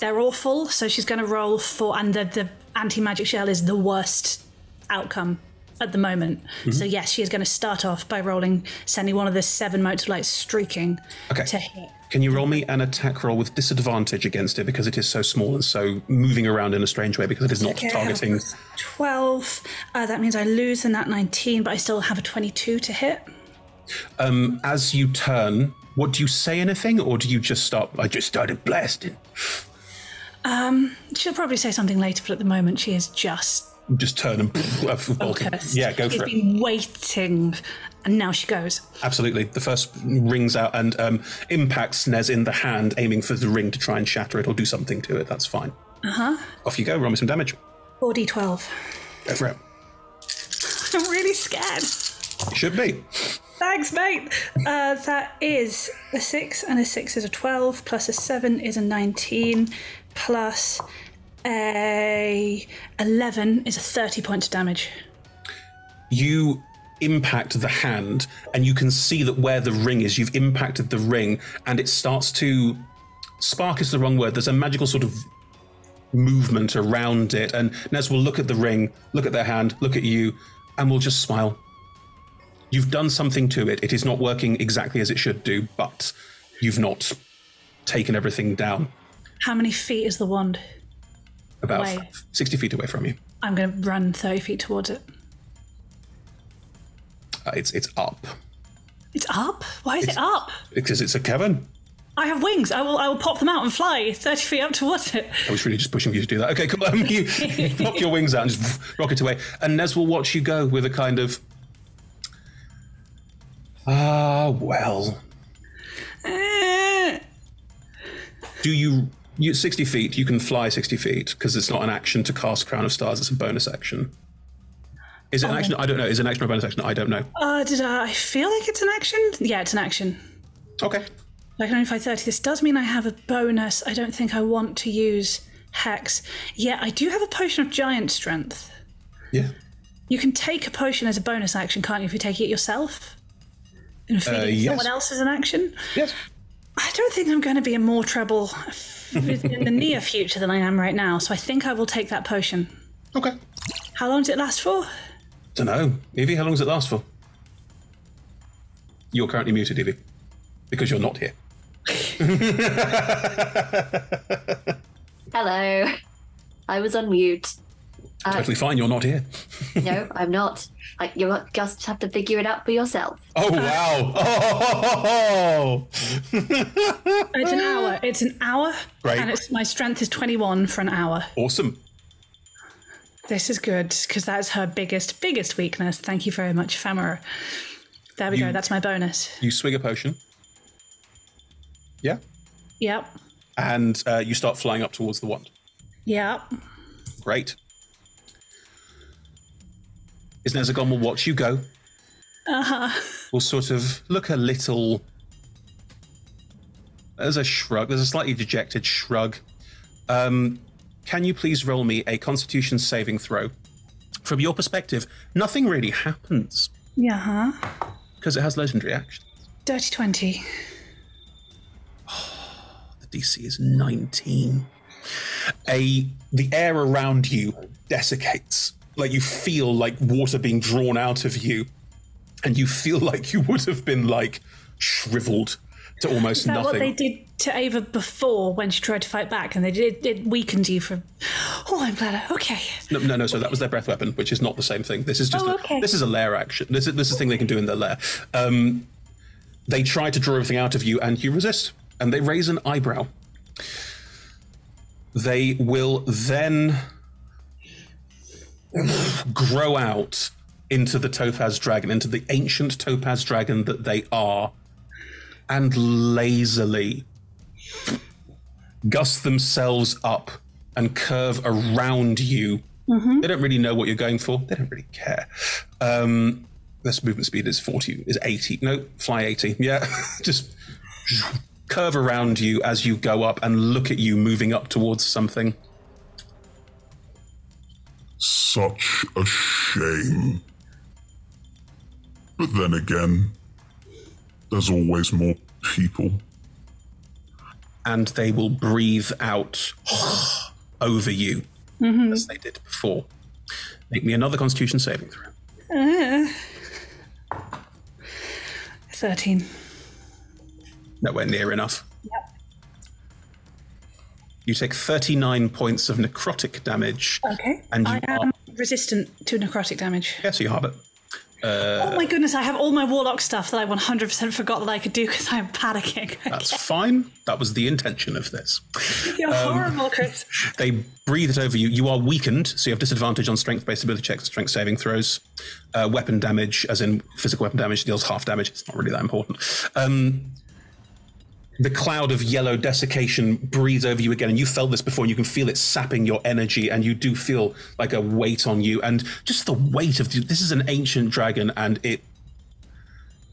C: They're awful, so she's going to roll for. And the, the anti magic shell is the worst outcome at the moment.
A: Mhm.
C: So, yes, she is going to start off by rolling, sending one of the seven light streaking
A: Okay.
C: to hit.
A: Can you roll me an attack roll with disadvantage against it because it is so small and so moving around in a strange way because it is not
C: Okay,
A: targeting.
C: 12. Uh, that means I lose in that 19, but I still have a 22 to hit.
A: Um, as you turn, what do you say anything or do you just start? I just started blasting.
C: Um, she'll probably say something later, but at the moment she is just
A: Just turn and bolting.
C: focused.
A: Yeah, go
C: She's
A: for it.
C: She's been waiting, and now she goes.
A: Absolutely. The first rings out and um, impacts Nez in the hand, aiming for the ring to try and shatter it or do something to it. That's fine.
C: Uh huh.
A: Off you go. Roll me some damage.
C: 4d12.
A: Go for it.
C: I'm really scared.
A: You should be.
C: Thanks, mate. Uh, that is a 6, and a 6 is a 12, plus a 7 is a 19, plus a 11 is a 30 points of damage.
A: You impact the hand, and you can see that where the ring is, you've impacted the ring, and it starts to. Spark is the wrong word. There's a magical sort of movement around it, and Nez will look at the ring, look at their hand, look at you, and will just smile. You've done something to it. It is not working exactly as it should do, but you've not taken everything down.
C: How many feet is the wand?
A: About
C: Away.
A: 60 feet away from you.
C: I'm going to run 30 feet towards it.
A: Uh, it's it's up
C: It's up? Why is
A: It's-
C: it up?
A: because it's a cavern.
C: I have wings. I will I will pop them out and fly 30 feet up towards it.
A: I was really just pushing you to do that. Okay, cool. Um, you pop your wings out and just rocket away, and Nez will watch you go with a kind of ah well.
C: Eh.
A: Do you you sixty feet? You can fly sixty feet because it's not an action to cast Crown of Stars. It's a bonus action. Is it an
C: Oh.
A: action? I don't know. Is it an action or bonus action? I don't know.
C: Uh, did I, I feel like it's an action? Yeah, it's an action.
A: Okay.
C: I can only fly 30. This does mean I have a bonus. I don't think I want to use Hex. Yeah, I do have a potion of giant strength.
A: Yeah.
C: You can take a potion as a bonus action, can't you, if you take it yourself? And feed
A: Uh, yes.
C: someone else as an action?
A: Yes.
C: I don't think I'm going to be in more trouble in the near future than I am right now, so I think I will take that potion.
A: Okay.
C: How long does it last for?
A: Don't know. Evie, how long does it last for? You're currently muted, Evie. Because you're not here.
F: Hello. I was on mute. Uh,
A: Totally fine, you're not here.
F: no, I'm not. I, you just have to figure it out for yourself.
A: Oh, wow. Oh!
C: It's an hour. It's an hour.
A: Great.
C: And it's, my strength is 21 for an hour.
A: Awesome.
C: This is good because that's her biggest, biggest weakness. Thank you very much, Femora. There we
A: You-
C: go. That's my bonus.
A: You swig a potion. Yeah.
C: Yep.
A: And uh, you start flying up towards the wand.
C: Yep.
A: Great. Is Nezagon will watch you go.
C: Uh huh.
A: Will sort of look a little. There's a shrug. There's a slightly dejected shrug. Um, can you please roll me a Constitution saving throw? From your perspective, nothing really happens
C: Yeah, huh?
A: because it has legendary action.
C: Dirty 20.
A: The DC is 19. A the air around you desiccates. Like you feel like water being drawn out of you, and you feel like you would have been like shriveled to almost
C: Is that
A: nothing.
C: what they did to Ava before when she tried to fight back? And they did it weakened you from. Oh, I'm glad. I- Okay.
A: No, no, no. So that was their breath weapon, which is not the same thing. This is just
C: Oh,
A: a,
C: okay.
A: this is a lair action. This is this is a thing they can do in their lair. Um, they try to draw everything out of you, and you resist, and they raise an eyebrow. They will then grow out into the topaz dragon, into the ancient topaz dragon that they are, and lazily gust themselves up and curve around you.
C: Mhm.
A: They don't really know what you're going for. They don't really care. Um, this movement speed is 40, is 80. No, fly 80. Yeah, just curve around you as you go up and look at you moving up towards something.
M: Such a shame. But then again, there's always more people.
A: And they will breathe out over you
C: Mhm.
A: as they did before. Make me another constitution saving throw.
C: Uh, 13.
A: Nowhere near enough. You take 39 points of necrotic damage.
C: Okay.
A: And you
C: I am resistant to necrotic damage.
A: Yes, you have it. Uh,
C: oh my goodness, I have all my warlock stuff that I 100% forgot that I could do because I'm panicking.
A: That's fine. That was the intention of this.
C: You're
A: Um,
C: horrible, Chris.
A: They breathe it over you. You are weakened, so you have disadvantage on strength based ability checks strength saving throws. Uh, weapon damage, as in physical weapon damage, deals half damage. It's not really that important. Um, the cloud of yellow desiccation breathes over you again, and you felt this before, and you can feel it sapping your energy, and you do feel like a weight on you, and just the weight of this is an ancient dragon, and it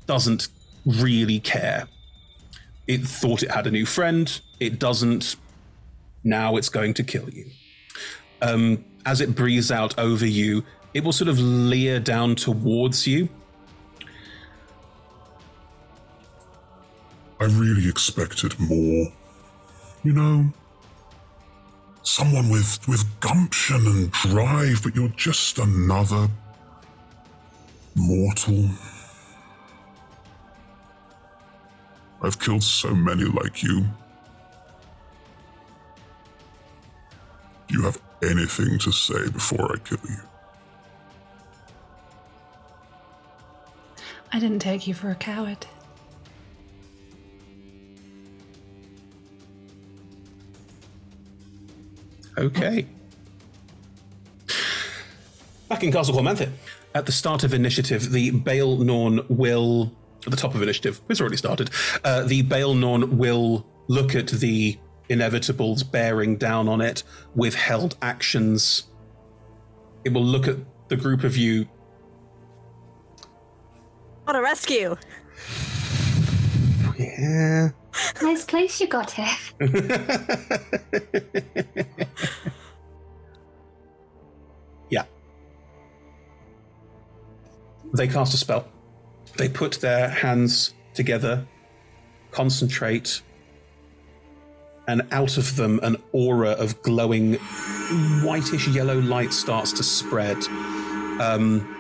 A: doesn't really care. It thought it had a new friend. It doesn't. Now it's going to kill you. Um, as it breathes out over you, it will sort of leer down towards you.
M: I really expected more. You know, someone with with gumption and drive, but you're just another mortal. I've killed so many like you. Do you have anything to say before I kill you?
C: I didn't take you for a coward.
A: Okay. Back in Castle Cormanthor. At the start of initiative, the Baelnorn will. At the top of initiative, it's already started. Uh, the Baelnorn will look at the inevitables bearing down on it with held actions. It will look at the group of you.
B: What a rescue!
A: Yeah.
F: Nice place you got here.
A: Yeah. they cast a spell. They put their hands together, concentrate, and out of them, an aura of glowing whitish yellow light starts to spread. Um,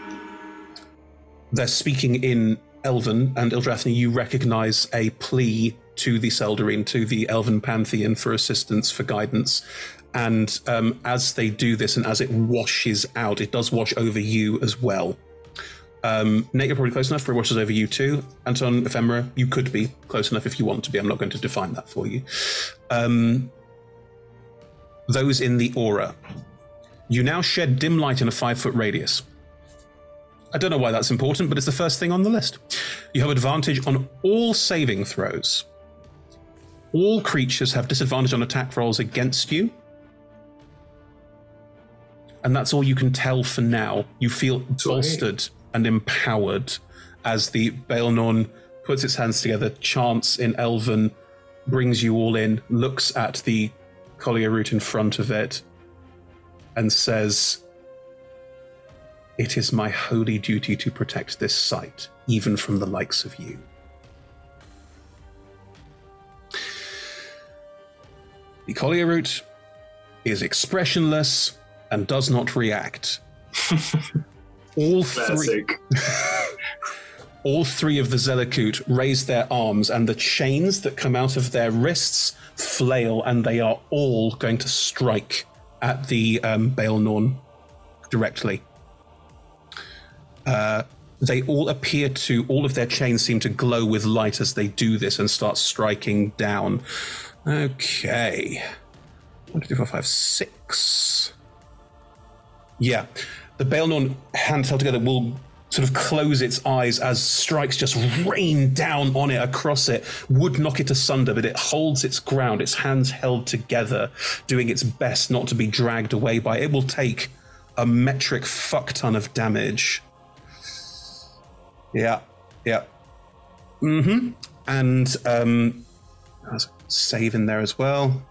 A: they're speaking in Elven, and Ildrathni, you recognize a plea to the Seldarine, to the Elven Pantheon for assistance, for guidance. And um, as they do this, and as it washes out, it does wash over you as well. Um, Nate, you're probably close enough for it washes over you too. Anton, Ephemera, you could be close enough if you want to be. I'm not going to define that for you. Um, those in the aura. You now shed dim light in a five foot radius. I don't know why that's important, but it's the first thing on the list. You have advantage on all saving throws. All creatures have disadvantage on attack rolls against you. And that's all you can tell for now. You feel bolstered and empowered as the Baelnorn puts its hands together, chants in Elven, brings you all in, looks at the Kolyarut in front of it, and says, It is my holy duty to protect this site, even from the likes of you. The Kolyarut is expressionless and does not react. all three, all three of the Zelekhut raise their arms, and the chains that come out of their wrists flail, and they are all going to strike at the um, Baelnorn directly. Uh, they all appear to, all of their chains seem to glow with light as they do this and start striking down. Okay. One, two, three, four, five, six. Yeah. The Baelnorn hand held together will sort of close its eyes as strikes just rain down on it across it, would knock it asunder, but it holds its ground, its hands held together, doing its best not to be dragged away by it. It will take a metric fuck ton of damage. Yeah, yeah. Mm-hmm. And um there's a save in there as well.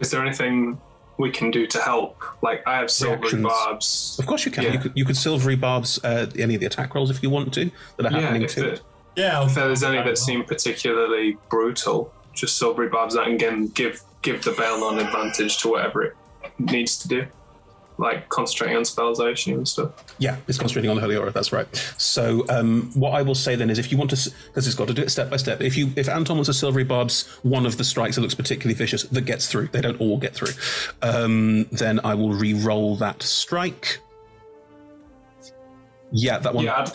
E: Is there anything we can do to help? Like I have silvery
A: Reactions.
E: barbs.
A: Of course you can.
E: Yeah.
A: You could you could silvery barbs uh, any of the attack rolls if you want to that are
E: Yeah,
A: happening
E: if
A: to
E: it-
A: it.
D: Yeah,
E: if there's any that seem particularly brutal, just silvery barbs that and again give give the Baelnorn advantage to whatever it needs to do. Like concentrating on spells, I assume and stuff.
A: Yeah, it's concentrating on the holy aura. That's right. So um, what I will say then is, if you want to, because it's got to do it step by step. If you, if Anton wants a silvery barbs, one of the strikes that looks particularly vicious that gets through. They don't all get through. Um, then I will re-roll that strike. Yeah, that one.
E: Yeah,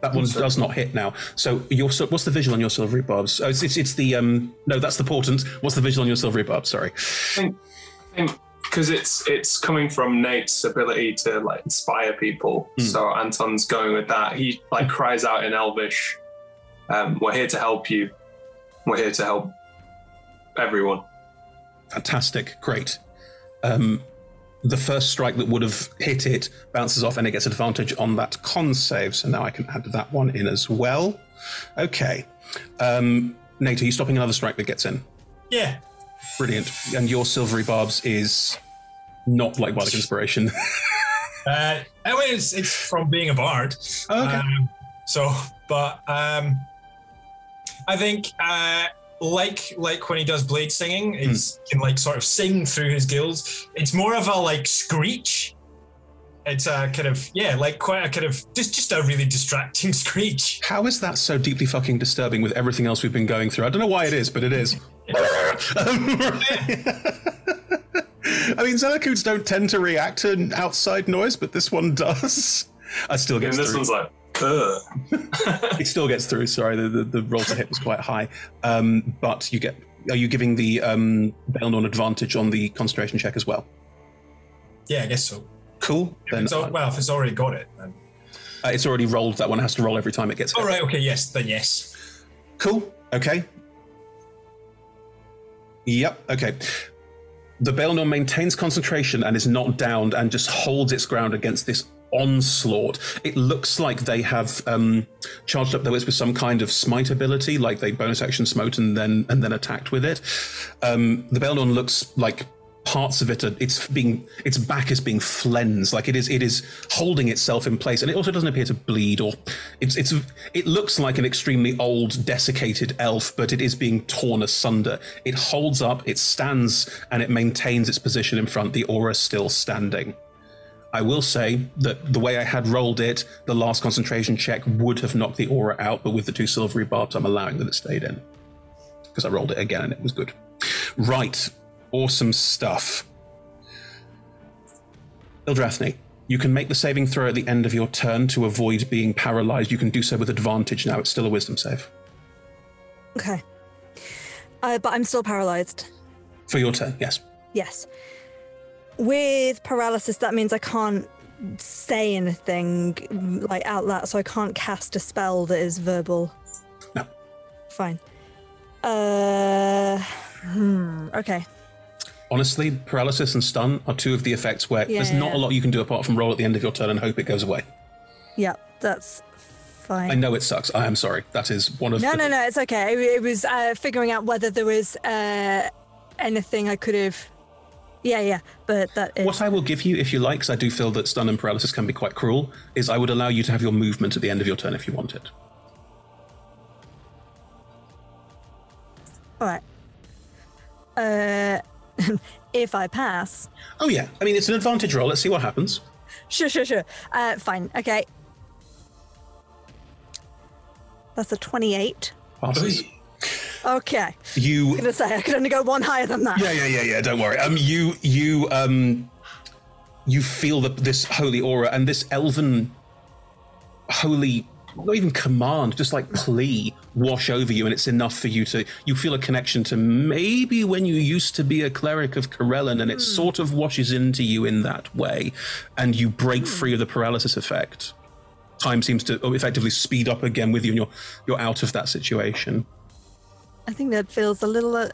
A: That one does not hit now. So your what's the visual on your silvery barbs? Oh, it's, it's it's the um no, that's the portent. What's the visual on your silvery barbs? Sorry.
E: I think because it's it's coming from Nate's ability to like inspire people.
A: Hmm.
E: So Anton's going with that. He like cries out in Elvish, um, "We're here to help you. We're here to help everyone."
A: Fantastic, great. Um, the first strike that would have hit it bounces off and it gets advantage on that con save. So now I can add that one in as well. Okay. Um, Nate, are you stopping another strike that gets in?
D: Yeah.
A: Brilliant. And your silvery barbs is not like Bardic Inspiration.
D: Uh, I mean, it's, it's from being a bard.
A: Oh, okay.
D: Um, so, but um, I think uh, like like when he does blade singing,
A: Hmm.
D: he's can like sort of sing through his gills. It's more of a like screech. It's a kind of yeah, like quite a kind of just just a really distracting screech.
A: How is that so deeply fucking disturbing with everything else we've been going through? I don't know why it is, but it is. I mean, Zelekhuts don't tend to react to outside noise, but this one does. I still get
E: And this
A: through.
E: one's like, Ugh.
A: it still gets through. Sorry, the, the, the roll to hit was quite high. Um, but you get. Are you giving the um, Baelnorn advantage on the concentration check as well?
D: Yeah, I guess so.
A: Cool. Then
D: it's well, if it's already got it, then.
A: uh, it's already rolled. That one has to roll every time it gets hit.
D: All right. Okay. Yes. Then yes.
A: Cool. Okay. Yep. Okay. The Baelnorn maintains concentration and is not downed and just holds its ground against this onslaught. It looks like they have um, charged up their wits with some kind of smite ability, like they bonus action smote and then and then attacked with it. Um, the Baelnorn looks like parts of it are it's being its back is being flensed, like it is it is holding itself in place, and it also doesn't appear to bleed or it's it's it looks like an extremely old desiccated elf, but it is being torn asunder. It holds up, it stands, and it maintains its position in front. The aura still standing. I will say that the way I had rolled it, the last concentration check would have knocked the aura out, but with the two silvery barbs, I'm allowing that it stayed in. Because I rolled it again and it was good. Right. Awesome stuff. Ildrathni, you can make the saving throw at the end of your turn to avoid being paralyzed. You can do so with advantage now. It's still a wisdom save.
B: Okay. Uh, but I'm still paralyzed.
A: For your turn, yes.
B: Yes. With paralysis, that means I can't say anything like out loud, so I can't cast a spell that is verbal.
A: No.
B: Fine. Uh. Hmm. Okay.
A: Honestly, paralysis and stun are two of the effects where
B: Yeah,
A: there's
B: yeah,
A: not
B: yeah.
A: a lot you can do apart from roll at the end of your turn and hope it goes away.
B: Yeah, that's fine.
A: I know it sucks. I am sorry. That is one of
B: No,
A: the
B: no, no. It's okay. It, it was uh, figuring out whether there was uh, anything I could have. Yeah, yeah. But that is.
A: What I will give you, if you like, because I do feel that stun and paralysis can be quite cruel, is I would allow you to have your movement at the end of your turn if you want it.
B: All right. Uh, if I pass.
A: Oh yeah, I mean it's an advantage roll. Let's see what happens.
B: Sure, sure, sure. Uh, fine. Okay. That's a 28.
A: Passes.
B: Okay.
A: You.
B: I was gonna say I could only go one higher than that.
A: Yeah, yeah, yeah, yeah. Don't worry. Um, you, you, um, you feel that this holy aura and this elven holy, not even command, just like plea, wash over you, and it's enough for you to. You feel a connection to maybe when you used to be a cleric of Corellon, and it sort of washes into you in that way, and you break free of the paralysis effect. Time seems to effectively speed up again with you, and you're you're out of that situation.
B: I think that feels a little, uh,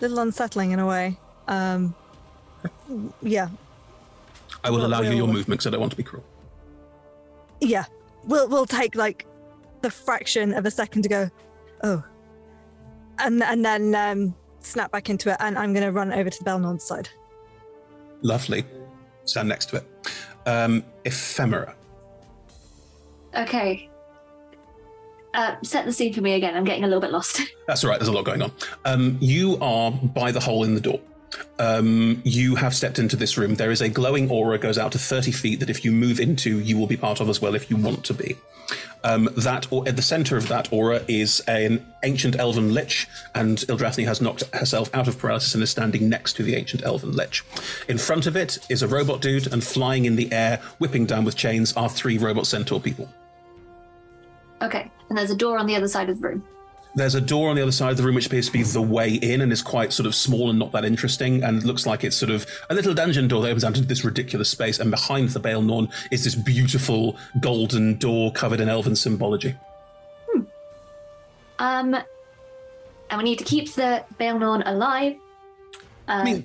B: little unsettling in a way. Um, yeah,
A: I will allow you your movement because I don't want to be cruel.
B: yeah. We'll we'll take like the fraction of a second to go, oh, and and then um, snap back into it, and I'm gonna run over to the Baelnorn side.
A: Lovely. Stand next to it. Um, ephemera.
F: Okay. Uh, set the scene for me again. I'm getting a little bit lost.
A: That's all right. There's a lot going on. Um, you are by the hole in the door. Um, you have stepped into this room. There is a glowing aura goes out to 30 feet that if you move into, you will be part of as well if you want to be. Um, that or at the center of that aura is an ancient elven lich, and Ildrathni has knocked herself out of paralysis and is standing next to the ancient elven lich. In front of it is a robot dude, and flying in the air, whipping down with chains, are three robot centaur people.
F: okay. And there's a door on the other side of the room.
A: There's a door on the other side of the room which appears to be the way in and is quite sort of small and not that interesting and looks like it's sort of a little dungeon door that opens out into this ridiculous space. And behind the Baelnorn is this beautiful golden door covered in elven symbology. Hmm.
F: Um, and we need to keep the Baelnorn alive. Uh,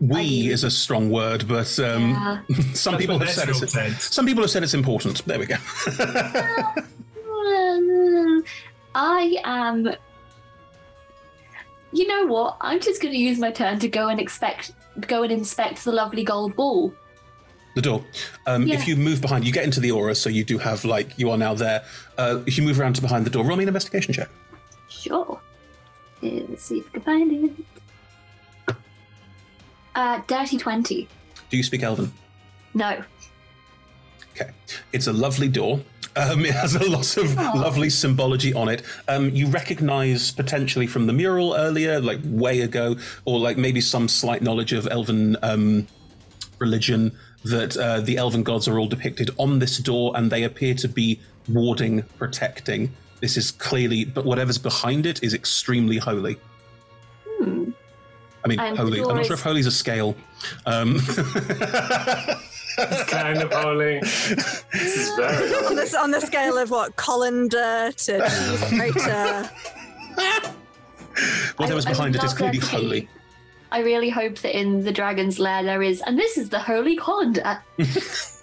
A: We is a strong word, but um,
F: Yeah.
A: some people have said it's some people have said it's important. There we go.
F: I am. You know what? I'm just going to use my turn to go and expect, go and inspect the lovely gold ball.
A: the door. Um,
F: Yeah.
A: If you move behind, you get into the aura, so you do have like you are now there. Uh, if you move around to behind the door, roll me an investigation check.
F: Sure. Let's see if I can find it. Uh, dirty twenty.
A: Do you speak Elven?
F: No.
A: Okay. It's a lovely door. Um, it has a lot of lovely symbology on it. Um, you recognize potentially from the mural earlier, like way ago, or like maybe some slight knowledge of elven um, religion, that uh, the elven gods are all depicted on this door and they appear to be warding, protecting. This is clearly, but whatever's behind it is extremely holy.
F: Hmm.
A: I mean,
F: And
A: holy. I'm not sure if holy's a scale. Um,
E: It's kind of holy. This is very
B: on, this, on the scale of what colander to cheese grater.
A: whatever's
F: I would
A: behind it is
F: love
A: clearly
F: to
A: holy.
F: I really hope that in the dragon's lair there is, and this is the holy colander.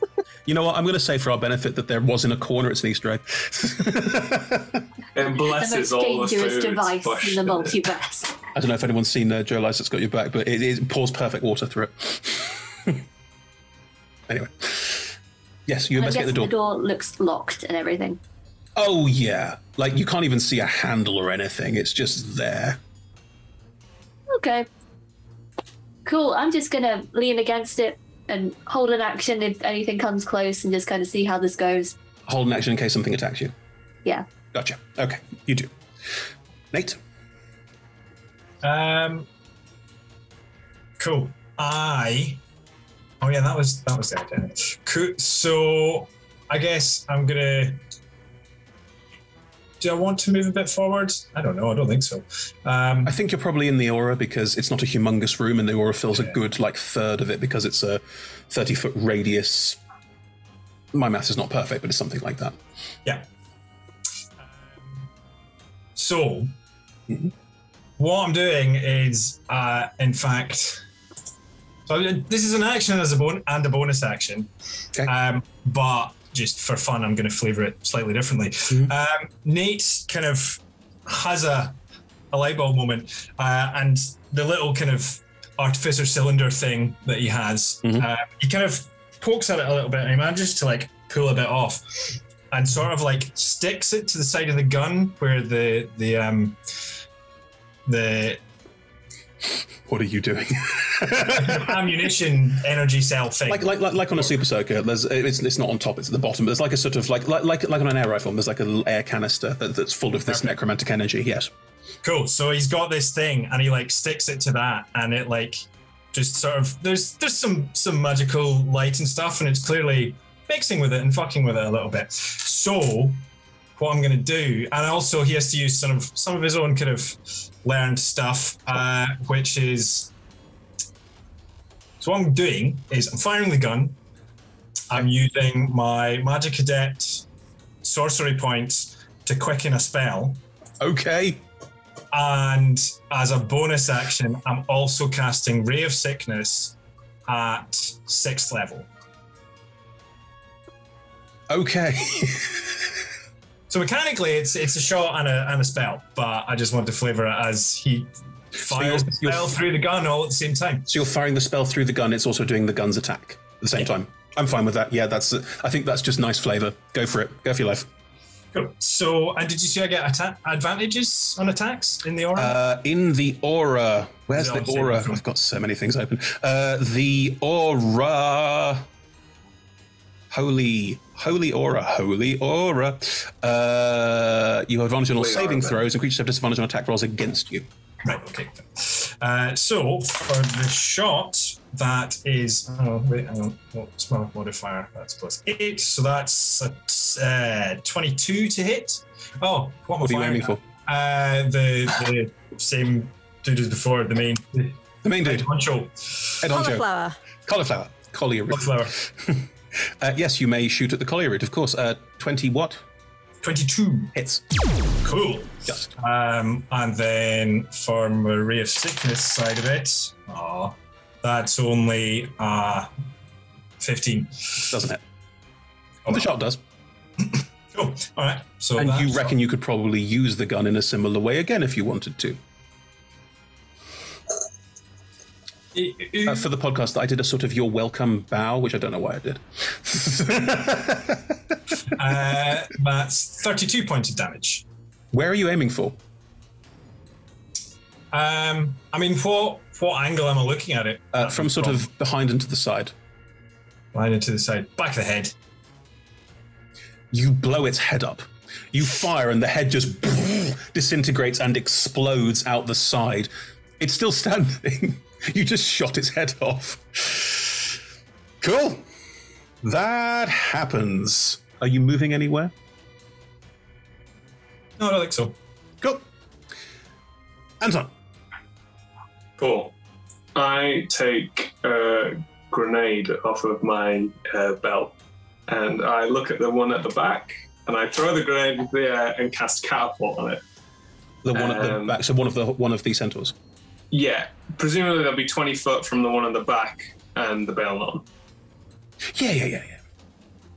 A: You know what? I'm going to say for our benefit that there was in a corner. It's an Easter egg.
E: It
F: the
E: blesses
F: most
E: all the
F: dangerous device
E: pushed
F: in the multiverse.
A: I don't know if anyone's seen uh, Joe Lycett's got your back, but it, it pours perfect water through it. anyway, yes, you
F: I'm
A: investigate the door.
F: the door looks locked and everything.
A: Oh yeah, like you can't even see a handle or anything. It's just there.
F: Okay. Cool. I'm just gonna lean against it and hold an action if anything comes close and just kind of see how this goes.
A: Hold an action in case something attacks you.
F: Yeah.
A: Gotcha. Okay, you do. Nate.
D: Um. Cool. I. Oh yeah, that was that was the idea. Cool. So I guess I'm gonna. Do I want to move a bit forward? I don't know. I don't think so. Um,
A: I think you're probably in the aura because it's not a humongous room, and the aura fills a good like third of it because it's a thirty foot radius. My math is not perfect, but it's something like that.
D: Yeah. So, what I'm doing is, uh, in fact, so this is an action as a bon- and a bonus action. Um, but just for fun, I'm going to flavor it slightly differently. Um, Nate kind of has a, a light bulb moment, uh, and the little kind of artificer cylinder thing that he has, uh, he kind of pokes at it a little bit and he manages to like pull a bit off and sort of like sticks it to the side of the gun where the the um the
A: What are you doing?
D: ammunition energy cell thing.
A: Like, like, like, like on a super soaker, there's it's, it's not on top; it's at the bottom. But there's like a sort of like like like, like on an air rifle. There's like a little air canister that, that's full of this necromantic energy. Yes.
D: Cool. So he's got this thing and he like sticks it to that and it like just sort of there's there's some some magical light and stuff and it's clearly mixing with it and fucking with it a little bit. So what I'm gonna do, and also he has to use some of some of his own kind of learned stuff, uh, which is so what I'm doing is I'm firing the gun. I'm using my magic adept sorcery points to quicken a spell.
A: Okay.
D: And as a bonus action, I'm also casting Ray of Sickness at sixth level.
A: Okay.
D: So mechanically, it's it's a shot and a, and a spell, but I just want to flavor it as he fires the spell through the gun all at the same time.
A: So you're firing the spell through the gun. It's also doing the gun's attack at the same time. I'm fine with that. Yeah, that's. I think that's just nice flavor. Go for it. Go for your life.
D: Cool. So, and did you see I get atta- advantages on attacks in the aura?
A: Uh, in the aura, where's
D: Yeah,
A: the aura? I've got so many things open. Uh, the aura. Holy, holy aura, holy aura. Uh, you have advantage on all saving
D: aura,
A: throws, and creatures have disadvantage on attack rolls against you.
D: Right, okay. Uh, so for the shot, that is. Oh, wait, hang on. What's my modifier? That's plus eight. So that's uh, 22 to hit. Oh, what, am I
A: What are you aiming
D: at?
A: for?
D: Uh, the, the same dude as before, the main.
A: The main dude.
D: Honcho.
A: Head honcho.
B: Cauliflower.
A: Cauliflower. Kolyarut.
D: Cauliflower.
A: uh, yes, you may shoot at the Kolyarut, of course. Uh, 20 what?
D: 22.
A: Hits.
D: Cool. Um, and then for my Ray of Sickness side of it, oh, that's only uh, 15.
A: Doesn't it? the shot does.
D: Cool. All right. So
A: and you reckon you could probably use the gun in a similar way again if you wanted to. Uh, for the podcast, I did a sort of your welcome bow, which I don't know why I did.
D: uh, that's 32 points of damage.
A: Where are you aiming for?
D: Um, I mean, what what angle am I looking at it?
A: Uh, from sort of behind and to the side.
D: Behind and to the side, back of the head.
A: You blow its head up. You fire, and the head just disintegrates and explodes out the side. It's still standing. you just shot its head off. Cool. That happens. Are you moving anywhere?
D: No, I don't think so.
A: Cool. Anton.
E: Cool. I take a grenade off of my uh, belt and I look at the one at the back and I throw the grenade into the air and cast catapult on it.
A: The one at the
E: Um,
A: back. So one of the one of the centaurs.
E: Yeah, presumably they'll be 20 foot from the one on the back and the Baelnorn.
A: Yeah, yeah, yeah, yeah.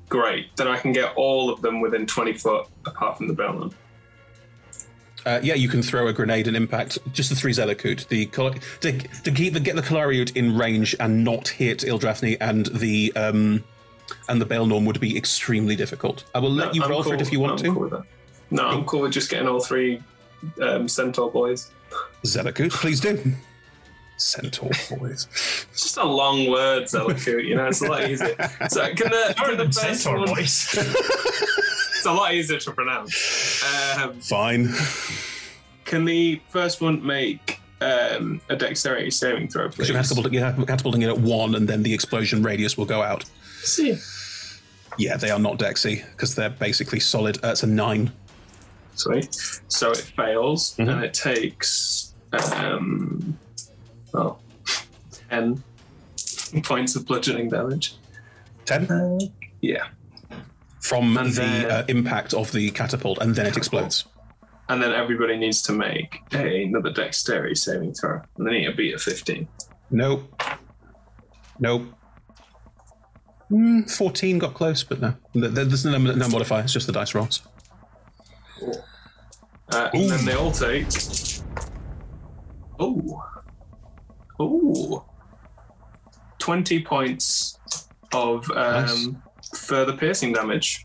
E: Great. Then I can get all of them within 20 foot apart from the Baelnorn.
A: Uh, yeah, you can throw a grenade and impact just the three Zelekhut. The to, to keep the, get the Kolyarut in range and not hit Ildrathni and the um, and the Baelnorn would be extremely difficult. I will let
E: No,
A: you
E: I'm
A: roll for it if you want
E: I'm
A: to.
E: cool with that. No, I'm cool with just getting all three um, centaur boys.
A: Zelekhut, please do. Centaur boys.
E: It's just a long word, Zelekhut. You know, it's a lot easier. So can the, can the first
D: Centaur
E: one?
D: boys.
E: it's a lot easier to pronounce. Um,
A: Fine.
E: Can the first one make um, a dexterity saving throw,
A: Because
E: please?
A: you're catapulting, you're catapulting it at one, and then the explosion radius will go out.
E: See.
A: Yeah, they are not Dexy because they're basically solid. Uh, it's a nine.
E: Sweet. So it fails,
A: Mm-hmm.
E: and it takes um, well, ten points of bludgeoning damage.
A: Ten.
E: Yeah.
A: From
E: And
A: the
E: then-
A: uh, impact of the catapult, and then it explodes.
E: And then everybody needs to make a, another dexterity saving throw, and they need to beat a fifteen.
A: Nope. Nope. Mm, 14 got close, but no. There's no, no modifier, it's just the dice rolls.
E: Uh, and then they all take. Oh. Oh. 20 points of um, further piercing damage.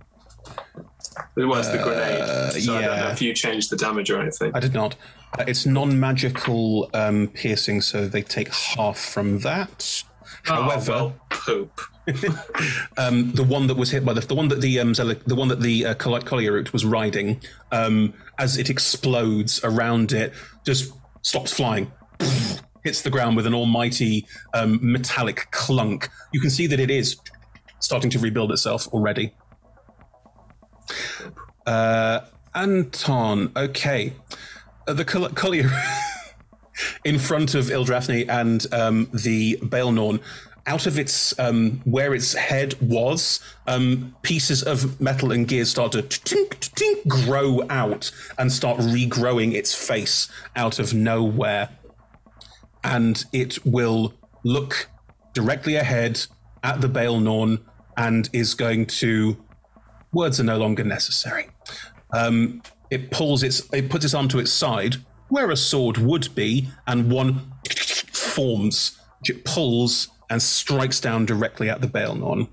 E: It was the
A: Uh,
E: grenade. So I don't know
A: yeah.
E: if you changed the damage or anything.
A: I did not. Uh, it's non magical um, piercing, so they take half from that.
E: Oh,
A: However,
E: well, poop.
A: Um, the one that was hit by the the one that the um, the one that the uh, Kolyarut was riding, um, as it explodes around it, just stops flying, hits the ground with an almighty um, metallic clunk. You can see that it is starting to rebuild itself already. Uh, Anton, okay, uh, the Col- Collier in front of Ildrathni and um, the Baelnorn, out of its um, where its head was, um, pieces of metal and gears start to tink, tink, grow out and start regrowing its face out of nowhere, and it will look directly ahead at the Baelnorn and is going to. Words are no longer necessary. Um, it pulls its, it puts its arm to its side, where a sword would be, and one forms, it pulls and strikes down directly at the Baelnorn.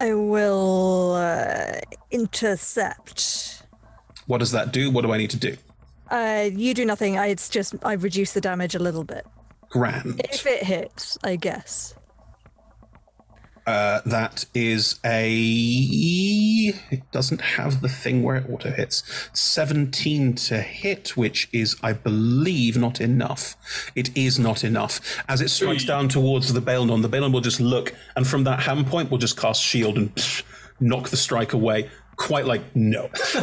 B: I will uh, intercept.
A: What does that do? What do I need to do?
B: Uh, you do nothing. I, it's just I reduce the damage a little bit.
A: Grand.
B: If it hits, I guess.
A: Uh, that is a. It doesn't have the thing where it auto hits. 17 to hit, which is, I believe, not enough. It is not enough. As it strikes down towards the Baelnorn, the Baelnorn will just look, and from that hand point, will just cast shield and psh, knock the strike away. Quite like, no.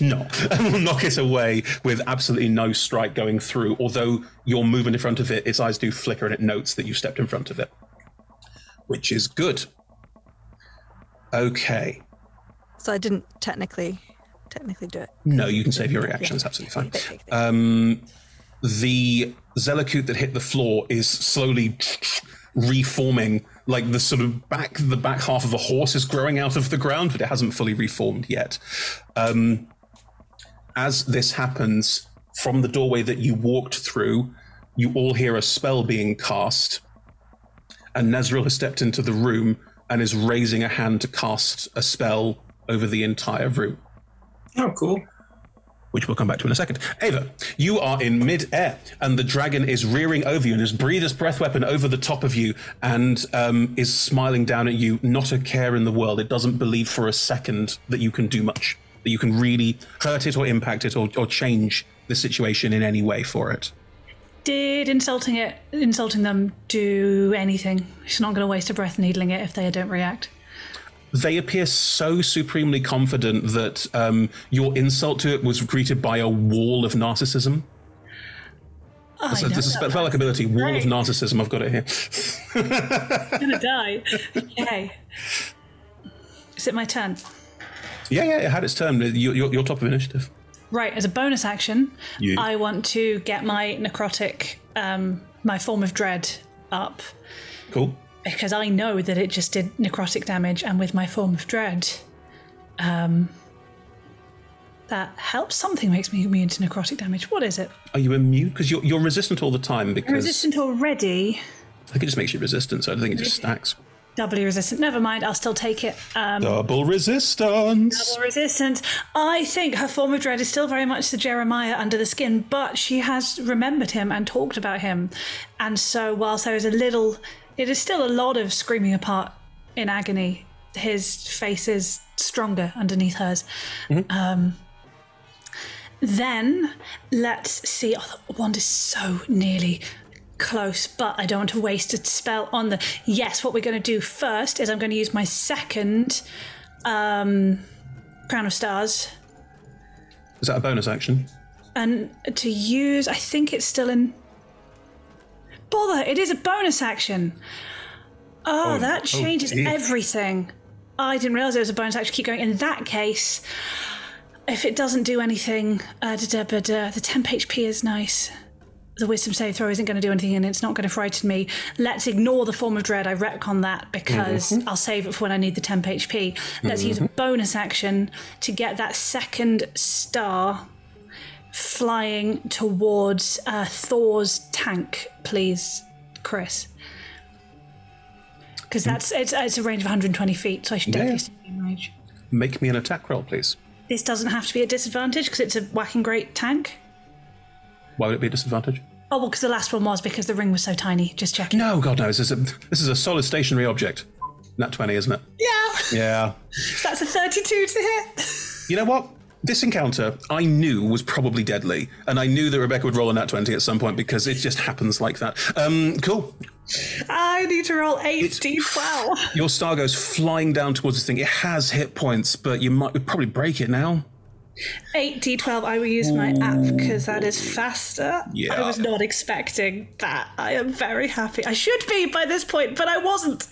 A: no. And will knock it away with absolutely no strike going through. Although you're moving in front of it, its eyes do flicker and it notes that you stepped in front of it which is good. Okay.
B: So I didn't technically, technically do it.
A: No, you can save your reaction. It's absolutely fine. Um, the Zelekhut that hit the floor is slowly reforming, like the sort of back, the back half of a horse is growing out of the ground, but it hasn't fully reformed yet. Um, as this happens, from the doorway that you walked through, you all hear a spell being cast, and Nezeril has stepped into the room and is raising a hand to cast a spell over the entire room.
E: Oh, cool.
A: Which we'll come back to in a second. Ava, you are in mid-air, and the dragon is rearing over you and has breathed its breath weapon over the top of you and um, is smiling down at you, not a care in the world. It doesn't believe for a second that you can do much, that you can really hurt it or impact it or, or change the situation in any way for it.
C: Did insulting it, insulting them, do anything? She's not going to waste a breath needling it if they don't react.
A: they appear so supremely confident that um, your insult to it was greeted by a wall of narcissism.
C: I
A: so this is spell ability, wall
C: Great.
A: of narcissism. I've got it here.
C: I'm to die. Okay. Is it my turn?
A: Yeah, yeah, it had its turn. You're, you're, you're top of initiative.
C: Right, as a bonus action,
A: You.
C: I want to get my necrotic, um, my form of dread up
A: Cool.
C: because I know that it just did necrotic damage, and with my form of dread, um, That helps. Something makes me immune to necrotic damage. What is it?
A: Are you immune? Because you're, you're resistant all the time. Because
C: I'm resistant already.
A: I think it just makes you resistant. So I don't think it just stacks.
C: Doubly resistant. Never mind. I'll still take it. Um,
A: Double resistance.
C: Double resistance. I think her form of dread is still very much the Jeremiah under the skin, but she has remembered him and talked about him. And so, whilst there is a little, it is still a lot of screaming apart in agony, his face is stronger underneath hers. Um, then let's see. Oh, the wand is so nearly close, but I don't want to waste a spell on the. Yes, what we're going to do first is I'm going to use my second um, Crown of Stars.
A: Is that a bonus action?
C: And to use, I think it's still in. Bother! It is a bonus action. Oh,
A: Oh,
C: that
A: oh
C: changes
A: dear.
C: everything. I didn't realize it was a bonus action. Keep going. In that case, if it doesn't do anything, uh, da, da, da, da, the temp HP is nice. The wisdom save throw isn't going to do anything, and it's not going to frighten me. Let's ignore the form of dread. I retcon that because
A: Mhm.
C: I'll save it for when I need the temp HP. Let's use a
A: Mhm.
C: bonus action to get that second star flying towards uh, Thor's tank, please, Chris. Because that's it's, it's a range of 120 feet, so I should definitely stay in range.
A: Make me an attack roll, please.
C: This doesn't have to be a disadvantage because it's a whacking great tank.
A: Why would it be a disadvantage?
C: Oh well, because the last one was because the ring was so tiny. Just checking.
A: No, God, no. This is a, this is a solid stationary object. Nat 20, isn't it?
C: Yeah,
A: Yeah.
C: that's a 32 to hit.
A: You know what? This encounter I knew was probably deadly, and I knew that Rebecca would roll a nat 20 at some point because it just happens like that. Um, cool.
C: I need to roll 8 d12.
A: Your star goes flying down towards this thing. It has hit points, but you might probably break it now.
C: 8 d12. I will use my app because that is faster.
A: Yeah.
C: I was not expecting that. I am very happy. I should be by this point, but I wasn't.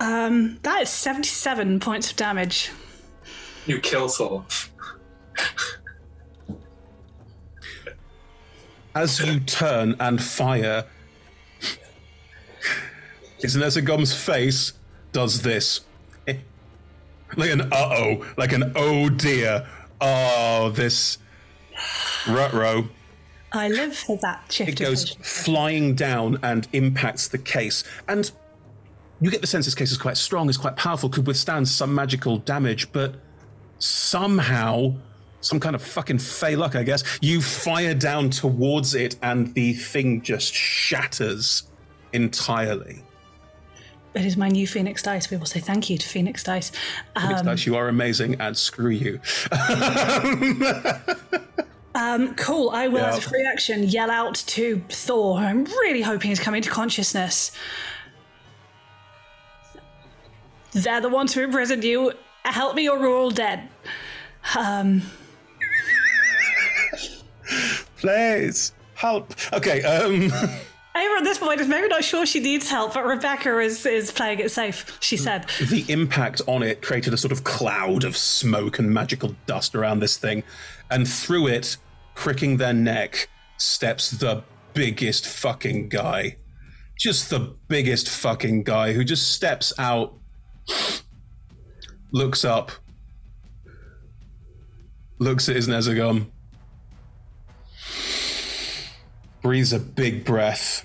C: Um, that is 77 points of damage.
E: You kill Thor.
A: As you turn and fire, Isnezagom's face does this. Like an uh oh, like an oh dear. Oh, this rutro.
C: I live for that shift.
A: It goes flying down and impacts the case. And you get the sense this case is quite strong, is quite powerful, could withstand some magical damage, but somehow, some kind of fucking fey luck, I guess, you fire down towards it and the thing just shatters entirely.
C: It is my new Phoenix Dice. We will say thank you to Phoenix Dice.
A: Phoenix
C: Um,
A: Dice, you are amazing, and screw you.
C: Um, cool. I will, as a
A: Yeah.
C: free action, yell out to Thor. I'm really hoping he's coming to consciousness. They're the ones who imprisoned you. Help me, or we're all dead. Um,
A: Please, help. Okay, um.
C: Ava at this point is maybe not sure she needs help, but Rebecca is, is playing it safe. She hmm. said,
A: The impact on it created a sort of cloud of smoke and magical dust around this thing, and through it, cricking their neck, steps the biggest fucking guy. Just the biggest fucking guy who just steps out, looks up, looks at his Nezagom, breathes a big breath,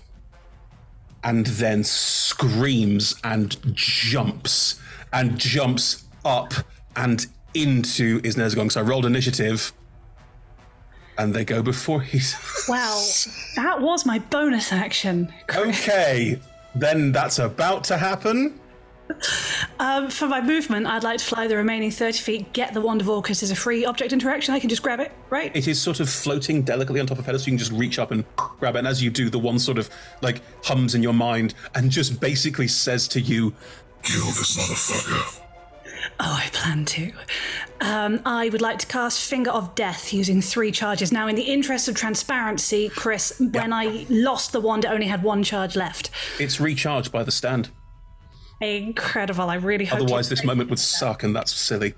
A: and then screams and jumps and jumps up and into Isnezgong. So I rolled initiative and they go before he's.
C: Wow, that was my bonus action.
A: okay, then that's about to happen.
C: Um, for my movement, I'd like to fly the remaining 30 feet, get the Wand of Orcus as a free object interaction. I can just grab it, right?
A: It is sort of floating delicately on top of pedestal. You can just reach up and grab it. And as you do, the one sort of like hums in your mind and just basically says to you,
M: Kill this motherfucker.
C: Oh, I plan to. Um, I would like to cast Finger of Death using three charges. Now, in the interest of transparency, Chris, when I lost the wand, it only had one charge left.
A: It's recharged by the stand.
C: Incredible. I really hope.
A: Otherwise, this moment would suck, and that's silly.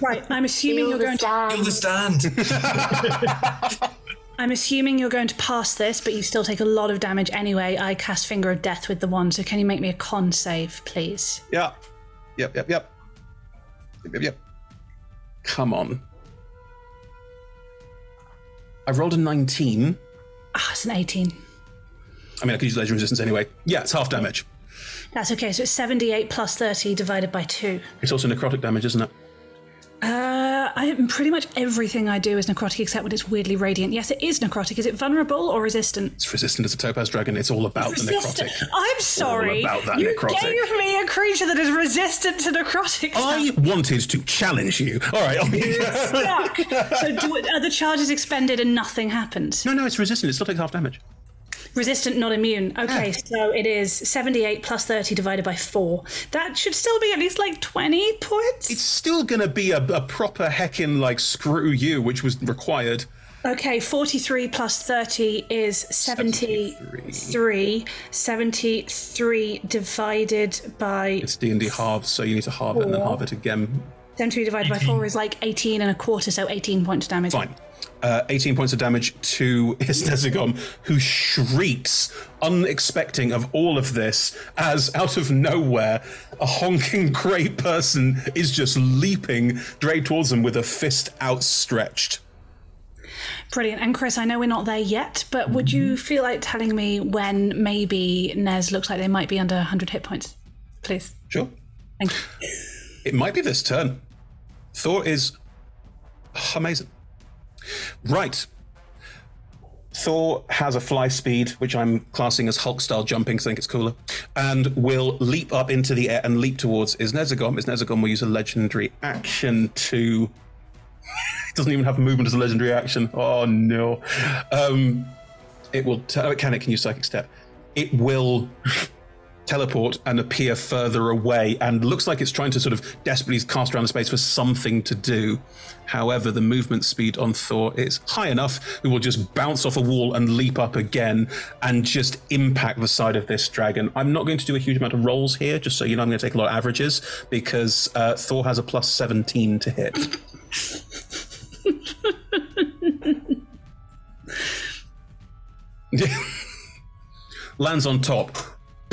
C: Right, I'm assuming you're going to.
D: Understand.
C: I'm assuming you're going to pass this, but you still take a lot of damage anyway. I cast Finger of Death with the wand, so can you make me a con save, please?
A: Yeah. Yep, yep, yep. Yep, yep, yep. Come on. I rolled a 19.
C: Ah, it's an 18.
A: I mean, I could use legend resistance anyway. Yeah, it's half damage.
C: That's okay. So it's 78 plus 30 divided by 2.
A: It's also necrotic damage, isn't it?
C: Uh, I pretty much everything I do is necrotic except when it's weirdly radiant. Yes, it is necrotic. Is it vulnerable or resistant?
A: It's resistant as a topaz dragon. It's all about the necrotic.
C: I'm sorry.
A: All about that
C: you
A: necrotic.
C: gave me a creature that is resistant to necrotic.
A: I wanted to challenge you. All right.
C: So do, are the charges expended and nothing happened?
A: No, no, it's resistant. It still takes half damage.
C: Resistant, not immune. Ah. Okay, so it is 78 plus 30 divided by 4. That should still be at least like 20 points.
A: It's still going to be a, a proper heckin' like screw you, which was required.
C: Okay, 43 plus 30 is 73. 73 divided by
A: It's D and D halves, so you need to halve it and then halve it again.
C: 73 divided by 4 is like 18 and a quarter, so 18 points of damage.
A: Fine. Uh, 18 points of damage to Isnezigom, who shrieks, unexpecting of all of this, as out of nowhere, a honking grey person is just leaping straight towards them with a fist outstretched.
C: Brilliant. And Chris, I know we're not there yet, but would you feel like telling me when maybe Nez looks like they might be under 100 hit points? Please.
A: Sure.
C: Thank you.
A: It might be this turn. Thor is amazing. Right. Thor has a fly speed, which I'm classing as Hulk style jumping, 'cause I think it's cooler, and will leap up into the air and leap towards Isnezagom. Isnezagom will use a legendary action to. it doesn't even have movement as a legendary action. Oh no. Um, it will. T- oh, can. It can use psychic step. It will teleport and appear further away and looks like it's trying to sort of desperately cast around the space for something to do. However, the movement speed on Thor is high enough, we will just bounce off a wall and leap up again and just impact the side of this dragon. I'm not going to do a huge amount of rolls here, just so you know, I'm going to take a lot of averages because uh, Thor has a plus 17 to hit. lands on top,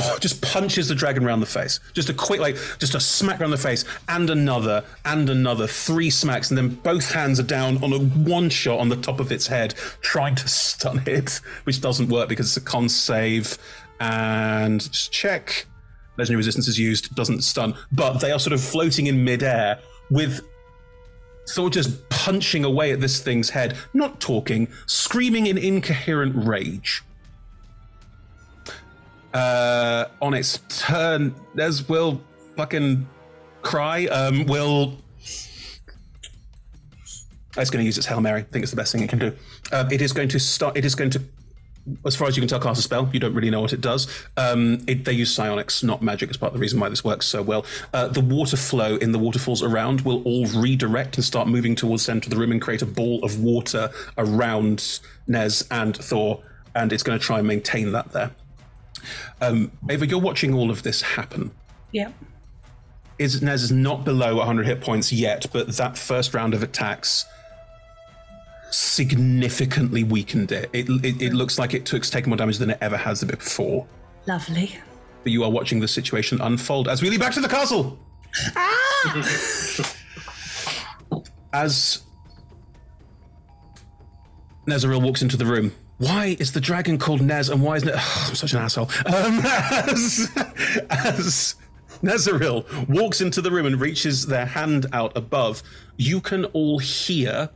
A: Oh, just punches the dragon around the face. Just a quick, like, just a smack around the face, and another, and another, three smacks, and then both hands are down on a one shot on the top of its head, trying to stun it, which doesn't work because it's a con save. And just check. Legendary resistance is used, doesn't stun, but they are sort of floating in midair with Thor just punching away at this thing's head, not talking, screaming in incoherent rage. Uh, on its turn, Nez will fucking cry. Um, will. It's going to use its Hail Mary. I think it's the best thing it can do. Um, it is going to start. It is going to, as far as you can tell, cast a spell. You don't really know what it does. Um, it, they use psionics, not magic, as part of the reason why this works so well. Uh, the water flow in the waterfalls around will all redirect and start moving towards the center of the room and create a ball of water around Nez and Thor, and it's going to try and maintain that there. Um, Ava, you're watching all of this happen.
C: Yeah.
A: Is Nez is not below 100 hit points yet, but that first round of attacks significantly weakened it. It, it, it looks like it took taken more damage than it ever has before.
C: Lovely.
A: But you are watching the situation unfold as we lead back to the castle. As Nezeril walks into the room. Why is the dragon called Nez and why isn't it? I'm such an asshole. Um, as, as walks into the room and reaches their hand out above, you can all hear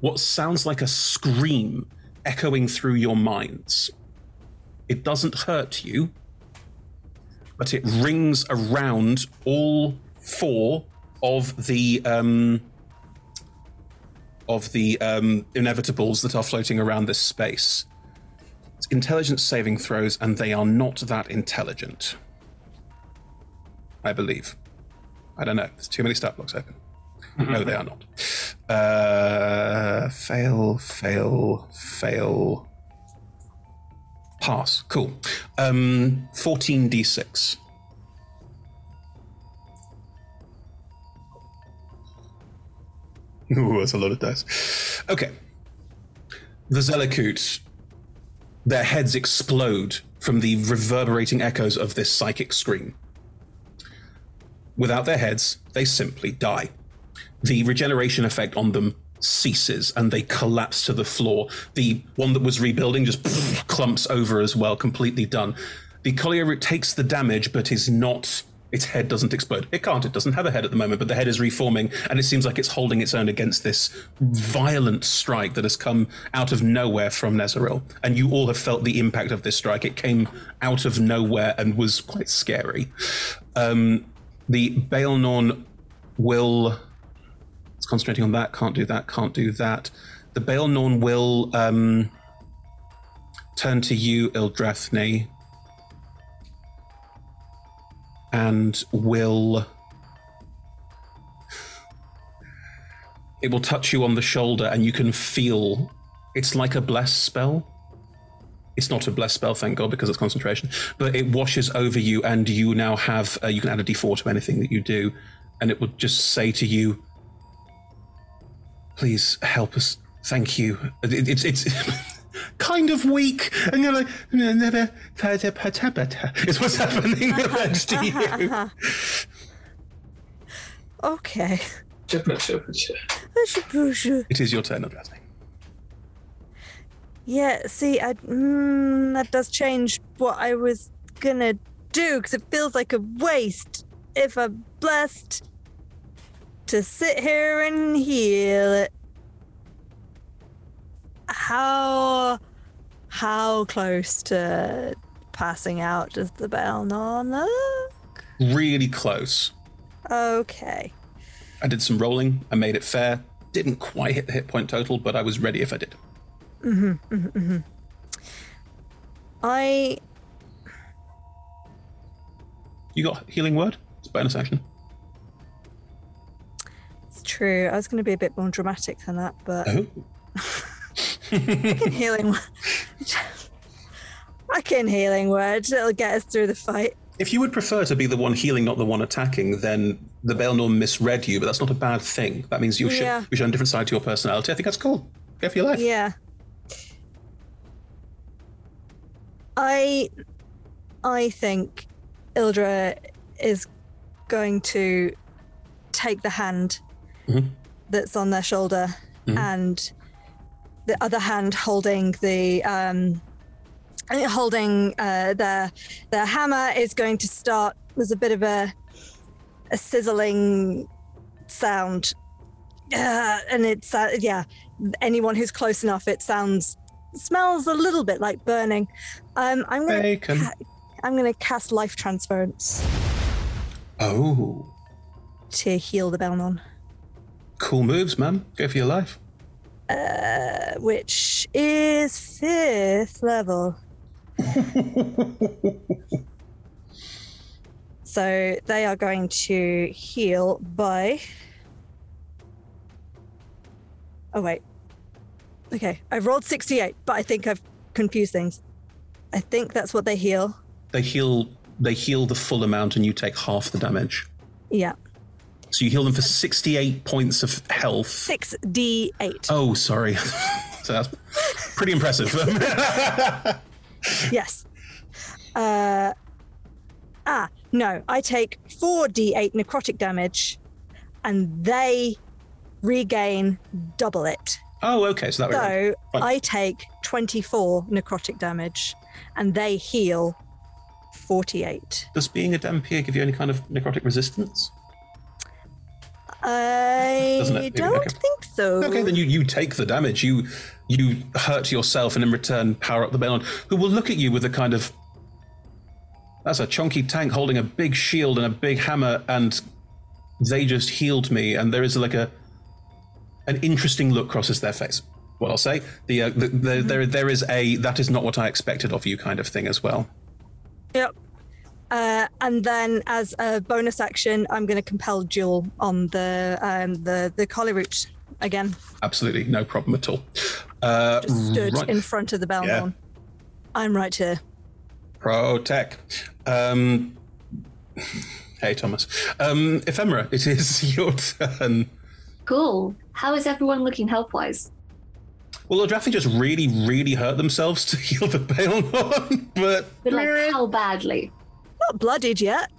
A: what sounds like a scream echoing through your minds. It doesn't hurt you, but it rings around all four of the um, of the um, inevitables that are floating around this space. It's intelligence saving throws, and they are not that intelligent. I believe. I don't know. There's too many stat blocks open. no, they are not. Uh, fail, fail, fail. Pass. Cool. Um, 14d6. Ooh, that's a lot of dice. Okay. The Zelekhut, their heads explode from the reverberating echoes of this psychic scream. Without their heads, they simply die. the regeneration effect on them ceases and they collapse to the floor. The one that was rebuilding just clumps over as well, completely done. The Kolyarut takes the damage, but is not. Its head doesn't explode. It can't. It doesn't have a head at the moment, but the head is reforming, and it seems like it's holding its own against this violent strike that has come out of nowhere from Nezeril. And you all have felt the impact of this strike. It came out of nowhere and was quite scary. Um, the Baelnorn will. It's concentrating on that. Can't do that. Can't do that. The Baelnorn will um, turn to you, Ildrathni, and will. It will touch you on the shoulder, and you can feel. It's like a bless spell. It's not a bless spell, thank God, because it's concentration. But it washes over you, and you now have. Uh, you can add a d4 to anything that you do, and it will just say to you, "Please help us. Thank you." It- it's it's kind of weak, and you're like, "Never It's what's happening next to you.
B: Okay.
A: It is your turn, Ildrathni.
B: Yeah, see, I, mm, that does change what I was gonna do because it feels like a waste if I'm blessed to sit here and heal it. How how close to passing out does the Baelnorn look?
A: Really close.
B: Okay.
A: I did some rolling. I made it fair. Didn't quite hit the hit point total, but I was ready if I did.
B: hmm hmm hmm I
A: You got healing word? It's a bonus action.
B: it's true. I was going to be a bit more dramatic than that, but
A: Oh.
B: Can healing. can healing word. It'll get us through the fight.
A: If you would prefer to be the one healing, not the one attacking, then the Baelnorn misread you, but that's not a bad thing. That means you should
B: Yeah.
A: you show a different side to your personality. I think that's cool. Go for your life.
B: Yeah. I I think Ildra is going to take the hand
A: Mhm.
B: that's on their shoulder
A: Mhm.
B: and the other hand holding the um holding uh their their hammer is going to start there's a bit of a a sizzling sound. Uh, and it's uh, yeah anyone who's close enough it sounds smells a little bit like burning. Um i'm gonna ca- i'm gonna cast life transference
A: Oh,
B: to heal the Baelnorn
A: cool moves, man. Go for your life.
B: Uh which is fifth level so they are going to heal by oh wait okay I've rolled 68 but i think i've confused things i think that's what they heal
A: They heal. They heal the full amount, and you take half the damage.
B: yeah
A: So you heal them for sixty-eight points of health.
B: 6d8
A: Oh, sorry. so that's pretty impressive.
B: yes. Uh, ah, no. I take 4d8 necrotic damage and they regain double it.
A: oh, okay. So that.
B: So
A: around.
B: I take 24 necrotic damage and they heal 48.
A: Does being a Dhampir give you any kind of necrotic resistance?
B: I
A: it?
B: don't
A: Okay.
B: think so.
A: Okay, then you, you take the damage. You you hurt yourself, and in return, power up the Baelnorn, who will look at you with a kind of. That's a chunky tank holding a big shield and a big hammer, and they just healed me. And there is like a an interesting look crosses their face. What I'll say, the, uh, the, the there there is a that is not what I expected of you kind of thing as well.
B: Yep. Uh, and then, as a bonus action, I'm going to compel Duel on the um, the the Kolyarut again.
A: Absolutely no problem at all. Uh,
B: Just stood
A: right.
B: in front of the bell
A: Yeah.
B: horn. I'm right here.
A: Pro tech. Um, hey, Thomas. Um, Ephemera, it is your turn.
F: Cool. How is everyone looking health wise?
A: Well, Ildrathni just really, really hurt themselves to heal the Baelnorn, but
F: But like, how badly?
B: Not bloodied yet.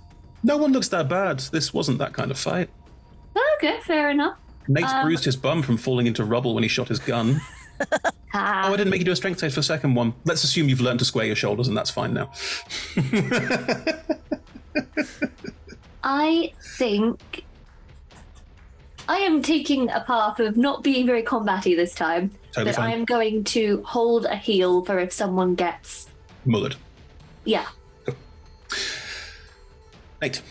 A: no one looks that bad. This wasn't that kind of fight.
F: Okay, fair enough.
A: Nate's
F: Um,
A: bruised his bum from falling into rubble when he shot his gun. Oh, I didn't make you do a strength test for the second one. Let's assume you've learned to square your shoulders, and that's fine now.
F: I think I am taking a path of not being very combaty this time.
A: Totally
F: but
A: fine.
F: I am going to hold a heel for if someone gets.
A: Mullered.
F: Yeah.
A: Nate.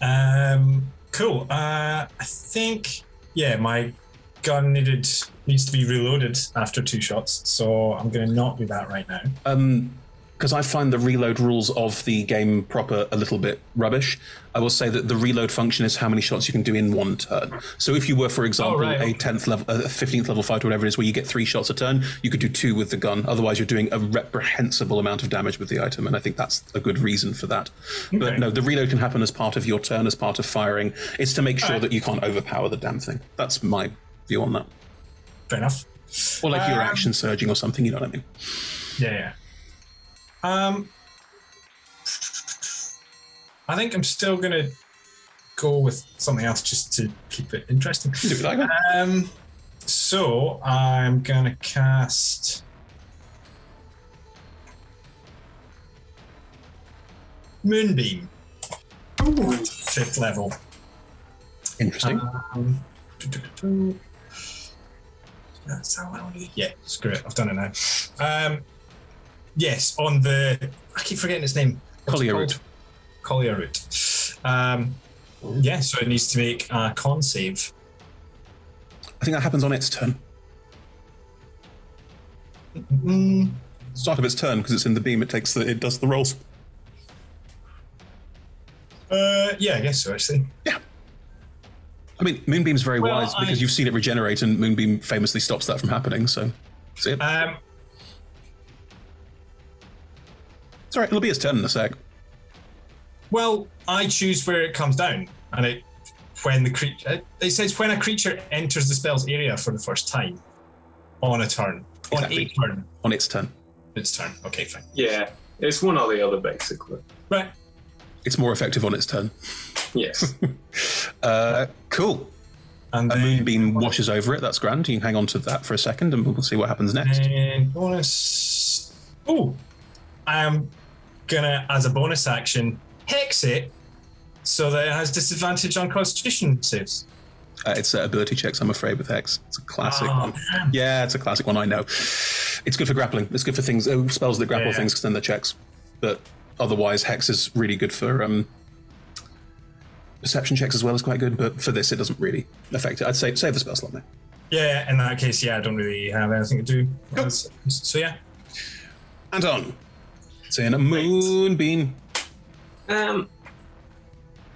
D: Um, cool. Uh, I think yeah, my gun needed needs to be reloaded after two shots, so I'm going to not do that right now.
A: Um, because I find the reload rules of the game proper a little bit rubbish. I will say that the reload function is how many shots you can do in one turn. So if you were, for example,
D: right,
A: a tenth level, a fifteenth level fighter, whatever it is, where you get three shots a turn, you could do two with the gun. Otherwise, you're doing a reprehensible amount of damage with the item, and I think that's a good reason for that. But no, the reload can happen as part of your turn, as part of firing. It's to make sure that you can't overpower the damn thing. That's my view on that.
D: Fair enough.
A: Or like your
D: Um,
A: action surging or something. You know what I mean?
D: Yeah, yeah. Um, I think I'm still gonna go with something else just to keep it interesting. Like Um, so I'm gonna cast. Moonbeam. Fifth level.
A: Interesting.
D: Um, do-do-do-do. That's how I need. Yeah, screw it. I've done it now. Um, yes, on the. I keep forgetting its name. What's it
A: Collier
D: called?
A: route.
D: Kolyarut. Um, yeah, so it needs to make a con save.
A: I think that happens on its turn.
D: Mm,
A: Start of its turn because it's in the beam. It takes the it does the rolls.
D: uh, yeah, I guess so. Actually. Yeah.
A: I mean, Moonbeam's very
D: Well,
A: wise because
D: I-
A: you've seen it regenerate, and Moonbeam famously stops that from happening. So, see it.
D: Um,
A: it's all right. It'll be its turn in a sec.
D: Well, I choose where it comes down, and it when the creature it says when a creature enters the spell's area for the first time on a turn on a turn
A: on its turn.
D: Its turn. Okay, fine.
E: Yeah, it's one or the other, basically.
D: Right.
A: It's more effective on its turn.
E: Yes.
A: uh, cool.
D: And
A: a moonbeam washes over it. That's grand. You can hang on to that for a second, and we'll see what happens next.
D: And bonus. Oh, I'm gonna, as a bonus action, hex it so that it has disadvantage on Constitution saves.
A: Uh, it's uh, ability checks, I'm afraid, with Hex. It's a classic
D: Oh,
A: one. Yeah, it's a classic one. I know. It's good for grappling. It's good for things, uh, spells that grapple
D: Yeah.
A: things, because then they're checks. But otherwise, Hex is really good for um, perception checks as well. Is quite good. But for this, it doesn't really affect it. I'd say save the spell slot there.
D: Yeah, in that case, yeah, I don't really have anything to do. So yeah.
A: Anton, saying a moonbeam.
E: Um,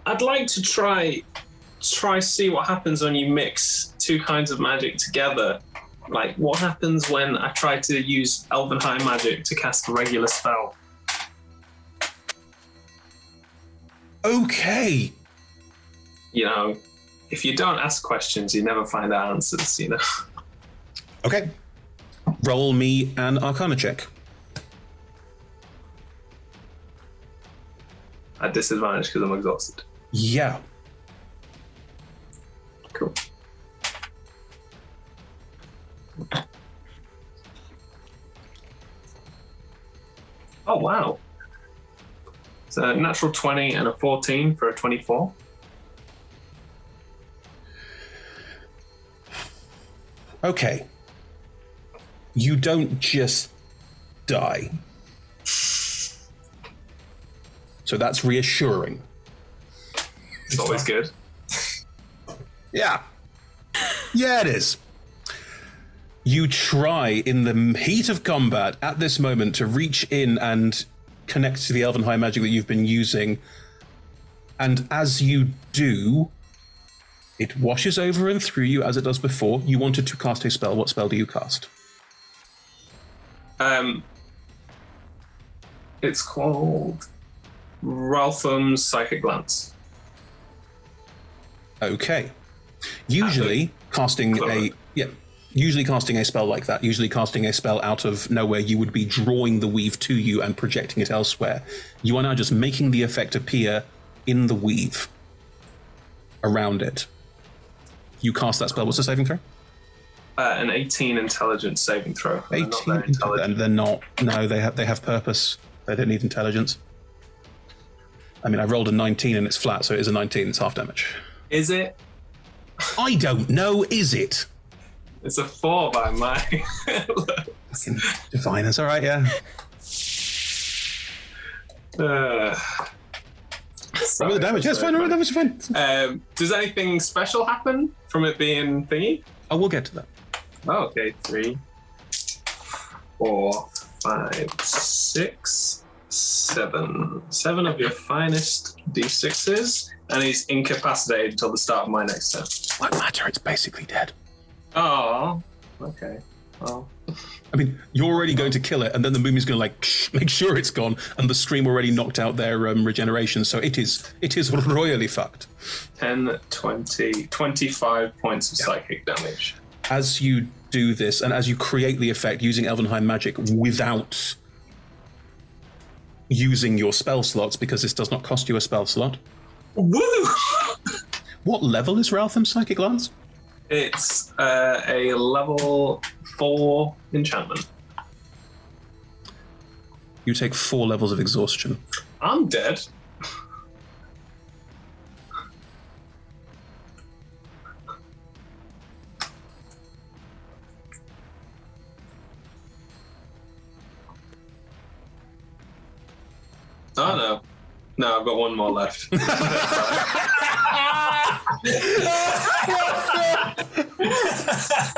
E: I'd like to try try see what happens when you mix two kinds of magic together. Like what happens when I try to use Elven High magic to cast a regular spell?
A: Okay.
E: You know, if you don't ask questions, you never find answers. You know.
A: Okay. Roll me an Arcana check.
E: At disadvantage because I'm exhausted.
A: Yeah.
E: Cool. Oh wow. It's a natural 20 and a 14 for a 24.
A: Okay. You don't just die. So that's reassuring.
E: It's always good.
A: Yeah. Yeah, it is. You try in the heat of combat at this moment to reach in and connect to the Elven High magic that you've been using. And as you do, it washes over and through you as it does before. You wanted to cast a spell. What spell do you cast?
E: Um, it's called Raulothim's Psychic Lance.
A: Okay. Usually casting a yeah, usually casting a spell like that, usually casting a spell out of nowhere, you would be drawing the weave to you and projecting it elsewhere. You are now just making the effect appear in the weave around it. You cast that spell. What's the saving throw?
E: Uh, an 18 intelligence saving throw. They're not
A: 18. And they're not. No, they have they have purpose. They don't need intelligence. I mean, I rolled a 19 and it's flat, so it is a 19. It's half damage.
E: Is it?
A: I don't know. Is it?
E: It's a four by my.
A: Diviners. All right. Yeah.
E: Uh,
A: Roll the damage. Yeah, it's fine. Roll the damage. Fine.
E: Um, does anything special happen from it being thingy?
A: Oh, we'll get to that.
E: Oh, okay. Three, four, five, six, seven. Seven of your finest d6s, and he's incapacitated until the start of my next turn.
A: What matter? It's basically dead.
E: Oh, okay. Well,
A: I mean, you're already going to kill it, and then the mummy's going to like make sure it's gone, and the stream already knocked out their um, regeneration, so it is it is royally fucked.
E: 10, 20, 25 points of psychic damage.
A: As you do this, and as you create the effect using Elven High magic without using your spell slots, because this does not cost you a spell slot.
E: Woo!
A: What level is Raulothim's psychic lance?
E: It's uh, a level four enchantment.
A: You take four levels of exhaustion.
E: I'm dead. Oh no. No, I've got one more left.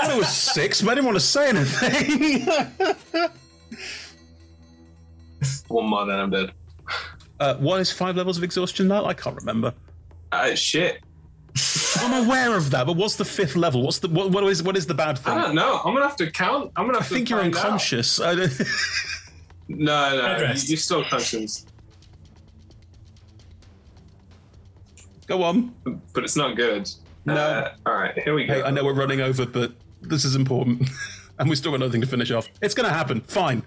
A: I was six, but I didn't want to say anything.
E: one more, then I'm dead.
A: uh, what is five levels of exhaustion now? I can't remember.
E: Uh, shit.
A: I'm aware of that, but what's the fifth level? What's the what, what is what is the bad thing?
E: I don't know. I'm gonna have to count. I'm gonna
A: I
E: to
A: think you're unconscious.
E: No, no, you,
A: rest.
E: you're still conscious.
A: Go on.
E: But it's not good.
A: No.
E: Uh, all right, here we go.
A: Hey, I know we're running over, but this is important, and we still got nothing to finish off. It's going to happen. Fine.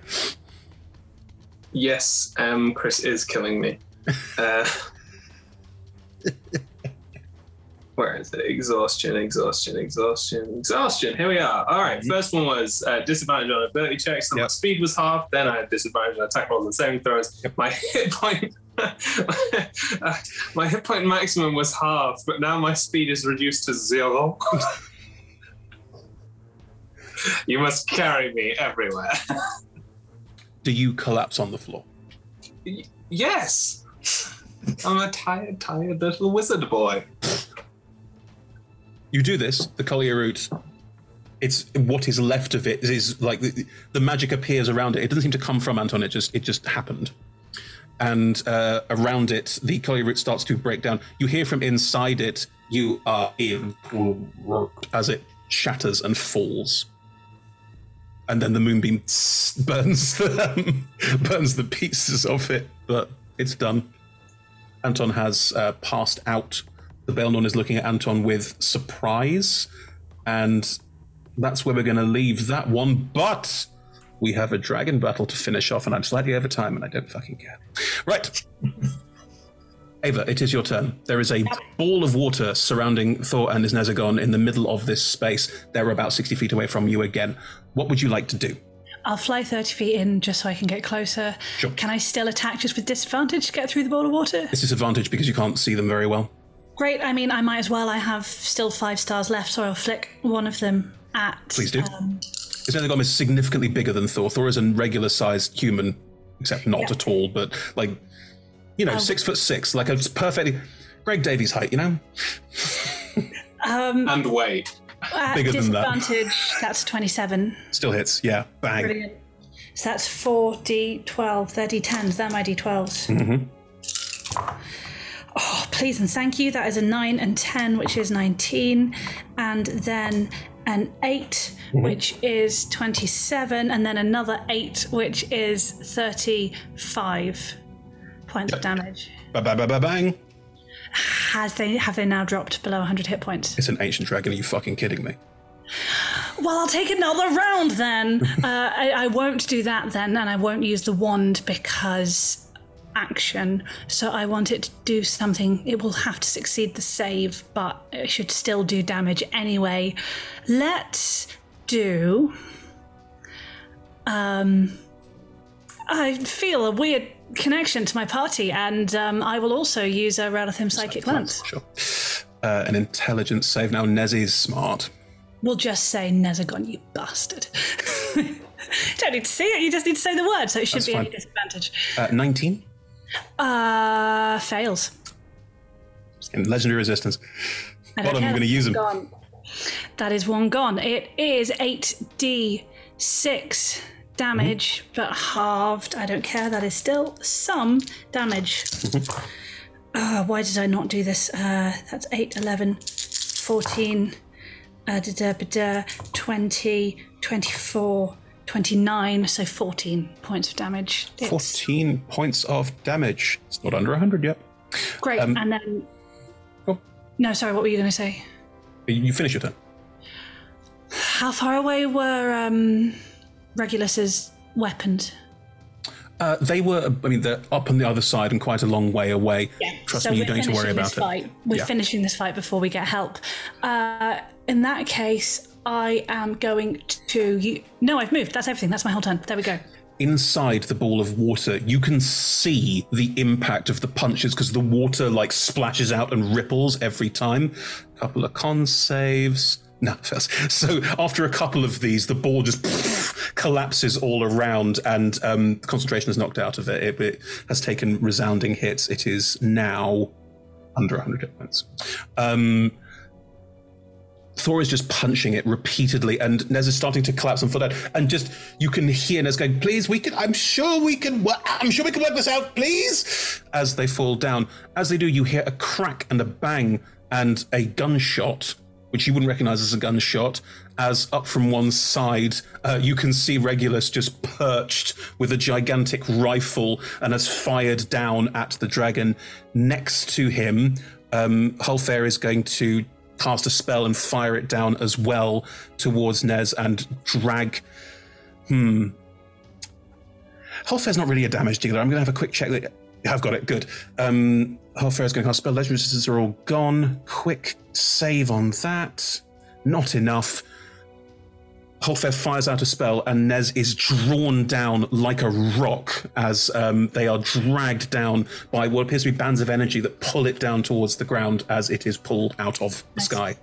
E: Yes, um, Chris is killing me. Uh, where is it? Exhaustion, exhaustion, exhaustion, exhaustion. Here we are. All right, first one was uh, disadvantage on ability checks. So my speed was half. Then I had disadvantage on attack rolls and saving throws. My hit point. my hit point maximum was half, but now my speed is reduced to zero. you must carry me everywhere.
A: Do you collapse on the floor?
E: Yes. I'm a tired, tired little wizard boy.
A: You do this. The Kolyarut. It's what is left of it is, is like the, the magic appears around it. It doesn't seem to come from Anton. It just it just happened, and uh, around it, the Kolyarut starts to break down. You hear from inside it. You are in as it shatters and falls, and then the moonbeam burns the burns the pieces of it. But it's done. Anton has uh, passed out. The Baelnorn is looking at Anton with surprise, and that's where we're going to leave that one. But we have a dragon battle to finish off, and I'm slightly over time, and I don't fucking care. Right. Ava, it is your turn. There is a ball of water surrounding Thor and his Nezagon in the middle of this space. They're about 60 feet away from you again. What would you like to do?
C: I'll fly 30 feet in just so I can get closer.
A: Sure.
C: Can I still attack just with disadvantage to get through the ball of water?
A: It's disadvantage because you can't see them very well.
C: Great. I mean, I might as well. I have still five stars left, so I'll flick one of them at.
A: Please do.
C: Um,
A: His Nezagon is significantly bigger than Thor. Thor is a regular sized human, except not at all, but like, you know,
C: Um,
A: six foot six, like a perfectly Greg Davies height, you know?
C: um,
E: And weight.
C: at
A: Bigger than that.
C: disadvantage, that's 27.
A: Still hits, yeah, bang.
C: Brilliant. So that's 4 d12. They're d10s. They're my d12s.
A: Mm-hmm.
C: Oh, please and thank you. That is a 9 and 10, which is 19. And then an 8,
A: Mhm.
C: which is 27. And then another 8, which is 35 points of damage.
A: Ba ba ba ba bang.
C: Has they have they now dropped below 100 hit points?
A: It's an ancient dragon. Are you fucking kidding me?
C: Well, I'll take another round then. uh, I, I won't do that then, and I won't use the wand because action, so I want it to do something. It will have to succeed the save, but it should still do damage anyway. Let's do. Um, I feel a weird connection to my party, and um, I will also use a Raulothim Psychic Lance.
A: Sure. Uh, an intelligence save. Now, Nezzy's smart.
C: We'll just say Nezagon, you bastard. Don't need to see it, you just need to say the word, so it should be any
A: fine.
C: disadvantage.
A: Uh, 19
C: Uh, fails.
A: in legendary resistance.
C: I
A: Well,
C: don't
A: I'm
C: care.
A: going to use them.
C: Gone. That is one gone. It is 8d6 damage, but halved. I don't care. That is still some damage. Uh, why did I not do this? Uh, that's 8, 11, 14, uh, da, da, da, 20, 24, 29, so 14 points of damage. It's
A: 14 points of damage. It's not under 100 yet.
C: great.
A: Um,
C: and then. No, sorry, what were you going to say?
A: You finish your turn.
C: How far away were um, Regulus's weapons?
A: Uh, they were, I mean, they're up on the other side and quite a long way away. Trust
C: so
A: me, you don't need to worry about
C: this
A: it.
C: Fight. We're
A: Yeah.
C: finishing this fight before we get help. Uh, in that case, I am going to. You, no, I've moved. That's everything. That's my whole turn. There we go.
A: Inside the ball of water, you can see the impact of the punches because the water like splashes out and ripples every time. A couple of con saves. No. So after a couple of these, the ball just collapses all around, and um, concentration is knocked out of it. it. It has taken resounding hits. It is now under 100 hit points. Um, Thor is just punching it repeatedly, and Nez is starting to collapse and fall down. And just you can hear Nez going, "Please, we can. I'm sure we can. wo- I'm sure we can work this out, please." As they fall down, as they do, you hear a crack and a bang and a gunshot, which you wouldn't recognize as a gunshot. As up from one side, uh, you can see Regulus just perched with a gigantic rifle and has fired down at the dragon. Next to him, um, Hulfair is going to cast a spell and fire it down as well towards Nez and drag. Hmm. Hulfair's not really a damage dealer. I'm going to have a quick check. That I've got it. Good. Um, Hulfair is going to cast spell. Legendary resistances are all gone. Quick save on that. Not enough. Hulfair fires out a spell, and Nez is drawn down like a rock as um, they are dragged down by what appears to be bands of energy that pull it down towards the ground as it is pulled out of the sky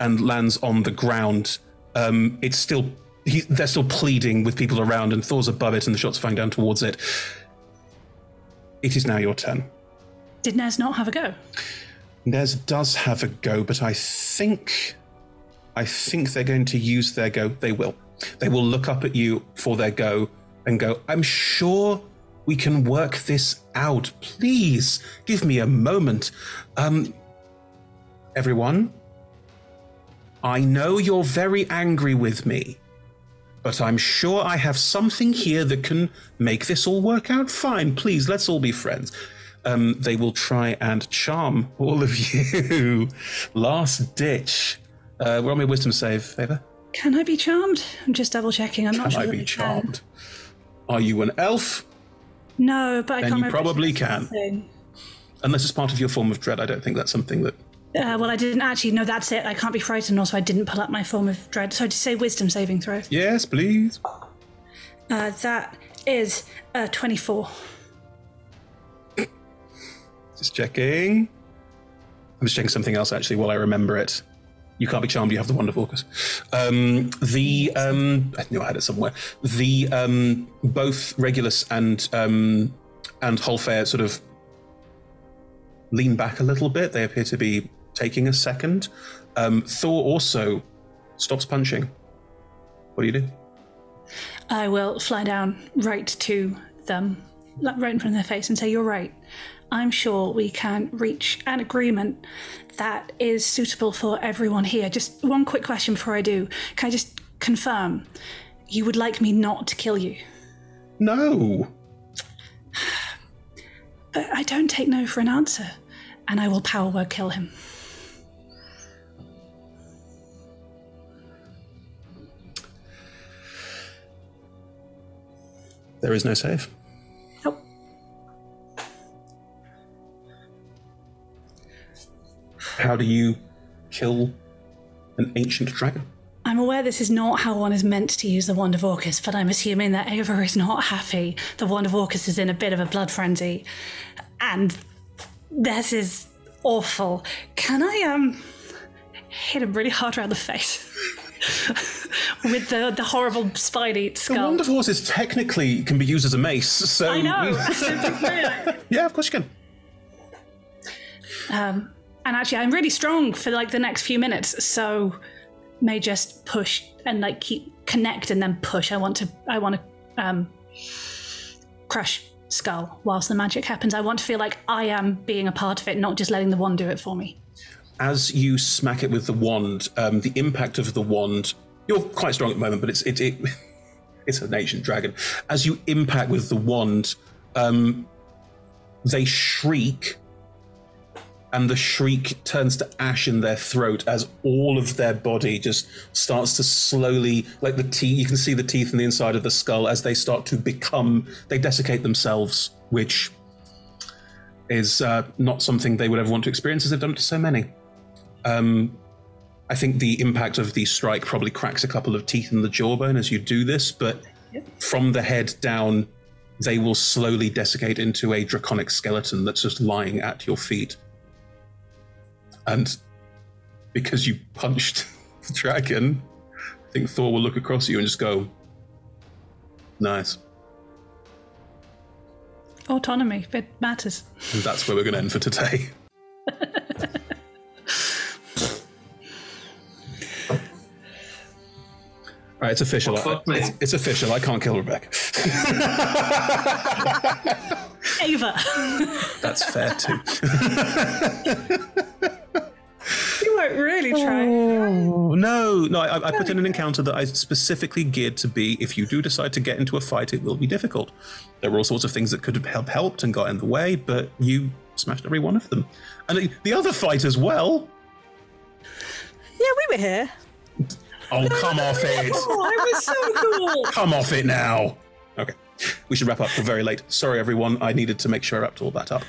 A: and lands on the ground. Um, it's still he, they're still pleading with people around, and Thor's above it, and the shots are firing down towards it. It is now your turn.
C: Did Nez not have a go?
A: Nez does have a go, but I think I think they're going to use their go. They will. They will look up at you for their go and go, I'm sure we can work this out. Please give me a moment. Um everyone, I know you're very angry with me, but I'm sure I have something here that can make this all work out fine. Please, let's all be friends. Um, they will try and charm all of you. Last ditch. Uh, we're on my wisdom save, Favor.
C: Can I be charmed? I'm just double checking. I'm not
A: Can
C: sure.
A: I
C: that
A: be charmed? Are you an elf?
C: No, but I
A: Then
C: can't
A: you
C: remember. if
A: probably
C: it's
A: can.
C: something.
A: Unless it's part of your form of dread, I don't think that's something that.
C: Uh, well, I didn't actually. No, that's it. I can't be frightened. Also, I didn't pull up my form of dread. So to say wisdom saving throw.
A: Yes, please.
C: Uh, that is uh, 24.
A: Just checking. I'm just checking something else actually while I remember it. You can't be charmed. You have the wonder focus. Um, the um, I knew I had it somewhere. The um, both Regulus and um, and Holfair sort of lean back a little bit. They appear to be taking a second. Um, Thor also stops punching. What do you do?
C: I will fly down right to them, right in front of their face, and say, You're right. I'm sure we can reach an agreement that is suitable for everyone here. Just one quick question before I do. Can I just confirm you would like me not to kill you?
A: No.
C: But I don't take no for an answer, and I will power word kill him.
A: There is no save. How do you kill an ancient dragon?
C: I'm aware this is not how one is meant to use the Wand of Orcus, but I'm assuming that Ava is not happy. The Wand of Orcus is in a bit of a blood frenzy. And this is awful. Can I um hit him really hard around the face? With the, the horrible spidey skull?
A: The wand of Orcus technically can be used as a mace, so
C: I know.
A: yeah, of course you can.
C: Um, and actually, I'm really strong for like the next few minutes, so may just push and like keep connect and then push. I want to. I want to um, crush skull whilst the magic happens. I want to feel like I am being a part of it, not just letting the wand do it for me.
A: As you smack it with the wand, um, the impact of the wand. You're quite strong at the moment, but it's it, it it's an ancient dragon. As you impact with the wand, um, they shriek, and the shriek turns to ash in their throat as all of their body just starts to slowly, like the teeth. You can see the teeth in the inside of the skull as they start to become. They desiccate themselves, which is uh, not something they would ever want to experience, as they've done it to so many. Um, I think the impact of the strike probably cracks a couple of teeth in the jawbone as you do this, but from the head down, they will slowly desiccate into a draconic skeleton that's just lying at your feet. And because you punched the dragon, I think Thor will look across at you and just go, Nice.
C: Autonomy, it matters.
A: And that's where we're going to end for today. All right, it's official.
E: Well,
A: it's, it's official. I can't kill Rebecca.
C: Ava.
A: That's fair too.
C: Weren't really trying.
A: Oh, no, no. I, I put in an encounter that I specifically geared to be. If you do decide to get into a fight, it will be difficult. There were all sorts of things that could have helped and got in the way, but you smashed every one of them. And the- the other fight as well.
B: Yeah, we were here.
A: Oh, come off it!
C: Oh, I was so cool.
A: Come off it now. We should wrap up. We're very late. Sorry, everyone. I needed to make sure I wrapped all that up.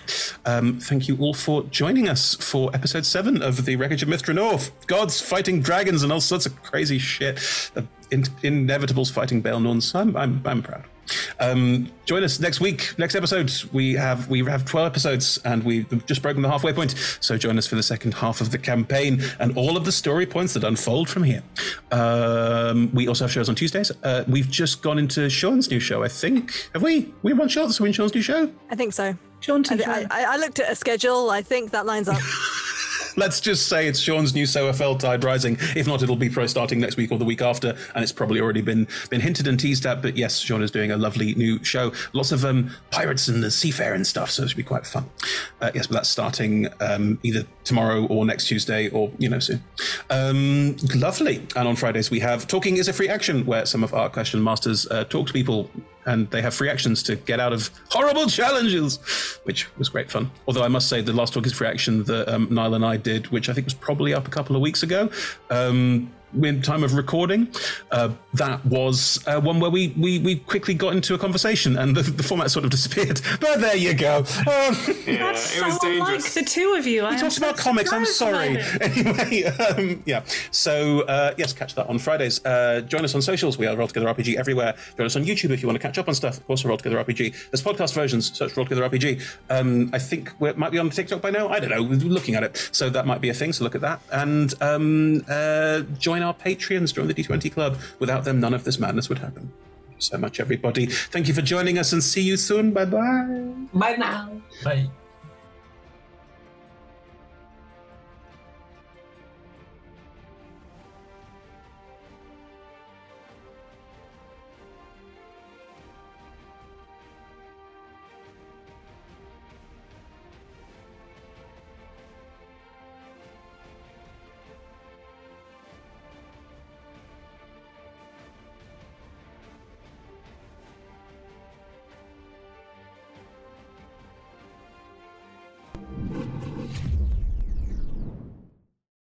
A: Um, thank you all for joining us for episode seven of the Wreckage of Myth Drannor. Gods fighting dragons and all sorts of crazy shit. Uh, in- inevitables fighting Baelnorns. I'm, I'm, I'm proud. Um, join us next week, next episode. We have we have twelve episodes, and we've just broken the halfway point. So join us for the second half of the campaign and all of the story points that unfold from here. Um, we also have shows on Tuesdays. Uh, we've just gone into Sean's new show. I think have we? We have one shot. So we're in Sean's new show.
B: I think so.
C: Jaunty
B: I, I, I looked at a schedule. I think that lines up.
A: Let's just say it's Sean's new SOFL Tide Rising. If not, it'll be pro starting next week or the week after, and it's probably already been been hinted and teased at. But yes, Sean is doing a lovely new show. Lots of um, pirates and the seafaring stuff, so it should be quite fun. Uh, yes, but that's starting um, either tomorrow or next Tuesday or you know soon. Um, lovely. And on Fridays we have Talking is a Free Action, where some of our question masters uh, talk to people and they have free actions to get out of horrible challenges, which was great fun. Although I must say, the last talk is free action that um, Niall and I did, which I think was probably up a couple of weeks ago. Um, in time of recording, uh, that was uh, one where we, we we quickly got into a conversation and the, the format sort of disappeared. But there you go. Um,
C: That's so like the two of you. I
A: we
C: am
A: talked about comics. I'm sorry. Anyway, um, yeah. So uh, yes, catch that on Fridays. Uh, join us on socials. We are Roll Together RPG everywhere. Join us on YouTube if you want to catch up on stuff. Of course, we're Roll Together RPG. There's podcast versions. Search Roll Together RPG. Um, I think we might be on TikTok by now. I don't know. We're looking at it, so that might be a thing. So look at that and um, uh, join our Patreons. Join the D20 Club. Without them, none of this madness would happen. So much, everybody. Thank you for joining us, and see you soon. Bye bye.
E: Bye now.
D: Bye.